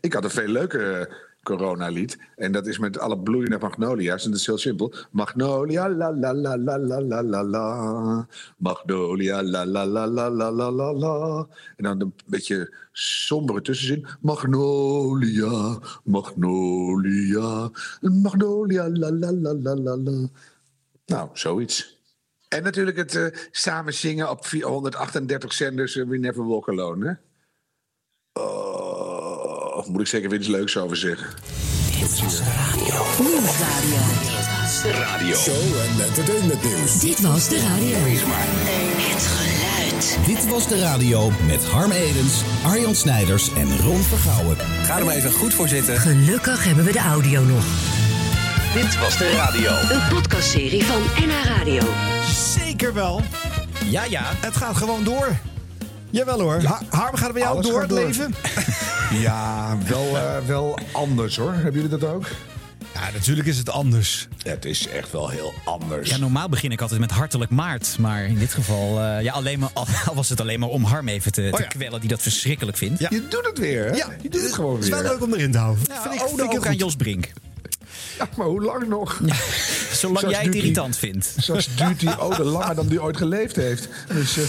Ik had een veel leuker coronalied. En dat is met alle bloeiende magnolia's. En dat is heel simpel. Magnolia, la la la la la la la la. Magnolia, la la la la la la la la. En dan een beetje sombere tussenzin. Magnolia, magnolia. Magnolia, la la la la la la. Nou, zoiets. En natuurlijk het eh, samen zingen op 438 zenders. eh, We Never Walk Alone, hè? Oh, of moet ik zeker weer iets leuks over zeggen? Nieuwsradio. Radio. Show en entertainment nieuws. Dit was de radio. Het geluid. Dit was de radio met Harm Edens, Arjan Snijders en Ron Vergouwen. Ga er maar even goed voor zitten. Gelukkig hebben we de audio nog. Dit was de radio. Een podcastserie van NH Radio. Zeker wel. Ja, ja. Het gaat gewoon door. Jawel hoor. Ha Harm, gaat het bij jou Alles door gaat het door. leven? Ja, wel, eh, wel anders hoor. Hebben jullie dat ook? Ja, natuurlijk is het anders. Het is echt wel heel anders. Ja, normaal begin ik altijd met hartelijk maart. Maar in dit geval, eh, ja, alleen maar, al, was het alleen maar om Harm even te, Oh te ja. kwellen, die dat verschrikkelijk vindt. Ja. Je doet het weer, hè? Ja, je doet het gewoon Het is weer. wel leuk om erin te houden. Ja, Vind ik- ode vind ik ook heel aan. Jos Brink. Ja, maar hoe lang nog? Zolang Zoals jij het irritant vindt. Zoals duurt die ode langer dan die ooit geleefd heeft. Dus, eh,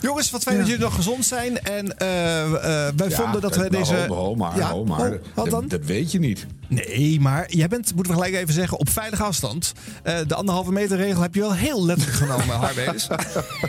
Jongens, wat fijn dat jullie nog gezond zijn. En eh, eh, wij vonden dat we deze... Ho, ho, maar, Ja, ho, maar. oh, wat dat, dan? dat weet je niet. Nee, maar jij bent, moeten we gelijk even zeggen, op veilige afstand. Eh, de anderhalve meter regel heb je wel heel letterlijk genomen, Harbees.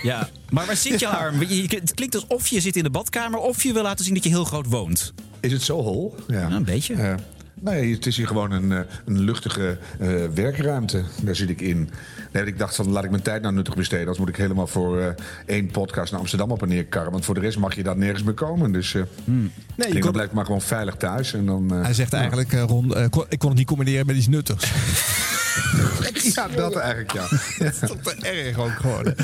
Ja. Maar waar zit je, je- Het klinkt alsof je zit in de badkamer of je wil laten zien dat je heel groot woont. Is het zo hol? Ja, Ja, een beetje. Nee, het is hier gewoon een, eh, een luchtige eh, werkruimte. Daar zit ik in. Nee, ik dacht van laat ik mijn tijd nou nuttig besteden. Anders moet ik helemaal voor eh, één podcast naar Amsterdam op en neer karren. Want voor de rest mag je daar nergens meer komen. Dus eh Nee, ik je denk, kon- dan blijf ik maar gewoon veilig thuis. En dan, eh, Hij zegt eigenlijk, eh, Ron, kon- ik kon het niet combineren met iets nuttigs. ja, dat eigenlijk ja. Dat is toch te erg ook gewoon.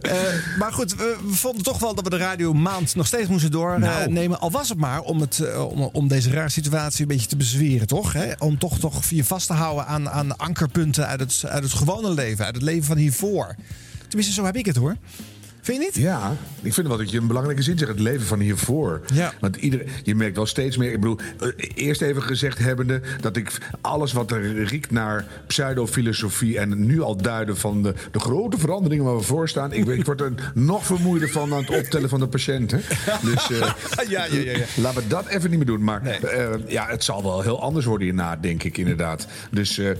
Eh, maar goed, we, we vonden toch wel dat we de radio maand nog steeds moesten doornemen. Nou. Al was het maar om, het, eh, om, om deze rare situatie een beetje te bezweren, toch? Hè? Om toch, toch je vast te houden aan, aan ankerpunten uit het, uit het gewone leven. Uit het leven van hiervoor. Tenminste, zo heb ik het hoor. Vind je niet? Ja, ik vind wel dat je een belangrijke zin zegt. Het leven van hiervoor. Ja. Want ieder, je merkt wel steeds meer. Ik bedoel, eh, eerst even gezegd hebbende. dat ik alles wat er riekt naar pseudofilosofie. en nu al duiden van de, de grote veranderingen waar we voor staan. Ik, ik word er nog vermoeider van aan het optellen van de patiënten. Dus eh, Ja, ja, ja, ja. laten we dat even niet meer doen. Maar eh, ja, het zal wel heel anders worden hierna, denk ik inderdaad. Dus eh,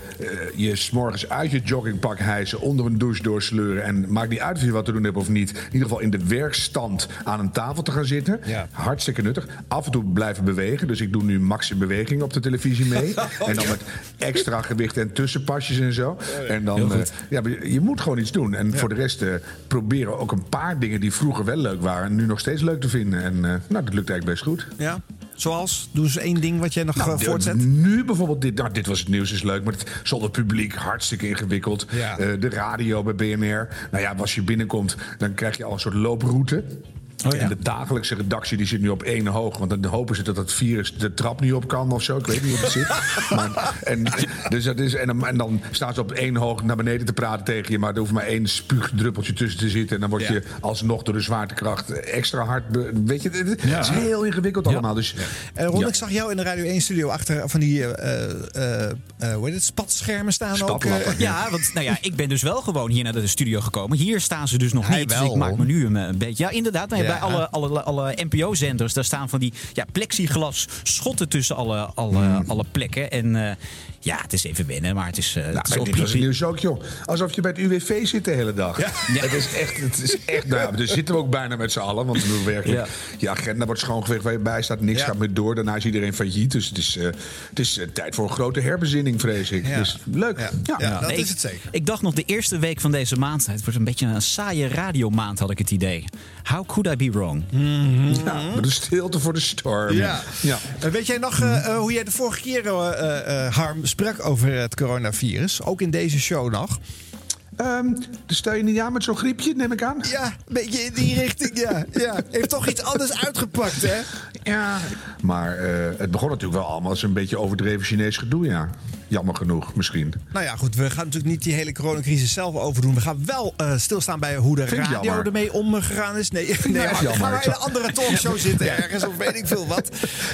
je s'morgens uit je joggingpak hijsen, onder een douche doorsleuren. En maakt niet uit of je wat te doen hebt of niet. In ieder geval in de werkstand aan een tafel te gaan zitten. Ja. Hartstikke nuttig. Af en toe blijven bewegen. Dus ik doe nu maxi beweging op de televisie mee. en dan met extra gewicht en tussenpasjes en zo. En dan, eh, ja, je, moet gewoon iets doen. En voor de rest eh, proberen ook een paar dingen die vroeger wel leuk waren, nu nog steeds leuk te vinden. En eh, nou, dat lukt eigenlijk best goed. Ja. Zoals? Doe eens één ding wat jij nog Nou, eh, de- voortzet. Nu bijvoorbeeld, dit, nou, dit was het nieuws, is leuk. Maar het, zonder publiek, hartstikke ingewikkeld. Ja. Eh, de radio bij BNR. Nou ja, als je binnenkomt, dan krijg je al een soort looproute. Oh ja. En de dagelijkse redactie die zit nu op één hoog. Want dan hopen ze dat het virus de trap niet op kan of zo. Ik weet niet hoe het zit. Maar, en, dus dat is, en, dan, en dan staan ze op één hoog naar beneden te praten tegen je. Maar er hoeft maar één spuugdruppeltje tussen te zitten. En dan word je Ja. alsnog door de zwaartekracht extra hard... be- weet je, het, het is heel ingewikkeld allemaal. Dus, Eh, Ron, ja. ik zag jou in de Radio 1 studio achter van die eh, eh, eh, hoe heet het, spatschermen staan ook. eh. Ja, want nou ja, ik ben dus wel gewoon hier naar de studio gekomen. Hier staan ze dus nog Hij niet. Dus wel. ik maak me nu een, een beetje. Ja, inderdaad. Nou. Bij alle, alle, alle NPO-zenders, daar staan van die ja, plexiglas schotten tussen alle, alle, Hmm. alle plekken. En eh, ja, het is even wennen, maar het is. eh, Nou, het is dit was nieuws ook, joh. Alsof je bij het UWV zit de hele dag. Ja. Het is echt, het is echt nou ja, daar zitten we ook bijna met z'n allen. Want we werkelijk, Ja. je agenda wordt schoongeveegd waar je bij staat. Niks Ja. gaat meer door. Daarna is iedereen failliet. Dus het is, eh, het is eh, tijd voor een grote herbezinning, vrees ik. Ja. Dus leuk. Ja. Ja. Ja. dat Nee, is het zeker. Ik dacht nog de eerste week van deze maand. Het wordt een beetje een saaie radiomaand, had ik het idee. How could I be wrong? Ja, maar de stilte voor de storm. Ja. ja. Weet jij nog hoe jij de vorige keer, eh, eh, eh, Harm, sprak over het coronavirus? Ook in deze show nog. Dus stel je niet aan met zo'n griepje, neem ik aan? Ja, een beetje in die richting, ja. ja. Heeft toch iets anders uitgepakt, hè? Ja. Maar eh, het begon natuurlijk wel allemaal als een beetje overdreven Chinees gedoe, ja. Jammer genoeg, misschien. Nou ja, goed, we gaan natuurlijk niet die hele coronacrisis zelf overdoen. We gaan wel eh, stilstaan bij hoe de Vind radio jammer. ermee omgegaan is. Nee, nee echt maar jammer. gaan wij in een andere talkshow zitten ergens of weet ik veel wat.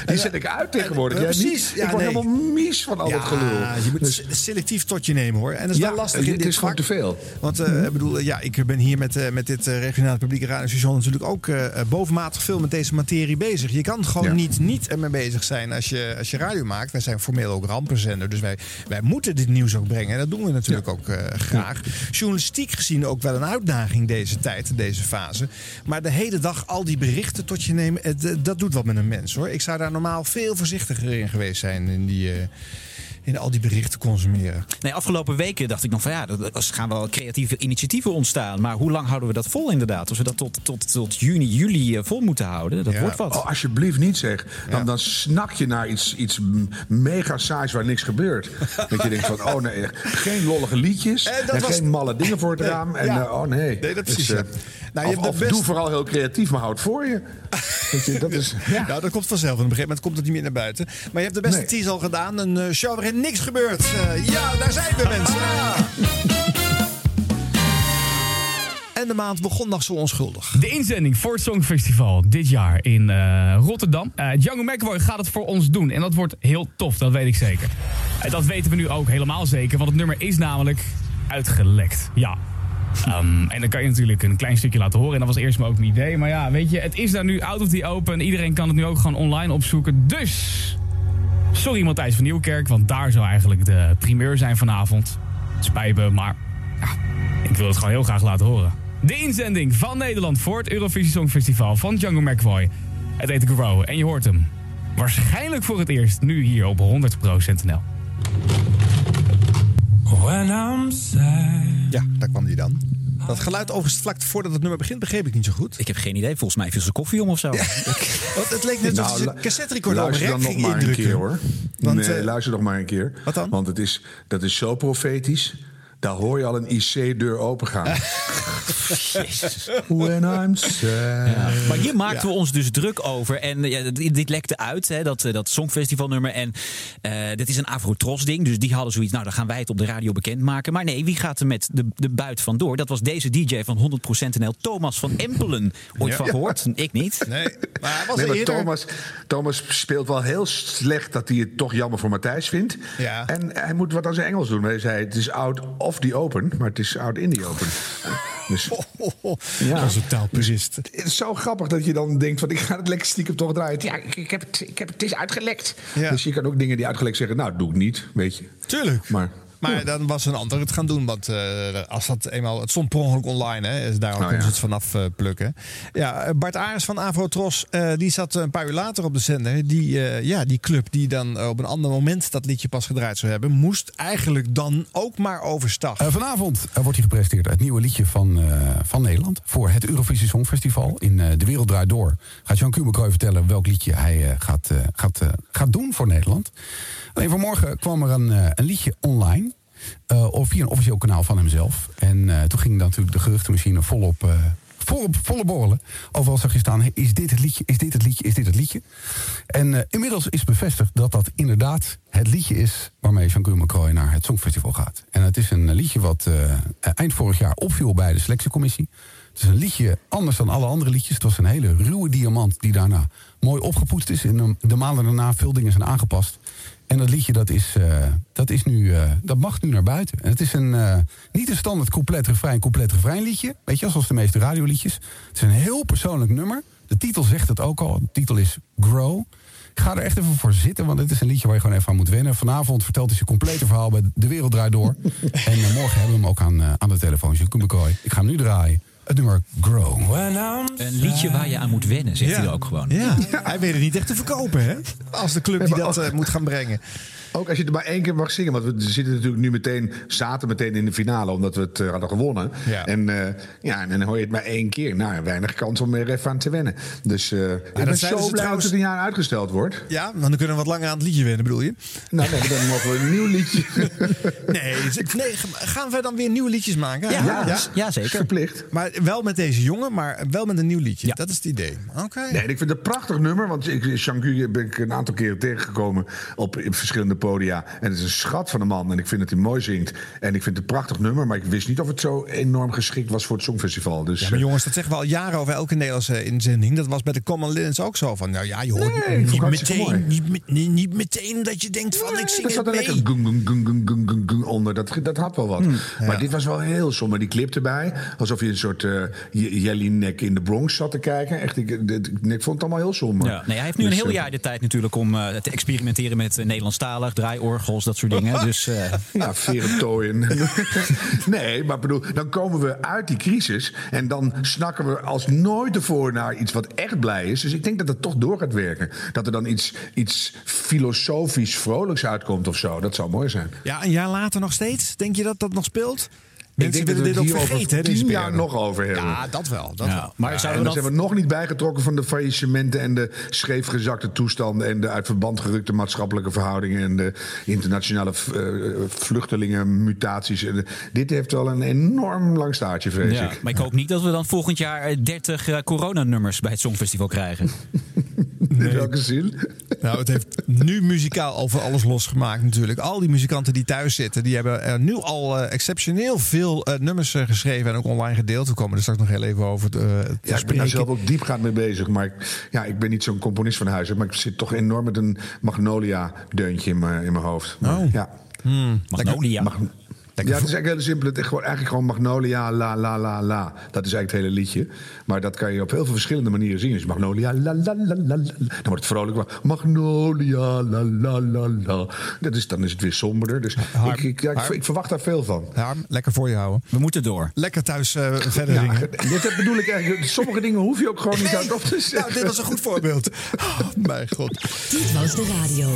Die zet ik uit tegenwoordig. Ja, Jij precies. Ja, ik word nee. helemaal mies van al dat gelul. Je moet Dus- selectief tot je nemen hoor. En dat is wel lastig in het dit is gewoon te veel. Want eh, ik bedoel, ja, ik ben hier met, eh, met dit eh, regionale publieke radiostation natuurlijk ook eh, eh, bovenmatig veel met deze materie bezig. Je kan gewoon Ja. niet niet ermee bezig zijn als je, als je radio maakt. Wij zijn formeel ook rampenzender, dus wij, wij moeten dit nieuws ook brengen. En dat doen we natuurlijk ook eh, graag. Journalistiek gezien ook wel een uitdaging deze tijd, deze fase. Maar de hele dag al die berichten tot je nemen, eh, dat doet wat met een mens hoor. Ik zou daar normaal veel voorzichtiger in geweest zijn in die... eh, in al die berichten consumeren. Nee, afgelopen weken dacht ik nog van ja, er gaan wel creatieve initiatieven ontstaan. Maar hoe lang houden we dat vol inderdaad? Als we dat tot, tot, tot juni, juli eh, vol moeten houden, dat Ja. wordt wat. Oh, alsjeblieft niet zeg. Dan, Ja. dan snak je naar iets, iets mega saais waar niks gebeurt. dat je denkt van, oh nee, geen lollige liedjes. En En, was- geen malle dingen voor het Nee, raam. En ja. eh, oh nee. Nee, dat Dus, precies, eh, ja. Nou, je of hebt de of best- doe vooral heel creatief, maar houd voor je. Dat is... Ja. Ja, dat komt vanzelf. Op een gegeven moment komt het niet meer naar buiten. Maar je hebt de beste Nee. tease al gedaan. Een eh, show waarin niks gebeurt. Eh, ja, daar zijn we mensen. En de maand begon nog zo onschuldig. De inzending voor het Songfestival dit jaar in eh, Rotterdam. Eh Django McAvoy gaat het voor ons doen. En dat wordt heel tof, dat weet ik zeker. En dat weten we nu ook helemaal zeker. Want het nummer is namelijk uitgelekt. Ja. Ehm, en dan kan je natuurlijk een klein stukje laten horen. En dat was eerst maar ook mijn idee. Maar ja, weet je, het is daar nu out of the open. Iedereen kan het nu ook gewoon online opzoeken. Dus, sorry Matthijs van Nieuwkerk. Want daar zou eigenlijk de primeur zijn vanavond. Spijt maar ja, ik wil het gewoon heel graag laten horen. De inzending van Nederland voor het Eurovisie Songfestival van Django McAvoy. Het heet Grow en je hoort hem. Waarschijnlijk voor het eerst nu hier op 100% NL. Ja, daar kwam die dan. Dat geluid overigens vlak voordat het nummer begint begreep ik niet zo goed. Ik heb geen idee, volgens mij viel ze koffie om of zo. Want het leek net Nou, alsof lu- een cassette recorder luister dan nog maar een keer hoor. Want, nee, eh, luister nog maar een keer. Wat dan? Want het is, dat is zo profetisch. Daar hoor je al een IC-deur opengaan. When I'm sad. Maar hier maakten we ons dus druk over. En ja, dit lekte uit, hè, dat, eh, dat Songfestivalnummer. En eh, dit is een Afro-Tros-ding. Dus die hadden zoiets, nou dan gaan wij het op de radio bekendmaken. Maar nee, wie gaat er met de, de buit vandoor? Dat was deze DJ van 100% NL, Thomas van Empelen. Ooit van gehoord? Ik niet. Nee, maar hij was Nee, maar eerder... Thomas, Thomas speelt wel heel slecht dat hij het toch jammer voor Matthijs vindt. Ja. En hij moet wat aan zijn Engels doen. Hij zei, het is out of the open, maar het is out in the open. Dus Oh, oh, Ja. Dat is een taalpurist. het is zo grappig dat je dan denkt van ik ga het lekker stiekem toch draaien. Ja, ik, ik heb het, ik heb het, is uitgelekt. Ja. Dus je kan ook dingen die uitgelekt zeggen, nou doe ik niet, weet je. Tuurlijk. Maar, Maar dan was een ander het gaan doen. Want eh, als dat eenmaal. Het stond per ongeluk online. Hè, dus daarom Oh, konden ze het vanaf eh, plukken. Ja, eh, Bart Ares van Avrotros. eh die zat een paar uur later op de zender. Die, ja, die club die dan op een ander moment dat liedje pas gedraaid zou hebben. moest eigenlijk dan ook maar overstag. Eh, vanavond wordt hij gepresenteerd, het nieuwe liedje van, van Nederland. Voor het Eurovisie Songfestival in De Wereld Draait Door. Gaat Jan Kubekoy vertellen welk liedje hij gaat, gaat, gaat doen voor Nederland. Alleen vanmorgen kwam er een, een liedje online. Eh, of via een officieel kanaal van hemzelf. En eh, toen ging natuurlijk de geruchtenmachine volop, eh volop volle borrelen. Overal zag je staan, is dit het liedje, is dit het liedje, is dit het liedje? En inmiddels is bevestigd dat dat inderdaad het liedje is... waarmee Jean-Claude McCroy naar het Songfestival gaat. En het is een liedje wat eind vorig jaar opviel bij de selectiecommissie. Het is een liedje anders dan alle andere liedjes. Het was een hele ruwe diamant die daarna mooi opgepoetst is. En de maanden daarna veel dingen zijn aangepast. En dat liedje dat is, eh, dat is nu, eh, dat mag nu naar buiten. En het is een, eh, niet een standaard couplet refrein couplet refrein liedje. Weet je, zoals de meeste radioliedjes. Het is een heel persoonlijk nummer. De titel zegt het ook al. De titel is Grow. Ik ga er echt even voor zitten, want dit is een liedje waar je gewoon even aan moet wennen. Vanavond vertelt hij zijn complete verhaal bij De Wereld Draait Door. en morgen hebben we hem ook aan, aan de telefoon. Jean. Ik ga hem nu draaien. Het nummer Grow. Een liedje waar je aan moet wennen, zegt hij ook gewoon. Ja, hij weet het niet echt te verkopen, hè? Als de club die dat eh, moet gaan brengen. Ook als je het maar één keer mag zingen. Want we zitten natuurlijk nu meteen, zaten meteen in de finale omdat we het eh, hadden gewonnen. Ja. En, eh, ja, en dan hoor je het maar één keer. Nou, weinig kans om er even aan te wennen. Dus eh, ik ben dat zeiden zo blij trouwens- dat het een jaar uitgesteld wordt. Ja, want dan kunnen we wat langer aan het liedje wennen, bedoel je? Nou, nee, dan mogen we een nieuw liedje. Nee, dus nee, gaan wij dan weer nieuwe liedjes maken? Ja, ja. zeker. Verplicht. Maar wel met deze jongen, maar wel met een nieuw liedje. Dat is het idee. Oké. Nee, ik vind het een prachtig nummer. Want ik, Jean-Guy ben ik een aantal keren tegengekomen op, op verschillende podia. En het is een schat van een man. En ik vind dat hij mooi zingt. En ik vind het een prachtig nummer. Maar ik wist niet of het zo enorm geschikt was voor het Songfestival. Dus, Ja, maar eh, jongens, dat zeggen we al jaren over elke Nederlandse inzending. Dat was bij de Common Linnets ook zo. Van, nou ja, je hoort Nee, niet, meteen, niet, met- niet, niet meteen dat je denkt van, ik zing er het zat er mee. lekker gung, gung, gung, gung, gung, gung, gung onder. Dat, dat had wel wat. Hmm, Maar dit was wel heel somber. Die clip erbij. Alsof je een soort eh Jellinek in de Bronx zat te kijken. Echt, ik, ik, ik vond het allemaal heel somber. Ja. Nee, hij heeft nu Dus, een heel eh, jaar de tijd natuurlijk om te experimenteren met uh, Draaiorgels, dat soort dingen. Dus eh, Ja, verentooien. nee, maar bedoel, dan komen we uit die crisis. En dan snakken we als nooit ervoor naar iets wat echt blij is. Dus ik denk dat het toch door gaat werken. Dat er dan iets, iets filosofisch vrolijks uitkomt of zo. Dat zou mooi zijn. Ja, een jaar later nog steeds. Denk je dat dat nog speelt? Ik Mensen denk willen dat dit we ook vergeten, hè, tien jaar nog over hebben. Ja, dat wel. Dat ja. wel. Maar Ja, zouden en we zijn we nog niet bijgetrokken van de faillissementen en de scheefgezakte toestanden en de uit verband gerukte maatschappelijke verhoudingen en de internationale uh, vluchtelingenmutaties. En, dit heeft wel een enorm lang staartje, vrees Ja, ik. maar ik hoop niet dat we dan volgend jaar 30 uh, coronanummers bij het Songfestival krijgen. In welke zin? Nou, het heeft nu muzikaal over alles losgemaakt natuurlijk. Al die muzikanten die thuis zitten, die hebben er nu al uh, exceptioneel veel uh, nummers uh, geschreven en ook online gedeeld. We komen er straks nog heel even over te, te ja, ik ben daar zelf ook diepgaand mee bezig. Maar ik, ja, ik ben niet zo'n componist van huis. Maar ik zit toch enorm met een Magnolia-deuntje in mijn in mijn hoofd. Maar, oh. Ja. Hmm, Magnolia. Mag, ja, het is eigenlijk heel simpel. Het is gewoon, eigenlijk gewoon Magnolia, la, la, la, la. Dat is eigenlijk het hele liedje. Maar dat kan je op heel veel verschillende manieren zingen. Dus Magnolia, la, la, la, la, la. Dan wordt het vrolijk. Magnolia, la, la, la, la. Dat is, dan is het weer somberder. Dus Harm, ik, ik, ja, ik, verwacht daar veel van. Harm, lekker voor je houden. We moeten door. Lekker thuis uh, verder Ja, dit bedoel ik eigenlijk. Sommige dingen hoef je ook gewoon niet hardop te zeggen. Nou, dit was een goed voorbeeld. Oh, mijn god. Dit was de radio.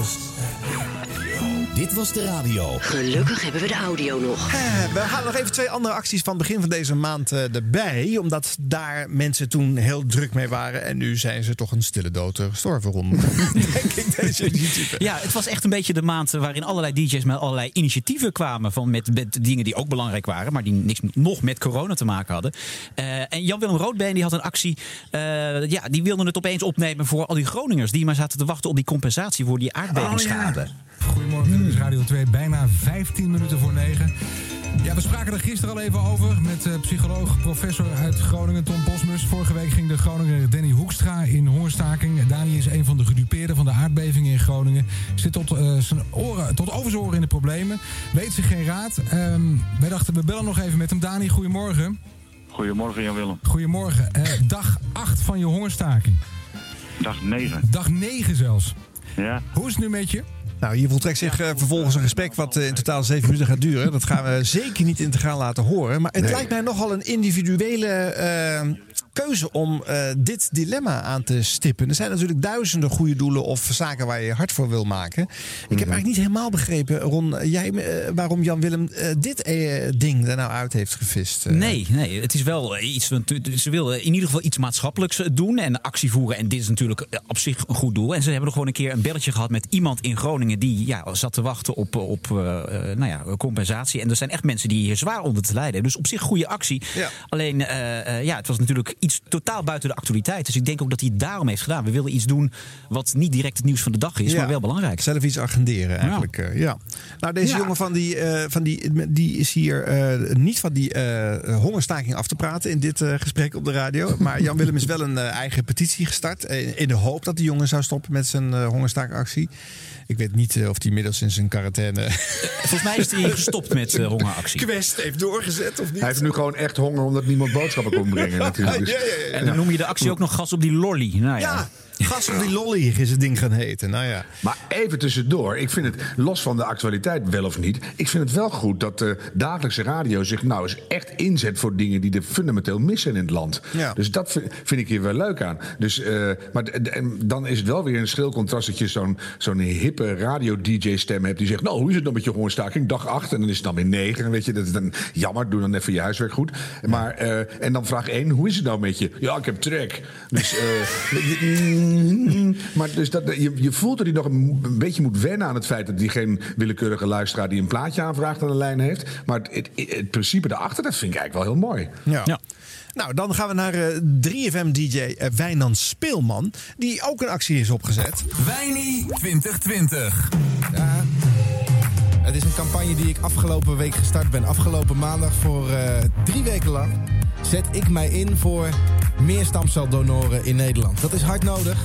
Dit was de radio. Gelukkig hebben we de audio nog. Eh, we halen nog even twee andere acties van begin van deze maand uh, erbij. Omdat daar mensen toen heel druk mee waren. En nu zijn ze toch een stille dood gestorven rond. Denk ik deze YouTuber. Ja, het was echt een beetje de maand waarin allerlei DJ's met allerlei initiatieven kwamen. Van met, met dingen die ook belangrijk waren, maar die niks nog met corona te maken hadden. Uh, en Jan-Willem Roodbeen die had een actie. ja, die wilde het opeens opnemen voor al die Groningers. Die maar zaten te wachten op die compensatie voor die aardbevingsschade. Oh, ja. Goedemorgen, dit is Radio 2, bijna 15 minuten voor 9. Ja, we spraken er gisteren al even over met uh, psycholoog, professor uit Groningen, Tom Bosmus. Vorige week ging de Groninger Danny Hoekstra in hongerstaking. Dani is een van de gedupeerden van de aardbevingen in Groningen. Zit tot, uh, zijn oren, tot over zijn oren in de problemen. Weet zich geen raad. Um, wij dachten, we bellen nog even met hem. Dani, goedemorgen. Goedemorgen, Jan-Willem. Goedemorgen. Uh, dag 8 van je hongerstaking. Dag 9. Dag 9 zelfs. Ja. Hoe is het nu met je? Nou, hier voltrekt zich uh, vervolgens een gesprek wat uh, in totaal zeven minuten gaat duren. Dat gaan we zeker niet integraal laten horen. Maar het nee. lijkt mij nogal een individuele uh, keuze om dit dilemma aan te stippen. Er zijn natuurlijk duizenden goede doelen of zaken waar je hard voor wil maken. Ik heb Mhm. eigenlijk niet helemaal begrepen, Ron, jij, waarom Jan Willem dit ding er nou uit heeft gevist. Nee, nee, het is wel iets. Ze willen in ieder geval iets maatschappelijks doen en actie voeren. En dit is natuurlijk op zich een goed doel. En ze hebben er gewoon een keer een belletje gehad met iemand in Groningen die ja, zat te wachten op, op nou ja, compensatie. En er zijn echt mensen die hier zwaar onder te lijden. Dus op zich goede actie. Ja. Alleen, ja, het was natuurlijk iets totaal buiten de actualiteit. Dus ik denk ook dat hij het daarom heeft gedaan. We willen iets doen wat niet direct het nieuws van de dag is, ja. maar wel belangrijk. Zelf iets agenderen eigenlijk. Ja. ja. Nou, deze Ja. jongen van die, van die, die is hier niet van die hongerstaking af te praten in dit gesprek op de radio. Maar Jan Willem is wel een eigen petitie gestart. in de hoop dat die jongen zou stoppen met zijn hongerstaakactie. Ik weet niet uh, of hij inmiddels in zijn quarantaine. Volgens mij is hij gestopt met uh, hongeractie. Quest heeft doorgezet of niet? Hij heeft nu gewoon echt honger omdat niemand boodschappen kon brengen. Natuurlijk. Dus, ja, ja, ja, En dan noem je de actie ook nog gas op die lolly. Nou ja. Gas op die lolly is het ding gaan heten. Nou ja. Maar even tussendoor. Ik vind het, los van de actualiteit wel of niet... ik vind het wel goed dat de dagelijkse radio zich nou eens echt inzet... voor dingen die er fundamenteel missen in het land. Ja. Dus dat vind, vind ik hier wel leuk aan. Dus, uh, maar dan is het wel weer een schril contrast... dat je zo'n zo'n hippe radio-dj-stem hebt die zegt... nou, hoe is het dan met je hongerstaking? Dag 8 en dan is het dan weer 9. Weet je, dat is dan jammer, doe dan even je huiswerk goed. Maar, uh, en dan vraag 1, hoe is het nou met je? Ja, ik heb trek. Dus... Uh, maar dus dat, je, je voelt dat hij nog een, een, beetje moet wennen aan het feit dat hij geen willekeurige luisteraar die een plaatje aanvraagt aan de lijn heeft. Maar het, het, het principe daarachter, dat vind ik eigenlijk wel heel mooi. Ja. ja. Nou, dan gaan we naar eh, 3FM-DJ eh, Wijnand Speelman. Die ook een actie is opgezet. Wijnie 2020. Ja, het is een campagne die ik afgelopen week gestart ben. Afgelopen maandag voor eh, drie weken lang zet ik mij in voor meer stamceldonoren in Nederland. Dat is hard nodig.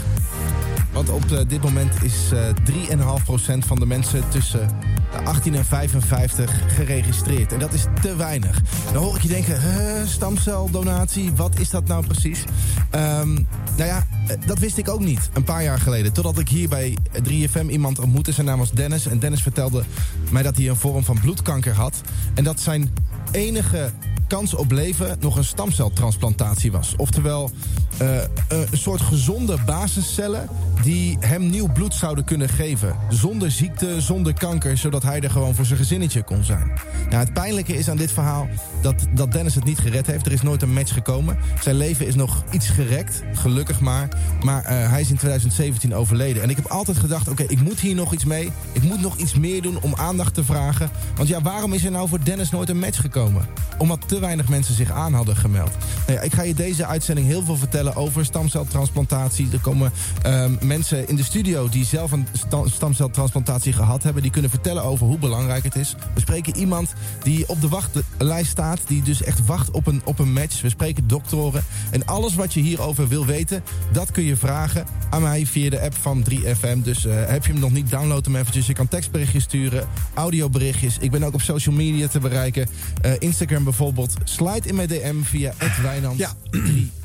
Want op eh, dit moment is eh 3,5% van de mensen tussen de 18 en 55 geregistreerd. En dat is te weinig. Dan hoor ik je denken, stamceldonatie, wat is dat nou precies? Ehm, nou ja, eh, dat wist ik ook niet een paar jaar geleden. Totdat ik hier bij 3FM iemand ontmoette. Zijn naam was Dennis. En Dennis vertelde mij dat hij een vorm van bloedkanker had. En dat zijn enige kans op leven nog een stamceltransplantatie was. Oftewel, eh, een soort gezonde basiscellen die hem nieuw bloed zouden kunnen geven. Zonder ziekte, zonder kanker, zodat hij er gewoon voor zijn gezinnetje kon zijn. Nou, het pijnlijke is aan dit verhaal dat, dat Dennis het niet gered heeft. Er is nooit een match gekomen. Zijn leven is nog iets gerekt, gelukkig maar. Maar eh, hij is in 2017 overleden. En ik heb altijd gedacht, oké, ik moet hier nog iets mee. Ik moet nog iets meer doen om aandacht te vragen. Want ja, waarom is er nou voor Dennis nooit een match gekomen? Omdat weinig mensen zich aan hadden gemeld. Nou ja, ik ga je deze uitzending heel veel vertellen over stamceltransplantatie. Er komen ehm, mensen in de studio die zelf een sta- stamceltransplantatie gehad hebben. Die kunnen vertellen over hoe belangrijk het is. We spreken iemand die op de wachtlijst staat. Die dus echt wacht op een, op een match. We spreken doktoren. En alles wat je hierover wil weten, dat kun je vragen aan mij via de app van 3FM. Dus eh, heb je hem nog niet, download hem eventjes. Je kan tekstberichtjes sturen, audioberichtjes. Ik ben ook op social media te bereiken. Eh, Instagram bijvoorbeeld. Slide in mijn DM via @wijnand. Ja.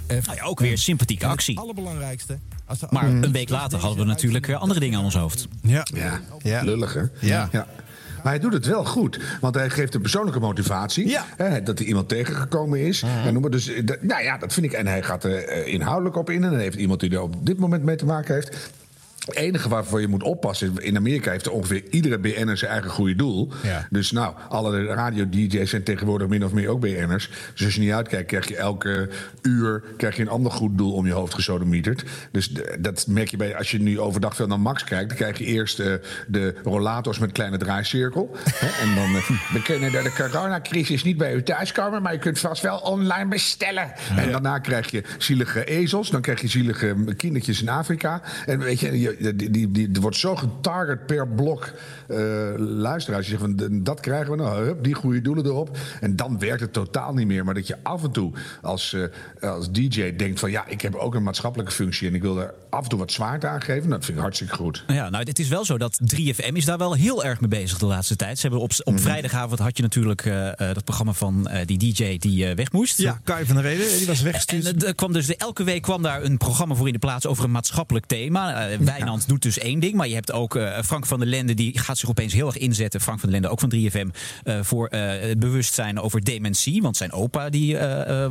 Nou ja, ook weer een sympathieke actie. Het allerbelangrijkste. Als de Maar een week later hadden we natuurlijk eh, andere dingen aan ons hoofd. Ja, ja. lullig hè? Ja. Maar hij doet het wel goed, want hij geeft een persoonlijke motivatie. Hè, dat er iemand tegengekomen is. En noem maar, dus, eh, nou ja, dat vind ik. En hij gaat er eh, inhoudelijk op in. En dan heeft iemand die er op dit moment mee te maken heeft. Het enige waarvoor je moet oppassen, in Amerika heeft ongeveer iedere BN'er zijn eigen goede doel. Ja. Dus nou, alle radio-dj's zijn tegenwoordig min of meer ook BN'ers. Dus als je niet uitkijkt, krijg je elke uur krijg je een ander goed doel om je hoofd gesodemieterd. Dus dat merk je bij, als je nu overdag veel naar Max kijkt, dan krijg je eerst eh, de rollators met kleine draaicirkel. Hè, en dan, eh, we kunnen door de coronacrisis niet bij u thuiskomen, maar je kunt vast wel online bestellen. En daarna krijg je zielige ezels, dan krijg je zielige kindertjes in Afrika. En weet je, je- die, die, die, er wordt zo getarget per blok eh, luisteraars. Je zegt van, dat krijgen we nou, hup, die goede doelen erop. En dan werkt het totaal niet meer. Maar dat je af en toe als, eh, als DJ denkt van... ja, ik heb ook een maatschappelijke functie... en ik wil er af en toe wat zwaarte aan geven. Dat vind ik hartstikke goed. Ja, nou, het is wel zo dat 3FM is daar wel heel erg mee bezig de laatste tijd. Ze hebben op, op Mhm. vrijdagavond had je natuurlijk eh, eh, dat programma van eh, die DJ die weg moest. Ja, Kai van der Reden, die was weggestuurd. En, er kwam dus de- elke week kwam daar een programma voor in de plaats over een maatschappelijk thema. Eh, Wijnand doet dus één ding, maar je hebt ook eh, Frank van der Lende die gaat zich opeens heel erg inzetten. Frank van der Lende, ook van 3FM, eh, voor eh, het bewustzijn over dementie. Want zijn opa die,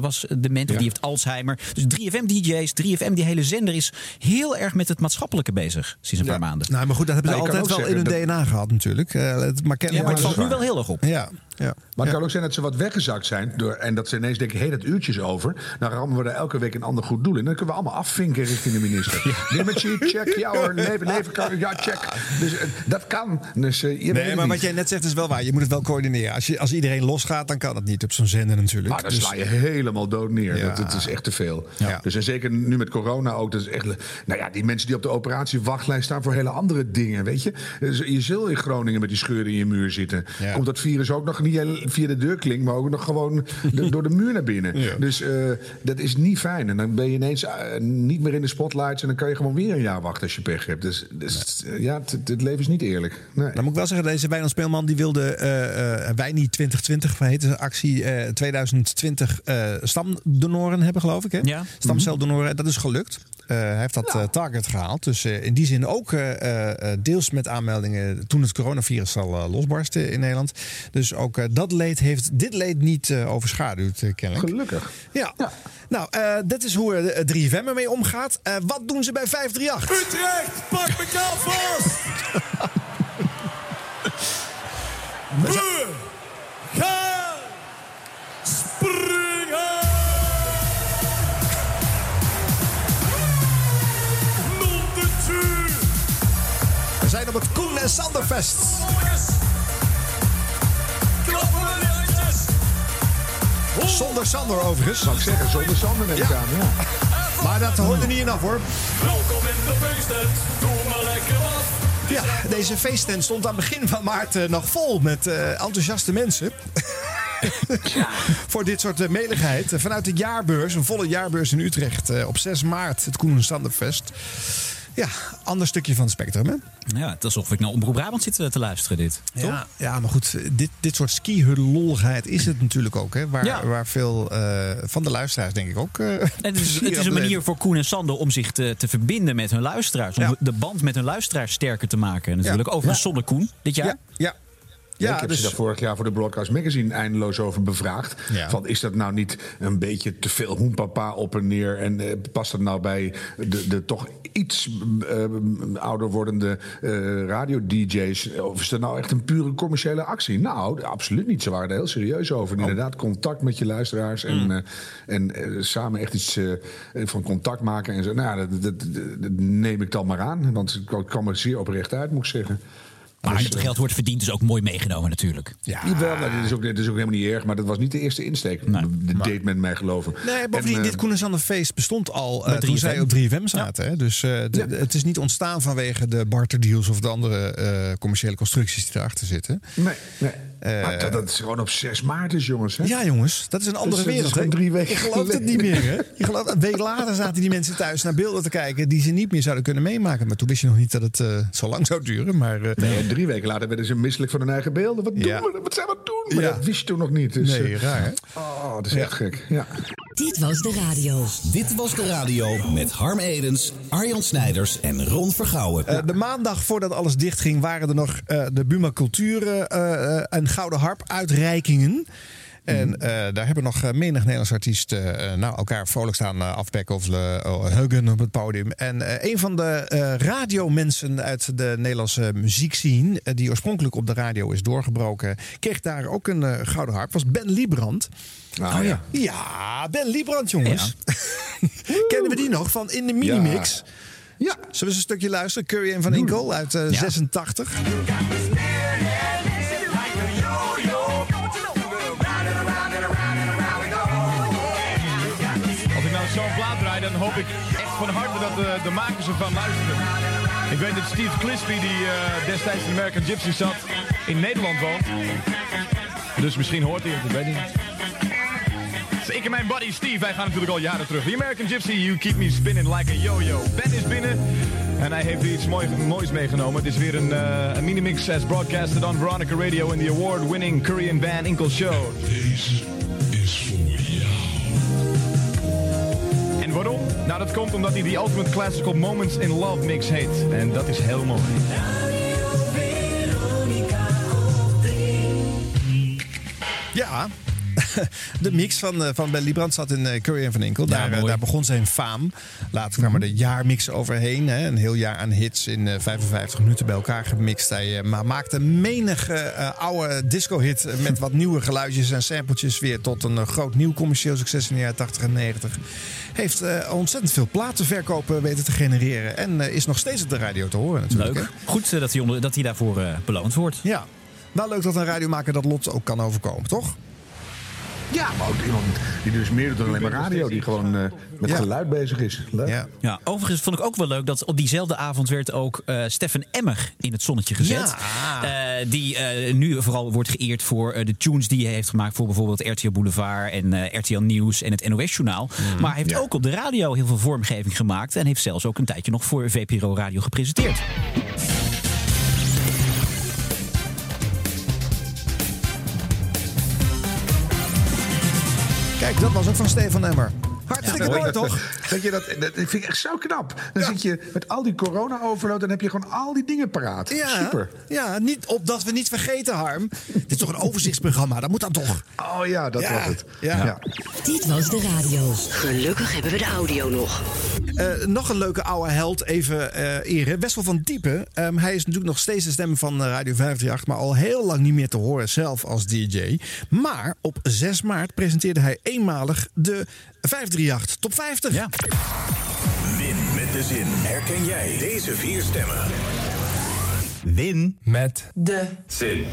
was dement, of die heeft Alzheimer. Dus 3FM DJ's, 3FM, die hele zender is heel erg met het maatschappelijke bezig sinds een paar maanden. Nou, maar goed, dat hebben ze Nou, altijd wel in hun DNA gehad natuurlijk. Eh, het- maar, Ja, maar het valt nu wel heel erg op. Ja, ja. Maar het kan ook zijn dat ze wat weggezakt zijn. Door, en dat ze ineens denken, hé, dat uurtje is over. Dan rammen we er elke week een ander goed doel in. Dan kunnen we allemaal afvinken richting de minister. Dementie, check. Ja hoor, leven, leven kan, ja, check. Dus eh, dat kan. Dus, eh, je Nee, maar wat jij net zegt is wel waar. Je moet het wel coördineren. Als, je, als iedereen losgaat, dan kan dat niet op zo'n zender natuurlijk. Maar dan Dus- sla je helemaal dood neer. Ja. Dat, dat is echt te veel. Ja. Dus en zeker nu met corona ook. Dat is echt, nou ja, die mensen die op de operatiewachtlijst staan voor hele andere dingen. Weet je, Dus je zult in Groningen met die scheuren in je muur zitten. Komt dat virus ook nog niet via de deur klinkt, maar ook nog gewoon de- door de muur naar binnen. Ja. Dus eh, dat is niet fijn. En dan ben je ineens eh, niet meer in de spotlights. En dan kan je gewoon weer een jaar wachten als je pech hebt. Dus, dus eh, ja, het, het leven is niet eerlijk. Nee. Dan moet ik wel zeggen, deze Wijnand Speelman die wilde eh eh wij niet 2020 heette de actie eh 2020 eh stamdonoren hebben, geloof ik. Hè? Ja. Stamceldonoren, dat is gelukt. Eh, hij heeft dat eh, target gehaald. Dus eh, in die zin ook eh, eh, deels met aanmeldingen toen het coronavirus al losbarstte in Nederland. Dus ook eh, dat leed heeft dit leed niet eh, overschaduwd, kennelijk. Gelukkig. Ja. Nou, eh, dit is hoe eh, 3FM ermee omgaat. Eh, wat doen ze bij 538? Utrecht, pak elkaar vast! op het Koen en Sanderfest. Klappen met de handjes! Zonder Sander overigens. Zou ik zeggen, zonder Sander neem ik aan. Ja. Maar dat hoort er niet in af hoor. Welkom in de feesttent, doe maar lekker wat. Ja, deze feesttent stond aan het begin van maart eh, nog vol met eh, enthousiaste mensen. Voor dit soort uh, meligheid. Vanuit de jaarbeurs, een volle jaarbeurs in Utrecht eh, op 6 maart, het Koen en Sanderfest. Ja, ander stukje van het spectrum, hè? Ja, het is alsof ik naar Omroep Brabant zit eh, te luisteren, dit. Toch? Ja, ja, maar goed, dit, dit soort ski-lolligheid is het natuurlijk ook. Hè, waar, Ja. waar veel eh, van de luisteraars, denk ik ook. eh, En het is, het een manier voor Koen en Sander om zich te, te verbinden met hun luisteraars. Om Ja. de band met hun luisteraars sterker te maken. Natuurlijk. Ja. Overigens Ja. zonder Koen dit jaar. Ja, ja. Ik heb dus- ze daar vorig jaar voor de Broadcast Magazine eindeloos over bevraagd. Ja. Van, is dat nou niet een beetje te veel hoenpapa op en neer? En eh, past dat nou bij de, de toch iets eh, ouder wordende eh, radio-dj's? Of is dat nou echt een pure commerciële actie? Nou, absoluut niet. Ze waren er heel serieus over. En inderdaad, contact met je luisteraars. En, eh, en samen echt iets van contact maken. En zo. Nou, dat, dat, neem ik dan maar aan. Want het kwam er zeer oprecht uit, moet ik zeggen. Maar Dus, het geld wordt verdiend, dus ook mooi meegenomen natuurlijk. Ja. Jawel, nou, dit, is ook, dit is ook helemaal niet erg, maar dat was niet de eerste insteek. De deed men mij geloven. Nee, bovendien, En, eh, dit Koen en Sander feest bestond al eh, toen 3FM. zij op 3FM zaten. Hè? Dus eh, de- het is niet ontstaan vanwege de barterdeals of de andere eh, commerciële constructies die erachter zitten. Nee, nee. Eh, maar dat, dat is gewoon op 6 maart is, jongens. Hè? Ja, jongens, dat is een andere Dus dat is wereld. gewoon hè? drie weken Je gelooft het niet meer, hè? Je gelooft, een week later zaten die mensen thuis naar beelden te kijken die ze niet meer zouden kunnen meemaken. Maar toen wist je nog niet dat het eh, zo lang zou duren. Maar eh, Nee, drie weken later werden ze misselijk van hun eigen beelden. Wat doen we? Wat zijn we aan het doen? Maar Ja. dat wist je toen nog niet. Dus, nee, raar hè? Oh, dat is echt gek. Ja. Dit was de radio. Dit was de radio met Harm Edens, Arjan Snijders en Ron Vergouwen. Eh, de maandag voordat alles dichtging waren er nog eh, de Buma Cultuur eh, eh, en Gouden Harp uitreikingen. En eh, daar hebben nog eh, menig Nederlands artiesten eh, nou, elkaar vrolijk staan uh, afbekken of uh, huggen op het podium. En eh, een van de eh, radiomensen uit de Nederlandse muziekscene, eh, die oorspronkelijk op de radio is doorgebroken, kreeg daar ook een eh, gouden harp. was Ben Liebrand. Ah, Oh, ja. Ja, Ben Liebrand, jongens. Kennen we die nog van In de Minimix? Ja. Zullen we eens een stukje luisteren? Curry en Van Inkel uit eh, 86. Ik echt van harte dat de, de makers ervan luisteren. Ik weet dat Steve Clispy, die eh, destijds in American Gypsy zat, in Nederland woont. Dus misschien hoort hij het, ik weet niet. Dus ik en mijn buddy Steve, wij gaan natuurlijk al jaren terug. The American Gypsy, You Keep Me Spinning Like a Yo-Yo. Ben is binnen en hij heeft weer iets mooi, moois meegenomen. Het is weer een, eh, een mini-mix as broadcasted on Veronica Radio in the award-winning Curry and Van Inkel Show. Deze is voor jou. En waarom? Nou, dat komt omdat hij die Ultimate Classical Moments in Love mix heet. En dat is heel mooi. Ja. De mix van, uh, van Ben Liebrand zat in uh, Curry en Van Inkel. Daar, uh, daar, begon zijn faam. Later kwam er de jaarmix overheen. Hè. Een heel jaar aan hits in 55 minuten bij elkaar gemixt. Hij maar maakte menige oude disco-hit met wat nieuwe geluidjes en sampletjes weer tot een groot nieuw commercieel succes in de jaren 80 en 90. Heeft ontzettend veel platenverkopen weten te genereren. En is nog steeds op de radio te horen natuurlijk. Leuk. Hè? Goed dat hij, onder, dat hij daarvoor beloond wordt. Ja. Wel leuk dat een radiomaker dat lot ook kan overkomen, toch? Ja, maar ook iemand die dus meer doet dan alleen maar radio. Die gewoon uh, met ja. geluid bezig is. Leuk. Ja. ja, overigens vond ik ook wel leuk dat op diezelfde avond werd ook uh, Stefan Emmer in het zonnetje gezet. Ja. Uh, die nu vooral wordt geëerd voor de tunes die hij heeft gemaakt voor bijvoorbeeld RTL Boulevard en RTL Nieuws en het NOS Journaal. Mm, maar hij heeft ja. ook op de radio heel veel vormgeving gemaakt en heeft zelfs ook een tijdje nog voor VPRO Radio gepresenteerd. Dat was ook van Stefan Emmer. Hartstikke ja, mooi, dat, toch? Dat je dat, dat vind ik echt zo knap. Dan ja. zit je met al die corona-overload... dan heb je gewoon al die dingen paraat. Ja, Super. Ja, niet, opdat we niet vergeten, Harm. Dit is toch een overzichtsprogramma? Dat moet dan toch? Oh ja, dat ja. was het. Ja. ja. Dit was de radio. Gelukkig hebben we de audio nog. Uh, nog een leuke oude held, even uh, eren. Wessel van Diepen. Um, hij is natuurlijk nog steeds de stem van Radio 538... maar al heel lang niet meer te horen zelf als DJ. Maar op 6 maart presenteerde hij eenmalig de 538 Top 50. Ja. Win met de zin. Herken jij deze vier stemmen? Win met de zin.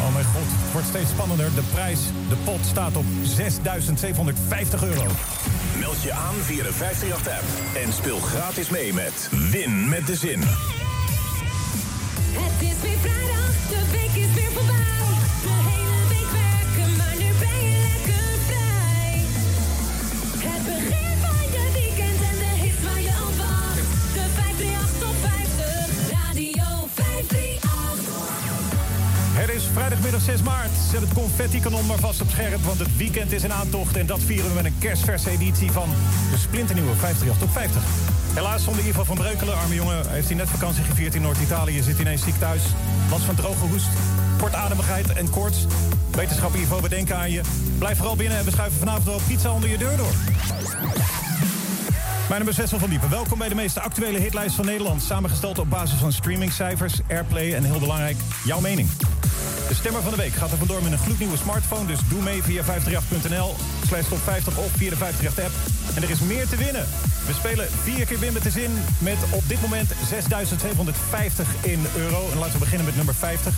Oh mijn god, het wordt steeds spannender. De prijs, de pot staat op 6.750 euro. Meld je aan via de 538-app en speel gratis mee met Win met de Zin. Het is weer vrijdag, de week is Het is vrijdagmiddag 6 maart. Zet het confetti-kanon maar vast op scherp, want het weekend is in aantocht. En dat vieren we met een kerstverse editie van de splinternieuwe 538 Top 50. Helaas zonder Ivo van Breukelen, arme jongen, heeft hij net vakantie gevierd in Noord-Italië. Zit ineens ziek thuis. Last van droge hoest, kortademigheid en koorts. Wetenschap Ivo, we denken aan je. Blijf vooral binnen en we schuiven vanavond wel pizza onder je deur door. Mijn naam is Wessel van Diepen. Welkom bij de meest actuele hitlijst van Nederland. Samengesteld op basis van streamingcijfers, airplay en heel belangrijk, jouw mening. De stemmer van de week gaat er vandoor met een gloednieuwe smartphone. Dus doe mee via 538.nl slash top 50 of via de 538-app. En er is meer te winnen. We spelen vier keer Win met Zin met op dit moment 6.750 in euro. En laten we beginnen met nummer 50.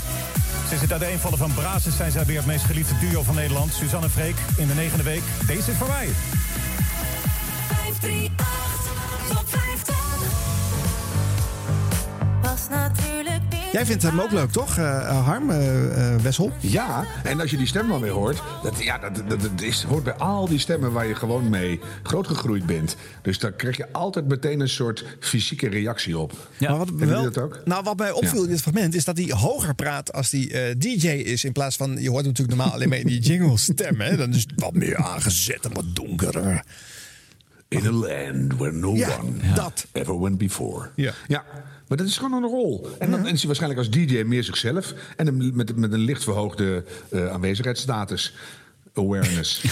Sinds het uiteenvallen van Brazos zijn zij weer het meest geliefde duo van Nederland. Suzanne Freek in de negende week. Deze is voor mij. Jij vindt hem ook leuk, toch, eh, Harm, eh, eh, Wessel? Ja, en als je die stem dan weer hoort, dat, ja, dat, dat, dat is, hoort bij al die stemmen waar je gewoon mee grootgegroeid bent. Dus daar krijg je altijd meteen een soort fysieke reactie op. Maar wat, wel, dat ook? Nou, wat mij opviel in dit fragment is dat hij hoger praat als hij eh, DJ is. In plaats van, je hoort hem natuurlijk normaal alleen maar in die jingle stem. Hè? Dan is het wat meer aangezet en wat donkerder. In a land where no Ja, one dat. ever went before. Ja. ja, maar dat is gewoon een rol. En dan is hij waarschijnlijk als DJ meer zichzelf. En een, met, met een licht verhoogde eh, aanwezigheidsstatus. Awareness.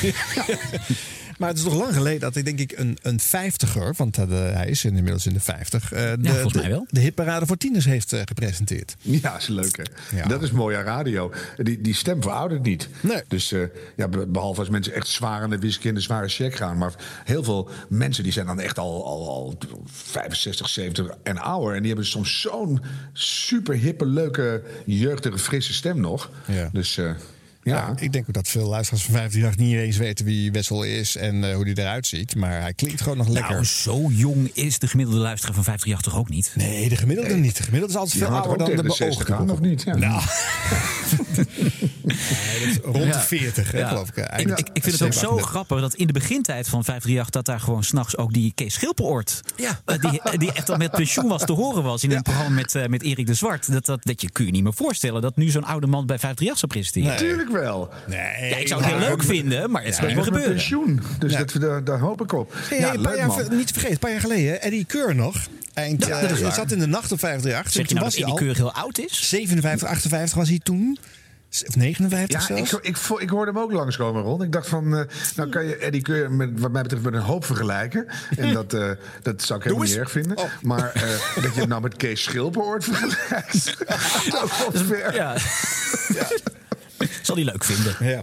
Maar het is nog lang geleden dat ik denk ik een, een vijftiger, want eh, hij is inmiddels in de vijftig, eh, de, volgens mij de- wel. de hitparade voor tieners heeft eh, gepresenteerd. Ja, is leuk hè. Ja. Dat is mooi aan radio. Die, die stem veroudert niet. Nee. Dus eh, ja, be- behalve als mensen echt zwaar aan de whisky en de zware check gaan. Maar heel veel mensen die zijn dan echt al, al, al 65, 70 en ouder. En die hebben soms zo'n super hippe, leuke, jeugdige, frisse stem nog. Ja. Dus ja. Ik denk ook dat veel luisteraars van 538 niet eens weten wie Wessel is en eh, hoe hij eruit ziet. Maar hij klinkt gewoon nog lekker. Nou, zo jong is de gemiddelde luisteraar van 538 toch ook niet? Nee, de gemiddelde niet. De gemiddelde is altijd veel ouder dan de tegen de 60 beoogde of niet? Ja. Nou. Is rond de 40, hè, Ja. geloof ik. Ik, ik, ik vind het ook zo 37. grappig dat in de begintijd van 538... dat daar gewoon s'nachts ook die Kees Schilperoort... Ja. eh, die, eh, die echt al met pensioen was te horen was... in een programma met, eh, met Erik de Zwart. Dat, dat, dat je, kun je niet meer voorstellen dat nu zo'n oude man bij 538 zou presenteren. Natuurlijk wel. Nee, Ja, ik zou het heel leuk vinden, maar het zou niet meer gebeuren. pensioen. Dus dat, daar, daar hoop ik op. Hey, ja, niet te vergeten, een paar jaar geleden, Eddie Keur nog. Eind, Ja, eh, dat is zat in de nacht op 538. Zeg je toen nou was dat hij Eddie Keur heel oud is? 57, 58 was hij toen. Of 59 Ja, zelfs. ik, ik, ik hoorde hem ook langskomen, Ron. Ik dacht van, eh, nou kan je Eddie Keur met, wat mij betreft met een hoop vergelijken. En dat, eh, dat zou ik helemaal niet erg vinden. Oh. Maar eh, dat je het nou met Kees Schilperoort vergelijkt. dat wel ver. Ja. Zal hij leuk vinden. Ja.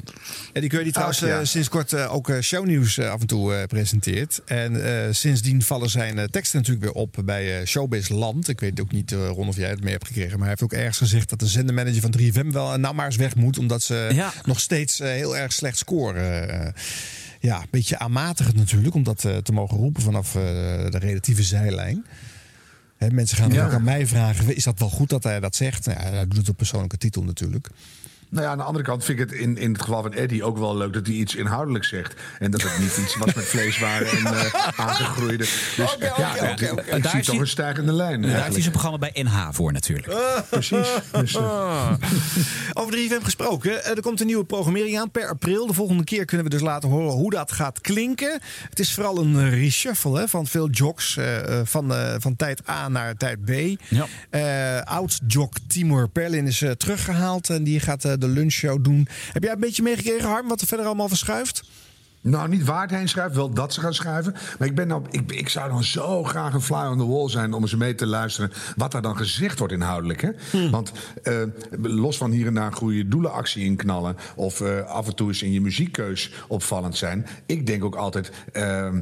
Keur die trouwens Ach, ja. eh, sinds kort eh, ook eh, shownieuws af en toe presenteert. En sindsdien vallen zijn teksten natuurlijk weer op bij Showbiz Land. Ik weet ook niet, Ron, of jij het mee hebt gekregen. Maar hij heeft ook ergens gezegd dat de zendermanager van 3FM wel nou maar eens weg moet. Omdat ze Ja. nog steeds heel erg slecht scoren. Ja, een beetje aanmatigend natuurlijk om dat te mogen roepen vanaf de relatieve zijlijn. Hè, mensen gaan Ja. ook aan mij vragen, is dat wel goed dat hij dat zegt? Nou, hij doet het op persoonlijke titel natuurlijk. Nou ja, aan de andere kant vind ik het in, in het geval van Eddie ook wel leuk dat hij iets inhoudelijks zegt. En dat het niet iets was met vleeswaren en eh aangegroeide. Dus ja, oké, ik- oké. ik, Daar zie toch hij- een stijgende lijn. Daar heeft hij zijn programma bij NH voor natuurlijk. Precies. Dus, eh, Over 3FM gesproken. eh, Er komt een nieuwe programmering aan per april. De volgende keer kunnen we dus laten horen hoe dat gaat klinken. Het is vooral een reshuffle hè, van veel jocks. van, eh, van tijd A naar tijd B. Ja. Eh, Oud-jock Timur Perlin is eh, teruggehaald. En die gaat de lunchshow doen. Heb jij een beetje meegekregen, Harm, wat er verder allemaal verschuift? Nou, niet waar het heen schuift, wel dat ze gaan schuiven. Maar ik, ben nou, ik, ik zou dan zo graag een fly on the wall zijn om eens mee te luisteren wat er dan gezegd wordt inhoudelijk. Hè? Want eh, los van hier en daar een goede doelenactie inknallen of eh, af en toe eens in je muziekkeus opvallend zijn. Ik denk ook altijd, eh,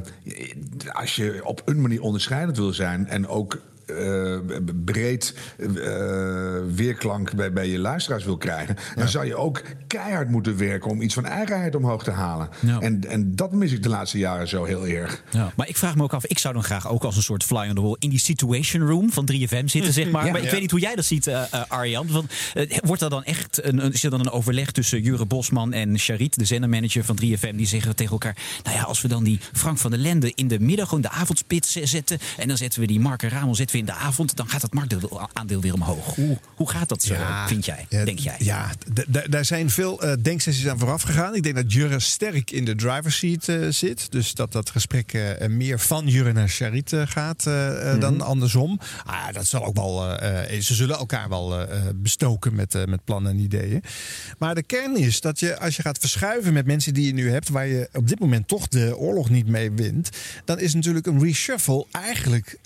als je op een manier onderscheidend wil zijn en ook. Eh, breed eh, weerklank bij, bij je luisteraars wil krijgen, dan zou je ook keihard moeten werken om iets van eigenheid omhoog te halen. En, en dat mis ik de laatste jaren zo heel erg. Ja. Maar ik vraag me ook af, ik zou dan graag ook als een soort fly on the wall in die situation room van 3FM zitten, zeg maar. Maar ik weet niet hoe jij dat ziet, eh Arjan. Want, wordt er dan echt een, een, is er dan een overleg tussen Jure Bosman en Charit, de zendermanager van 3FM, die zeggen tegen elkaar: Nou ja, als we dan die Frank van der Lende in de middag, gewoon de avondspits zetten. En dan zetten we die Mark en Ramon zetten we in de avond. Dan gaat het marktaandeel weer omhoog. Hoe, hoe gaat dat, zo, vind jij? Ja, denk jij? Ja, daar zijn veel eh, denksessies aan vooraf gegaan. Ik denk dat Jurre sterk in de driver's seat eh, zit. Dus dat dat gesprek eh, meer van Jurre naar Charit eh, gaat eh, dan Mhm. andersom. Ah, dat zal ook wel. ze zullen elkaar wel bestoken met, met plannen en ideeën. Maar de kern is dat je, als je gaat verschuiven met mensen die je nu hebt, waar je op dit moment toch de oorlog niet mee wint, dan is natuurlijk een reshuffle eigenlijk,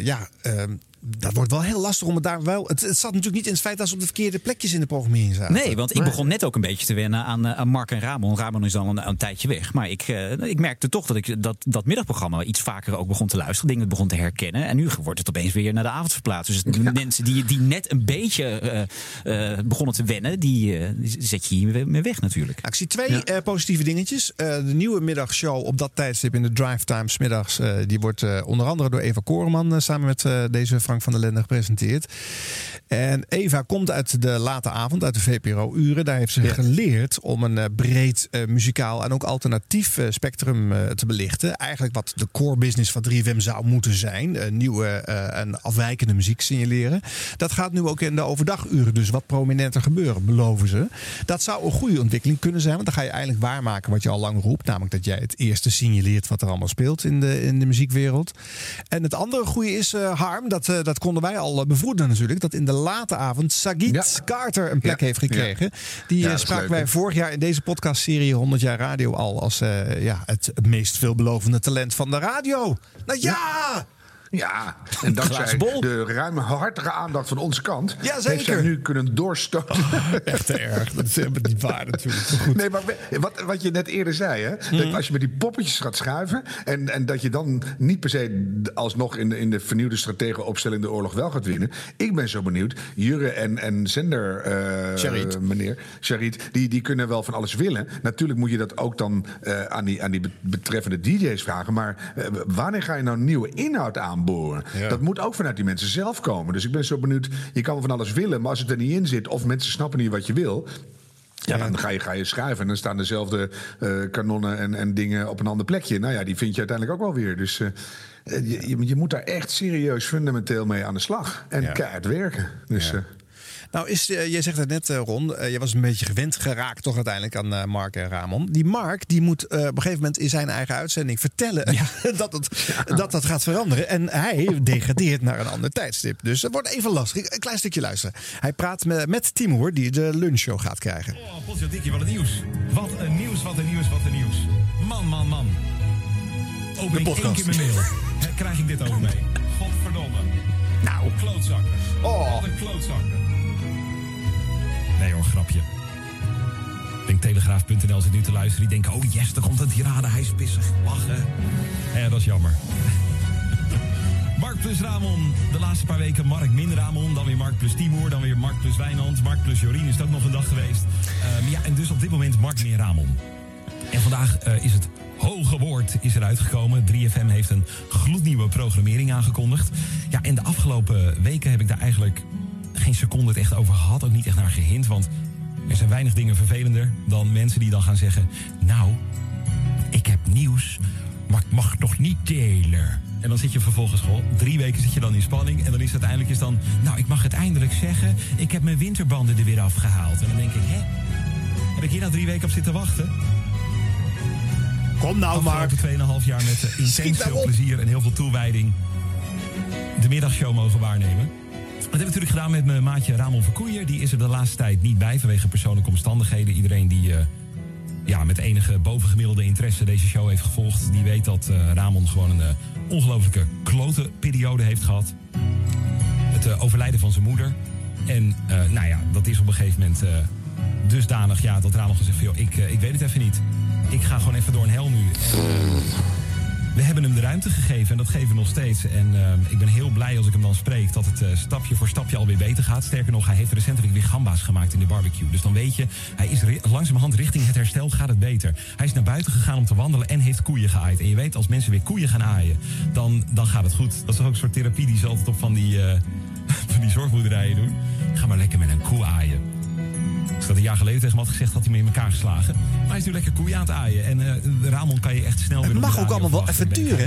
ja. Um, dat wordt wel heel lastig om het daar wel. Het, het zat natuurlijk niet in het feit dat ze op de verkeerde plekjes in de programmering zaten. Nee, want ik begon net ook een beetje te wennen aan, eh, aan Mark en Ramon. Ramon is dan een, een tijdje weg. Maar ik, eh, ik merkte toch dat ik dat, dat middagprogramma iets vaker ook begon te luisteren. Dingen begon te herkennen. En nu wordt het opeens weer naar de avond verplaatst. Dus de mensen die, die net een beetje eh, eh, begonnen te wennen, die, die zet je hier mee weg natuurlijk. Nou, ik zie twee eh, positieve dingetjes. Eh, de nieuwe middagshow op dat tijdstip in de drive times middags. eh, die wordt onder andere door Eva Koreman samen met eh, deze Frank van der Lende gepresenteerd. En Eva komt uit de late avond, uit de VPRO-uren. Daar heeft ze geleerd om een eh, breed eh, muzikaal en ook alternatief eh, spectrum te belichten. Eigenlijk wat de core business van 3FM zou moeten zijn. Nieuwe en afwijkende muziek signaleren. Dat gaat nu ook in de overdaguren dus wat prominenter gebeuren, beloven ze. Dat zou een goede ontwikkeling kunnen zijn. Want dan ga je eigenlijk waarmaken wat je al lang roept. Namelijk dat jij het eerste signaleert wat er allemaal speelt in de, in de muziekwereld. En het andere goede is, Harm, dat, eh, dat konden wij al eh, bevroeden natuurlijk. Dat in de late avond Sagit Carter een plek Ja. heeft gekregen. Die Ja, eh, spraken wij vorig jaar in deze podcastserie 100 jaar radio al als ja, het meest veelbelovende talent van de radio. Nou ja! Ja, en dankzij de ruime hartige aandacht van onze kant... Ja, heeft zeker. zij nu kunnen doorstoten. Echt te erg. Dat is helemaal niet waar natuurlijk. Nee, maar wat, wat je net eerder zei, hè? Mhm. Dat als je met die poppetjes gaat schuiven... En, en dat je dan niet per se alsnog in de, in de vernieuwde strategenopstelling de oorlog wel gaat winnen. Ik ben zo benieuwd. Jure en, en zender, eh, Charit. meneer Charit, die, die kunnen wel van alles willen. Natuurlijk moet je dat ook dan eh, aan, die, aan die be- betreffende DJ's vragen. Maar eh, wanneer ga je nou nieuwe inhoud Ja. Dat moet ook vanuit die mensen zelf komen. Dus ik ben zo benieuwd. Je kan van alles willen, maar als het er niet in zit... of mensen snappen niet wat je wil... Ja, dan ga je, ga je schuiven en dan staan dezelfde eh, kanonnen en, en dingen op een ander plekje. Nou ja, die vind je uiteindelijk ook wel weer. Dus eh, je, je, moet daar echt serieus fundamenteel mee aan de slag. En Ja. keihard werken. Dus, eh, Nou, is, eh, jij zegt het net, eh, Ron. eh, je was een beetje gewend geraakt toch uiteindelijk aan Mark en Ramon. Die Mark die moet op een gegeven moment in zijn eigen uitzending vertellen dat, het, dat dat gaat veranderen. En hij degradeert naar een ander tijdstip. Dus het wordt even lastig. Een klein stukje luisteren. Hij praat met, met Timur, die de lunchshow gaat krijgen. Oh, potverdikkie, wat een nieuws. Wat een nieuws, wat een nieuws, wat een nieuws. Man, man, man. Open De ik één podcast. keer mijn mail. Krijg ik dit over mee? Godverdomme. Nou. Klootzakken. Oh. Wat een klootzakken. Nee hoor, grapje. Denk Telegraaf.nl zit nu te luisteren. Die denken, oh yes, er komt een tirade. Hij is pissig. Lachen. Ja, dat is jammer. Mark plus Ramon. De laatste paar weken Mark min Ramon. Dan weer Mark plus Timur. Dan weer Mark plus Wijnand. Mark plus Jorien is het ook nog een dag geweest. Ehm, ja, en dus op dit moment Mark min Ramon. En vandaag eh, is het hoge woord is eruit gekomen. 3FM heeft een gloednieuwe programmering aangekondigd. Ja, en de afgelopen weken heb ik daar eigenlijk geen seconde het echt over gehad. Ook niet echt naar gehint, want er zijn weinig dingen vervelender dan mensen die dan gaan zeggen... Nou, ik heb nieuws, maar ik mag het nog niet delen. En dan zit je vervolgens gewoon drie weken zit je dan in spanning. En dan is het uiteindelijk is dan, nou, ik mag het eindelijk zeggen. Ik heb mijn winterbanden er weer afgehaald. En dan denk ik, hè? Heb ik hier nou drie weken op zitten wachten? Kom nou, Mark. Afgelopen 2,5 jaar met eh, intens veel plezier en heel veel toewijding de middagshow mogen waarnemen. Dat heb ik natuurlijk gedaan met mijn maatje Ramon Verkoeijer. Die is er de laatste tijd niet bij vanwege persoonlijke omstandigheden. Iedereen die eh, ja, met enige bovengemiddelde interesse deze show heeft gevolgd... die weet dat eh, Ramon gewoon een eh, ongelofelijke klote periode heeft gehad. Het overlijden van zijn moeder. En nou ja, dat is op een gegeven moment dusdanig ja, dat Ramon gezegd van... joh, ik, ik weet het even niet. Ik ga gewoon even door een hel nu. We hebben hem de ruimte gegeven en dat geven we nog steeds. En eh, ik ben heel blij als ik hem dan spreek dat het eh, stapje voor stapje alweer beter gaat. Sterker nog, hij heeft recentelijk weer gamba's gemaakt in de barbecue. Dus dan weet je, hij is langzamerhand richting het herstel gaat het beter. Hij is naar buiten gegaan om te wandelen en heeft koeien geaaid. En je weet, als mensen weer koeien gaan aaien, dan, dan gaat het goed. Dat is toch ook een soort therapie die ze altijd op van die, eh, van die zorgboerderijen doen. Ga maar lekker met een koe aaien. Als ik dat een jaar geleden tegen hem had gezegd, had hij me in elkaar geslagen. Maar hij is nu lekker koeien aan het aaien. En eh Ramon kan je echt snel weer Het op de mag ook allemaal wel avontuur, hè?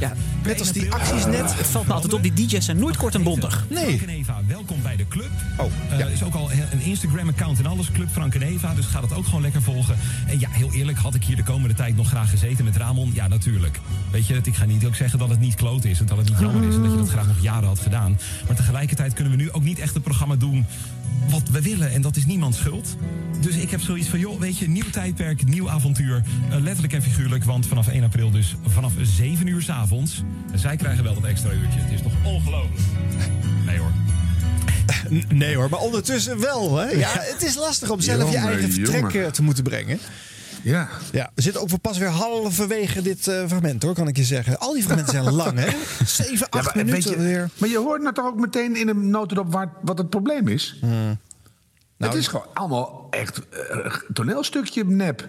Ja, Net als die acties net. Het valt me altijd op, die DJ's zijn nooit kort en bondig. Nee. Frank en Eva, welkom bij de club. Oh, Er is ook al een Instagram-account en alles, Club Frank en Eva. Dus ga dat ook gewoon lekker volgen. En ja, heel eerlijk, had ik hier de komende tijd nog graag gezeten met Ramon? Ja, natuurlijk. Weet je, ik ga niet ook zeggen dat het niet kloot is. en Dat het niet jammer is en dat je dat graag nog jaren had gedaan. Maar tegelijkertijd kunnen we nu ook niet echt een programma doen wat we willen. En dat is niemands schuld. Dus ik heb zoiets van, joh, weet je, nieuw tijdperk, nieuw avontuur. Eh, letterlijk en figuurlijk, want vanaf 1 april dus vanaf 7 uur 's avonds. Zij krijgen wel dat extra uurtje. Het is toch ongelooflijk? Nee hoor. Nee hoor, maar ondertussen wel. Hè? Ja, het is lastig om zelf je eigen vertrek jongen. te moeten brengen. Ja. Ja, we zitten ook voor pas weer halverwege dit eh, fragment hoor, kan ik je zeggen. Al die fragmenten zijn lang, hè? Zeven, Ja, acht maar, weet minuten je, weer. maar je hoort nou toch ook meteen in een notendop waar, wat het probleem is? Nou, het is gewoon allemaal echt eh, toneelstukje nep.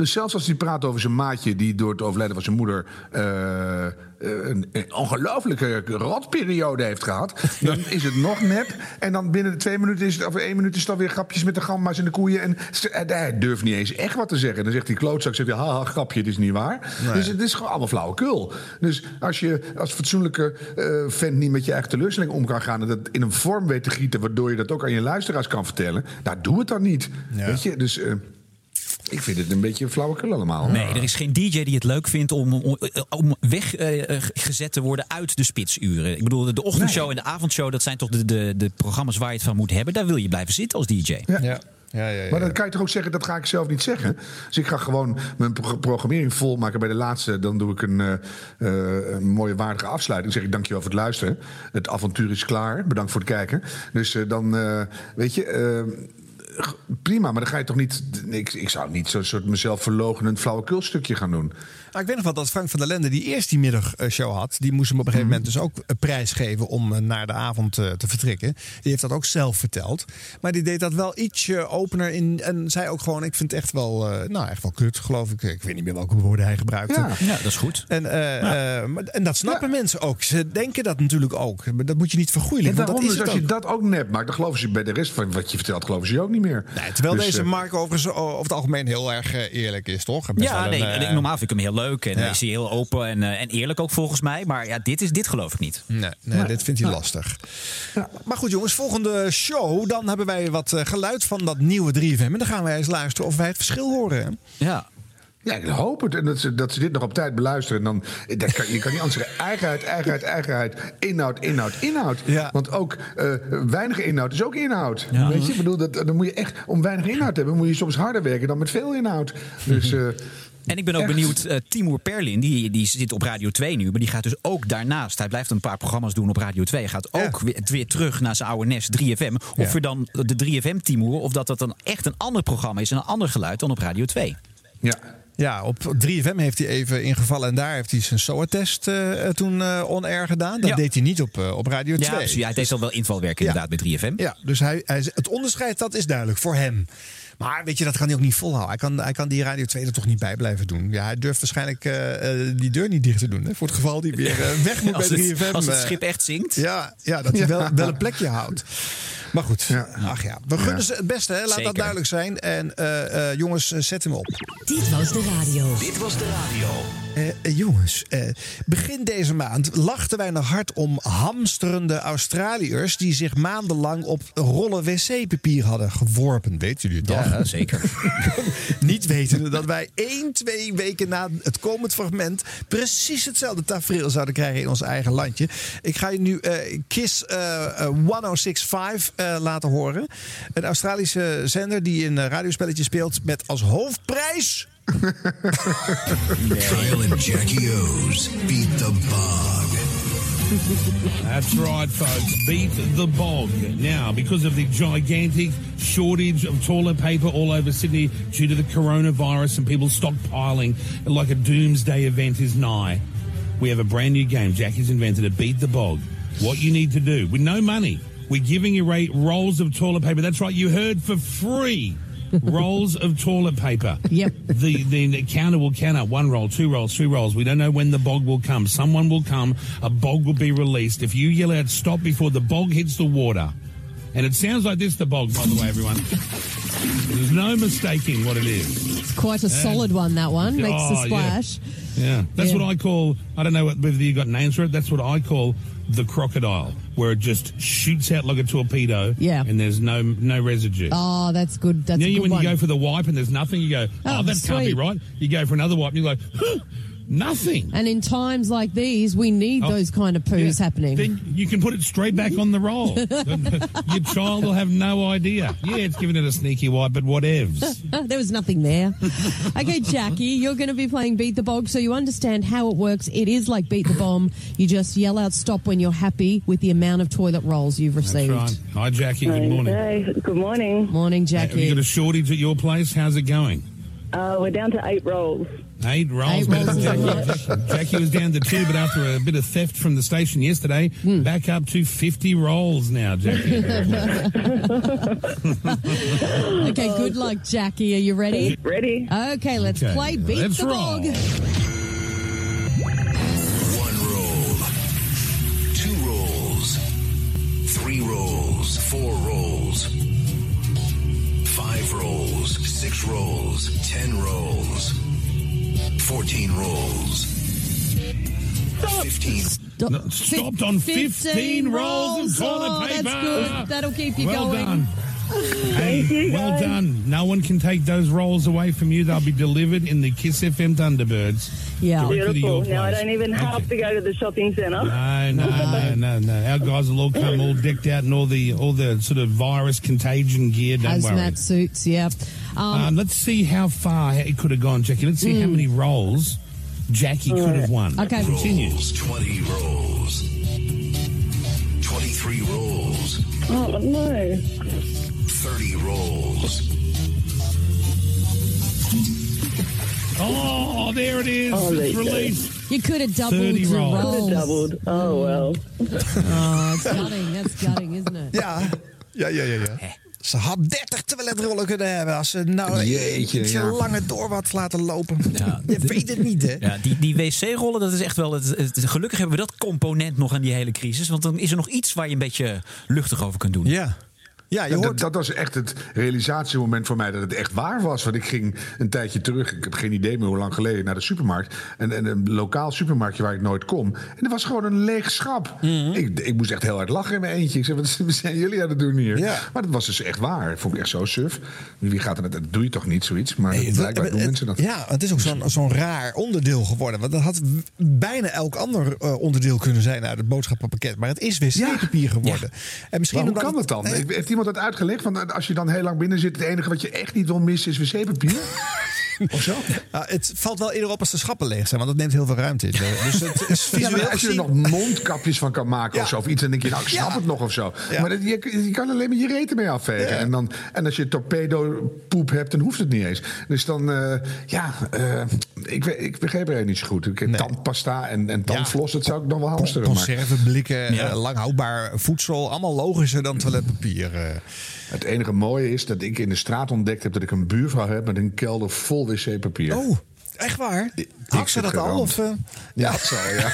Dus zelfs als hij praat over zijn maatje die door het overlijden van zijn moeder eh, eh, een, een ongelooflijke rotperiode heeft gehad, dan is het nog nep. En dan binnen de twee minuten is het, of één minuut is het alweer grapjes met de gamma's en de koeien. En eh, hij durft niet eens echt wat te zeggen. Dan zegt die klootzak, zegt hij, haha, grapje, het is niet waar. Nee. Dus het is gewoon allemaal flauwekul. Dus als je als fatsoenlijke eh vent niet met je eigen teleurstelling om kan gaan... en dat in een vorm weet te gieten waardoor je dat ook aan je luisteraars kan vertellen... nou, doe het dan niet. Weet je, dus... ik vind het een beetje flauwekul allemaal. Nee, er is geen DJ die het leuk vindt om, om, om weggezet te worden uit de spitsuren. Ik bedoel, de ochtendshow en de avondshow, dat zijn toch de, de, de programma's waar je het van moet hebben. Daar wil je blijven zitten als DJ. Ja. Ja, ja, ja. Maar dan kan je toch ook zeggen, dat ga ik zelf niet zeggen. Dus ik ga gewoon mijn pro- programmering volmaken bij de laatste. Dan doe ik een, eh, eh, een mooie waardige afsluiting. Dan zeg ik dankjewel voor het luisteren. Het avontuur is klaar. Bedankt voor het kijken. Dus eh, dan, eh, weet je... Prima, maar dan ga je toch niet. Ik, ik zou niet zo'n soort mezelf verlogenend flauwekulstukje gaan doen. Nou, ik weet nog wel dat Frank van der Lende, die eerst die middagshow had, die moest hem op een gegeven moment dus ook een prijs geven om eh, naar de avond eh, te vertrekken. Die heeft dat ook zelf verteld. Maar die deed dat wel ietsje opener in en zei ook gewoon: Ik vind het echt wel, eh, nou, echt wel kut, geloof ik. Ik weet niet meer welke woorden hij gebruikte. Ja. Ja, dat is goed. En, en dat snappen mensen ook. Ze denken dat natuurlijk ook. Maar dat moet je niet En vergoeilijken. want daarom, dat is dus als je dat ook nep maakt, dan geloven ze bij de rest van wat je vertelt, geloven ze je ook niet meer. Nee, terwijl Dus, deze Mark overigens over het algemeen heel erg eerlijk is, toch? Best Ja, wel nee, een, normaal vind ik hem heel leuk en ja. is hij heel open en, eh, en eerlijk ook volgens mij. Maar ja, dit, is, dit geloof ik niet. Nee, nee, dit vindt hij lastig. Maar goed, jongens, volgende show. Dan hebben wij wat eh, geluid van dat nieuwe 3FM. En dan gaan wij eens luisteren of wij het verschil horen. hè? Ja. Ja, ik hoop het. En dat ze, dat ze dit nog op tijd beluisteren. En dan, dat kan, je kan niet anders zeggen. Eigenheid, eigenheid, eigenheid. Inhoud, inhoud, inhoud. Ja. Want ook eh, weinig inhoud is ook inhoud. Weet je, ik bedoel, dat, dan moet je echt, om weinig inhoud te hebben, moet je soms harder werken dan met veel inhoud. Dus, eh, En ik ben ook Echt? benieuwd, eh Timur Perlin, die, die zit op Radio 2 nu, maar die gaat dus ook daarnaast. Hij blijft een paar programma's doen op Radio 2. Hij gaat ook weer, weer terug naar zijn oude nest 3FM. Of Ja. dan de 3FM Timur, of dat dat dan echt een ander programma is en een ander geluid dan op Radio 2. ja. Ja, op 3FM heeft hij even ingevallen. En daar heeft hij zijn SOA-test eh, toen eh on-air gedaan. Dat Ja. deed hij niet op, eh, op Radio 2. Ja, precies. Ja, hij deed al wel invalwerk inderdaad bij 3FM. Ja, dus hij, hij, het onderscheid dat is duidelijk voor hem. Maar weet je, dat kan hij ook niet volhouden. Hij kan, hij kan die Radio 2 er toch niet bij blijven doen. Ja, hij durft waarschijnlijk eh, eh, die deur niet dicht te doen. Hè, voor het geval die weer eh, weg moet bij Als 3FM. het, als het schip echt zinkt. Ja, ja dat hij wel, wel een plekje houdt. Maar goed, Ja. ach ja. We gunnen Ja. ze het beste, hè? laat Zeker. dat duidelijk zijn. En eh, eh, jongens, eh, zet hem op. Dit was de radio. Dit was de radio. Jongens, eh, begin deze maand lachten wij nog hard om hamsterende Australiërs... die zich maandenlang op rollen wc-papier hadden geworpen. Weet jullie nog? Ja, zeker. Niet wetende dat wij één, twee weken na het komend fragment... precies hetzelfde tafereel zouden krijgen in ons eigen landje. Ik ga je nu Kiss eh, 1065 eh, laten horen. Een Australische zender die een eh, radiospelletje speelt... met als hoofdprijs... Kyle and Jackie O's beat the bog. That's right, folks. Beat the bog. Now, because of the gigantic shortage of toilet paper all over Sydney due to the coronavirus and people stockpiling like a doomsday event is nigh, we have a brand new game Jackie's invented it Beat the Bog. What you need to do with no money, we're giving you rolls of toilet paper. That's right, you heard for free. rolls of toilet paper. Yep. The the counter will count up one roll, two rolls, three rolls. We don't know when the bog will come. Someone will come. A bog will be released. If you yell out "stop" before the bog hits the water, and it sounds like this, the bog, by the way, everyone. There's no mistaking what it is. It's quite a solid one, that one. Makes Oh, a splash. Yeah, that's Yeah. what I call. I don't know what- whether you got names for it. That's what I call the crocodile, where it just shoots out like a torpedo. Yeah. and there's no no residue. Oh, that's good. That's you a know, good when one. you go for the wipe and there's nothing, you go, oh, Oh, that can't be right. You go for another wipe and you go, huh, nothing. and in times like these, we need Oh, those kind of poos happening. Then you can put it straight back on the roll. Your child will have no idea. Yeah, it's giving it a sneaky wipe, but whatevs. there was nothing there. okay, Jackie, you're going to be playing Beat the Bog, so you understand how it works. It is like Beat the Bomb. You just yell out stop when you're happy with the amount of toilet rolls you've That's received. right. Hi, Jackie. Good morning. Okay. Good morning. Morning, Have you Jackie. got a shortage at your place? How's it going? Uh, we're down to eight rolls. Eight rolls. Eight better rolls than Jackie. Jackie. Jackie was down to two, but after a bit of theft from the station yesterday, Hmm. back up to 50 rolls now, Jackie. okay, good luck, Jackie. Are you ready? Ready. Okay, let's Okay, play Beat let's the Bog. One roll. Two rolls. Three rolls. Four rolls. Five rolls. Six rolls. Ten rolls. Fourteen rolls. Fifteen. No, stopped on 15 rolls of toilet Oh, paper. that's good. That'll keep you well going. done. Hey, well done. No one can take those rolls away from you. They'll be delivered in the Kiss FM Thunderbirds. Yeah. Beautiful. Now I don't even have to go to the shopping centre. No, no, no, no. Our guys will all come all decked out in all the all the sort of virus contagion gear. Don't worry. Hazmat suits, yeah. Um, Um, let's see how far it could have gone, Jackie. Let's see how Mm. many rolls Jackie could have won. Okay. Continue. Rolls. Twenty rolls. Twenty-three rolls. Oh, no. Thirty rolls. Oh, there it is. Oh, there it's you go. released. you could have doubled 30 your rolls. rolls. Could have doubled. Oh, well. Oh, it's gutting. That's gutting, isn't it? Ja, ja, ja, ja. ja. Ze had 30 toiletrollen kunnen hebben als ze nou Jeetje, ietsje ja. langer door had laten lopen. Je weet het niet, hè? Ja, die, die wc-rollen, dat is echt wel. Het, het- gelukkig hebben we dat component nog aan die hele crisis. Want dan is er nog iets waar je een beetje luchtig over kunt doen. Ja. Ja, je hoort... dat, dat was echt het realisatiemoment voor mij dat het echt waar was. Want ik ging een tijdje terug, ik heb geen idee meer hoe lang geleden, naar de supermarkt. En, en een lokaal supermarktje waar ik nooit kom. En er was gewoon een leeg schap. Mhm. ik, ik moest echt heel hard lachen in mijn eentje. Ik zei, wat zijn jullie aan het doen hier? Ja. Maar dat was dus echt waar. Vond ik echt zo suf. Wie gaat er, dat doe je toch niet, zoiets? Maar Nee, het- doen het- mensen dat. Ja, het is ook zo'n zo'n raar onderdeel geworden. Want dat had bijna elk ander eh, onderdeel kunnen zijn uit het boodschappenpakket. Maar het is wc-papier geworden. En misschien Maar hoe kan het- dat dan? Heeft iemand dat uitgelegd? Want als je dan heel lang binnen zit, het enige wat je echt niet wil missen is wc-papier? Nou, het valt wel eerder op als de schappen leeg zijn, want dat neemt heel veel ruimte in. Eh, Dus het is visueel als je er nog mondkapjes van kan maken of zo, of iets, dan denk je, nou, ik snap het nog of zo. Maar dat, je, je kan alleen maar je reet ermee afvegen. En, dan, en als je torpedo-poep hebt, dan hoeft het niet eens. Dus dan, eh, ja, eh, ik, ik begreep er niet zo goed. Ik tandpasta en, en dat zou ik nog wel hamsteren. Conserveblikken, Ja. eh, lang houdbaar voedsel, allemaal logischer dan toiletpapier. Het enige mooie is dat ik in de straat ontdekt heb dat ik een buurvrouw heb met een kelder vol wc-papier. Oh, echt waar? Had ze dat al? Of, eh? Ja, dat zal, ja.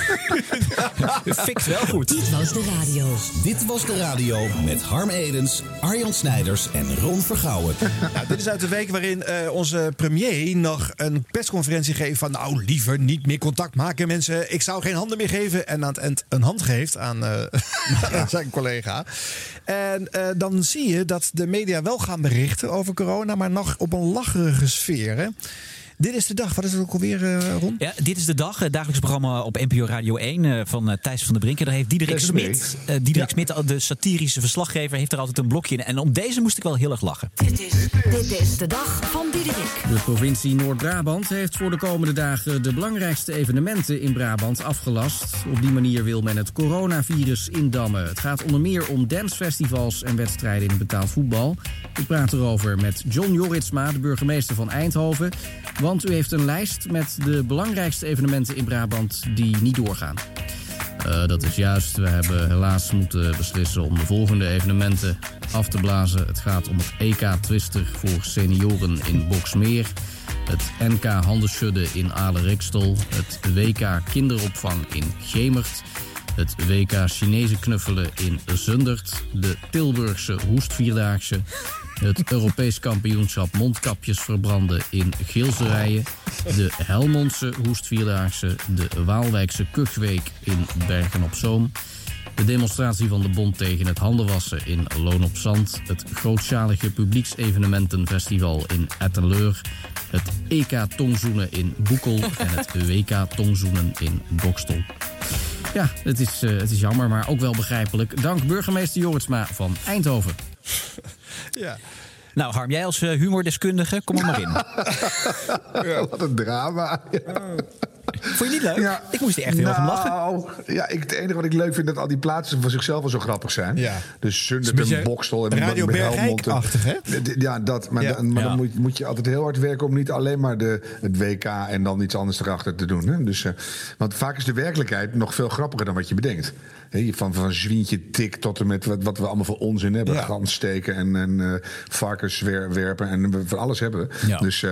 Fikt wel goed. Dit was de radio. Dit was de radio met Harm Edens, Arjan Snijders en Ron Vergouwen. Nou, dit is uit de week waarin eh, onze premier nog een persconferentie geeft van... nou, liever niet meer contact maken, mensen. Ik zou geen handen meer geven. En aan het eind een hand geeft aan, eh, aan zijn collega. En eh, dan zie je dat de media wel gaan berichten over corona... maar nog op een lacherige sfeer, hè? Dit is de dag. Wat is het ook alweer, eh, Ron? Ja, dit is de dag, het dagelijks programma op NPO Radio 1 eh, van eh, Thijs van der Brink. En daar heeft Diederik Smit, Diederik Smit, de satirische verslaggever, heeft er altijd een blokje in. En om deze moest ik wel heel erg lachen. Dit is, dit is de dag van Diederik. De provincie Noord-Brabant heeft voor de komende dagen de belangrijkste evenementen in Brabant afgelast. Op die manier wil men het coronavirus indammen. Het gaat onder meer om dancefestivals en wedstrijden in betaald voetbal. Ik praat erover met John Joritsma, de burgemeester van Eindhoven. Want u heeft een lijst met de belangrijkste evenementen in Brabant die niet doorgaan. Eh, dat is juist. We hebben helaas moeten beslissen om de volgende evenementen af te blazen. Het gaat om het EK Twister voor senioren in Boksmeer. Het NK Handenschudden in Ale-Rikstel. Het WK Kinderopvang in Gemert. Het WK Chinese knuffelen in Zundert. De Tilburgse Hoestvierdaagse. Het Europees kampioenschap mondkapjes verbranden in Geelserijen. De Helmondse Hoestvierdaagse. De Waalwijkse Kuchweek in Bergen op Zoom. De demonstratie van de Bond tegen het handenwassen in Loon op Zand. Het grootschalige publieksevenementenfestival in Ettenleur. Het EK Tongzoenen in Boekel. En het WK Tongzoenen in Bokstel. Ja, het is, eh, het is jammer, maar ook wel begrijpelijk. Dank burgemeester Joritsma van Eindhoven. Ja. Nou, Harm, jij als eh, humordeskundige, kom er maar in. Ja, wat een drama. Vond je niet leuk? Ik moest er echt heel erg om lachen. Nou, ja, ik, het enige wat ik leuk vind, dat al die plaatsen van zichzelf al zo grappig zijn. Ja. Dus en Bokstel en Radio Helmond. Hè? Ja, dat. Maar, Ja. dan, maar Ja. dan moet, moet je altijd heel hard werken om niet alleen maar de, het WK en dan iets anders erachter te doen. Hè? Dus, eh, want vaak is de werkelijkheid nog veel grappiger dan wat je bedenkt. Hè, van, van zwientje tik tot en met wat, wat we allemaal voor onzin hebben. Ja. Gans steken en, en eh, varkens wer- werpen en we van alles hebben. we. Ja. Dus, eh,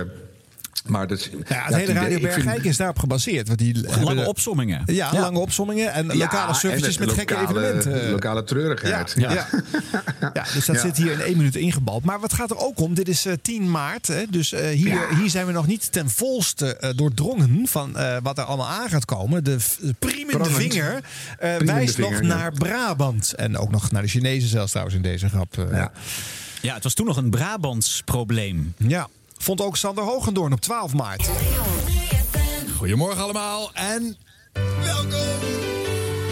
maar dat, Ja, het ja, hele Radio vind- Bergijk is daarop gebaseerd. Want die Lange hebben- opsommingen. Ja, Ja. lange opsommingen en lokale services met gekke evenementen. Lokale treurigheid. Ja, Ja. ja. Ja, dus dat Ja. zit hier in één minuut ingebald. Maar wat gaat er ook om? Dit is eh, 10 maart. Hè, dus eh, hier, hier zijn we nog niet ten volste eh, doordrongen van eh, wat er allemaal aan gaat komen. De de priemende Prangend. vinger eh, Priemende wijst nog naar Brabant. En ook nog naar de Chinezen zelfs trouwens in deze grap. eh. Ja. Ja, het was toen nog een Brabants probleem. ja. Vond ook Sander Hogendoorn op 12 maart. Goedemorgen allemaal en welkom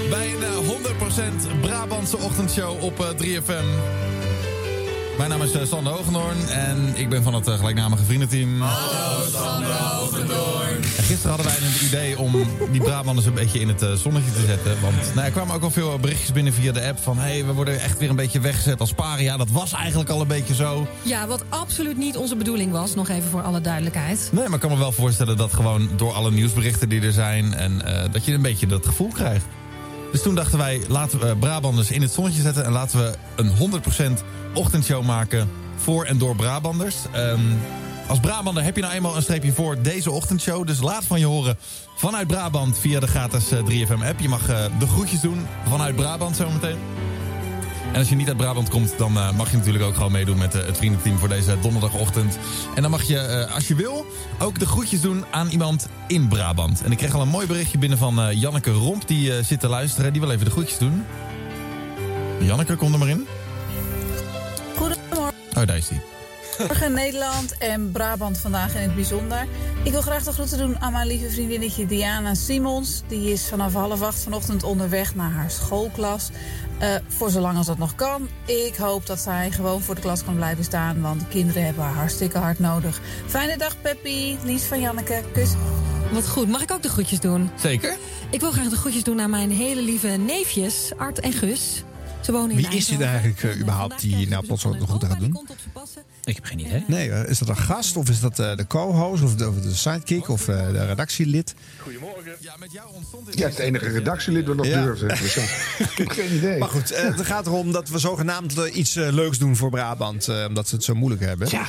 bij een eh, 100% Brabantse ochtendshow op eh, 3FM. Mijn naam is eh, Sander Hogendoorn en ik ben van het eh, gelijknamige vriendenteam. Hallo Sander Hogendoorn. En gisteren hadden wij een idee om die Brabanders een beetje in het eh, zonnetje te zetten. Want nou, er kwamen ook al veel berichtjes binnen via de app van... hé, hey, we worden echt weer een beetje weggezet als paria. Dat was eigenlijk al een beetje zo. Ja, wat absoluut niet onze bedoeling was, nog even voor alle duidelijkheid. Nee, maar ik kan me wel voorstellen dat gewoon door alle nieuwsberichten die er zijn... en dat je een beetje dat gevoel krijgt. Dus toen dachten wij, laten we Brabanders in het zonnetje zetten... en laten we een 100% ochtendshow maken voor en door Brabanders. Ehm, als Brabander heb je nou eenmaal een streepje voor deze ochtendshow. Dus laat van je horen vanuit Brabant via de gratis eh, 3FM-app. Je mag eh, de groetjes doen vanuit Brabant zometeen. En als je niet uit Brabant komt, dan eh, mag je natuurlijk ook gewoon meedoen met eh, het vriendenteam voor deze donderdagochtend. En dan mag je, eh, als je wil, ook de groetjes doen aan iemand in Brabant. En ik kreeg al een mooi berichtje binnen van Janneke Romp, die zit te luisteren. Die wil even de groetjes doen. Janneke, kom er maar in. Goedemorgen Oh, daar is die. Nederland en Brabant vandaag in het bijzonder. Ik wil graag de groeten doen aan mijn lieve vriendinnetje Diana Simons. Die is vanaf half acht vanochtend onderweg naar haar schoolklas. Eh, voor zolang als dat nog kan. Ik hoop dat zij gewoon voor de klas kan blijven staan. Want de kinderen hebben haar hartstikke hard nodig. Fijne dag, Peppy. Lies van Janneke. Kus. Wat goed, mag ik ook de groetjes doen? Zeker. Ik wil graag de groetjes doen aan mijn hele lieve neefjes, Art en Gus. Ze wonen in Wie is dit eigenlijk eh, überhaupt die nou plots ook nog goed gaat doen? Ik heb geen idee. Nee, is dat een gast of is dat eh, de co-host of de, of de sidekick of eh, de redactielid? Ja, het enige redactielid wat nog Ja. durft. Dus, ja. ik heb geen idee. Maar goed, eh, het gaat erom dat we zogenaamd iets leuks doen voor Brabant. eh, omdat ze het zo moeilijk hebben. Ja,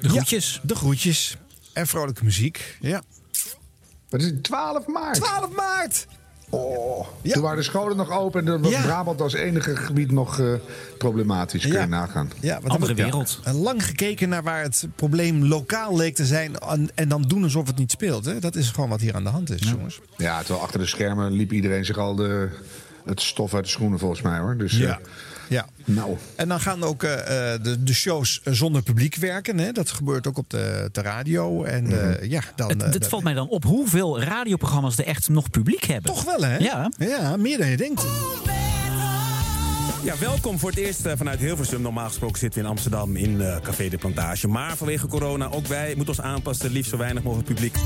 de groetjes. de groetjes. En vrolijke muziek. Ja. Wat is het? 12 maart. 12 maart! Oh, Toen waren de scholen nog open en dan was Ja. Brabant als enige gebied nog eh, problematisch. Kun je Ja. nagaan. Ja, wat hebben we- ja, lang gekeken naar waar het probleem lokaal leek te zijn. En, en dan doen alsof het niet speelt. Hè? Dat is gewoon wat hier aan de hand is, jongens. Ja, terwijl achter de schermen liep iedereen zich al de, het stof uit de schoenen volgens mij hoor. Dus, Ja. eh, Ja. Nou. En dan gaan ook eh, eh, de, de shows zonder publiek werken. Hè? Dat gebeurt ook op de, de radio. En eh, ja, dan. Het, eh, valt mij dan op hoeveel radioprogramma's er echt nog publiek hebben. Toch wel, hè? Ja. Ja, meer dan je denkt. Ja, welkom voor het eerst vanuit Hilversum. Normaal gesproken zitten we in Amsterdam in eh, Café de Plantage. Maar vanwege corona, ook wij moeten ons aanpassen. Liefst zo weinig mogelijk publiek.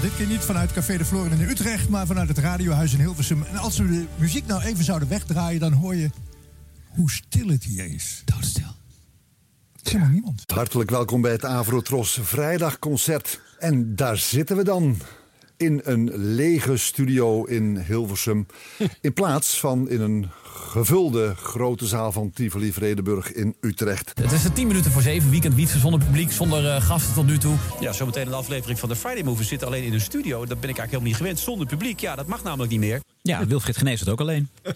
Dit keer niet vanuit Café de Florin in Utrecht, maar vanuit het radiohuis in Hilversum. En als we de muziek nou even zouden wegdraaien, dan hoor je hoe stil het hier is. Doodstil. Er is helemaal niemand. Hartelijk welkom bij het Avrotros Vrijdagconcert. En daar zitten we dan. In een lege studio in Hilversum. In plaats van in een gevulde grote zaal van Tivoli Vredenburg in Utrecht. Het is de 10 minuten voor 7, weekend wietsen zonder publiek, zonder eh, gasten tot nu toe. Ja, zometeen een aflevering van de Friday Move. We zitten alleen in een studio. Dat ben ik eigenlijk helemaal niet gewend. Zonder publiek, ja, dat mag namelijk niet meer. Ja, Wilfried Genees het ook alleen.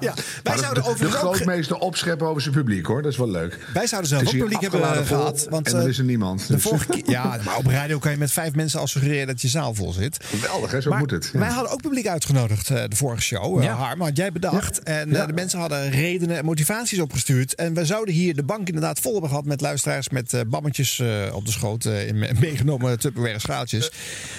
Ja, wij de, zouden de ook- grootmeester opscheppen over zijn publiek hoor. Dat is wel leuk. Wij zouden zelf ook publiek hebben afgeladen gehad. Want, en er eh, is er niemand. De Dus- vorige keer, ja, maar op radio kan je met vijf mensen al suggereren dat je zaal vol zit. Geweldig, hè? Zo Maar moet het. ja. Wij hadden ook publiek uitgenodigd eh, de vorige show. eh, Ja. Harm, had jij bedacht. En eh, Ja. de mensen hadden redenen en motivaties opgestuurd. En we zouden hier de bank inderdaad vol hebben gehad met luisteraars met eh, bammetjes eh, op de schoot in me- meegenomen Tupperware schaaltjes.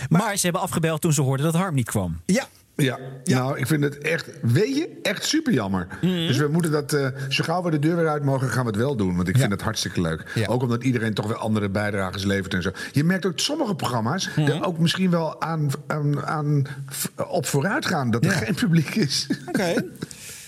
Maar, ze hebben afgebeld toen ze hoorden dat Harm niet kwam. Ja. Ja, nou, ik vind het echt, weet je, echt super jammer. Dus we moeten dat, eh, zo gauw we de deur weer uit mogen, gaan we het wel doen. Want ik vind het hartstikke leuk. Ook omdat iedereen toch weer andere bijdrages levert en zo. Je merkt ook dat sommige programma's er ook misschien wel aan, aan, op vooruit gaan dat er geen publiek is. Oké.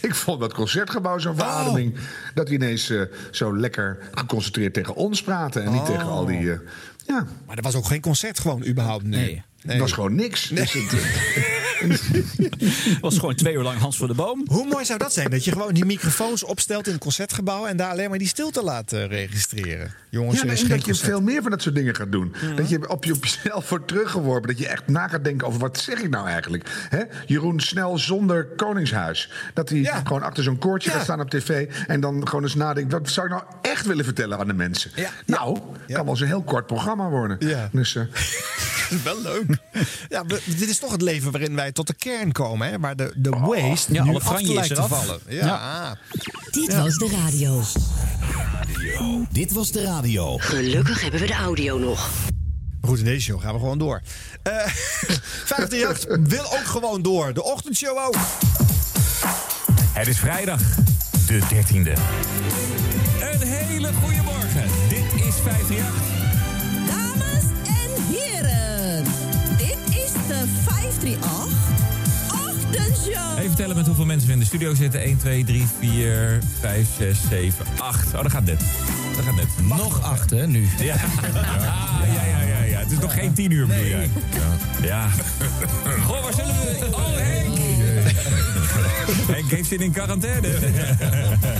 Ik vond dat concertgebouw zo'n verademing. Dat die ineens eh, zo lekker geconcentreerd tegen ons praten. En niet Oh. tegen al die... eh, ja. Maar er was ook geen concert gewoon überhaupt. Nee. Het was gewoon niks. Dus het, Het was gewoon twee uur lang Hans voor de Boom. Hoe mooi zou dat zijn? Dat je gewoon die microfoons opstelt in het concertgebouw en daar alleen maar die stilte laat eh, registreren. Jongens, ja, en dat je veel meer van dat soort dingen gaat doen. Dat je op, je op jezelf wordt teruggeworpen. Dat je echt na gaat denken over wat zeg ik nou eigenlijk. Hè? Jeroen Snel zonder Koningshuis. Dat hij gewoon achter zo'n koordje gaat staan op tv. En dan gewoon eens nadenkt. Wat zou ik nou echt willen vertellen aan de mensen? Nou, kan wel eens een heel kort programma worden. Dus, eh, is wel leuk. Ja, we- dit is toch het leven waarin wij tot de kern komen, hè? Waar de, de waste Ja, nu alle af te is vallen. Ja. Dit Ja. was de radio. Dit was de radio. Gelukkig hebben we de audio nog. Goed, in deze show gaan we gewoon door. Eh 538 wil ook gewoon door. De ochtendshow ook. Het is vrijdag, de 13e. Een hele goede morgen. Dit is 538. Dames en heren, dit is de 538 Ochtendshow. Even tellen met hoeveel mensen we in de studio zitten. 1, 2, 3, 4, 5, 6, 7, 8. Oh, dat gaat net. Dat gaat net. Nog acht, hè, nu. Ja. Ja, ja, ja, ja, ja. Het is nog geen 10 uur, bedoel jij? Ja. ja. Goh, waar zullen we... Oh, Henk! Henk heeft zin in quarantaine.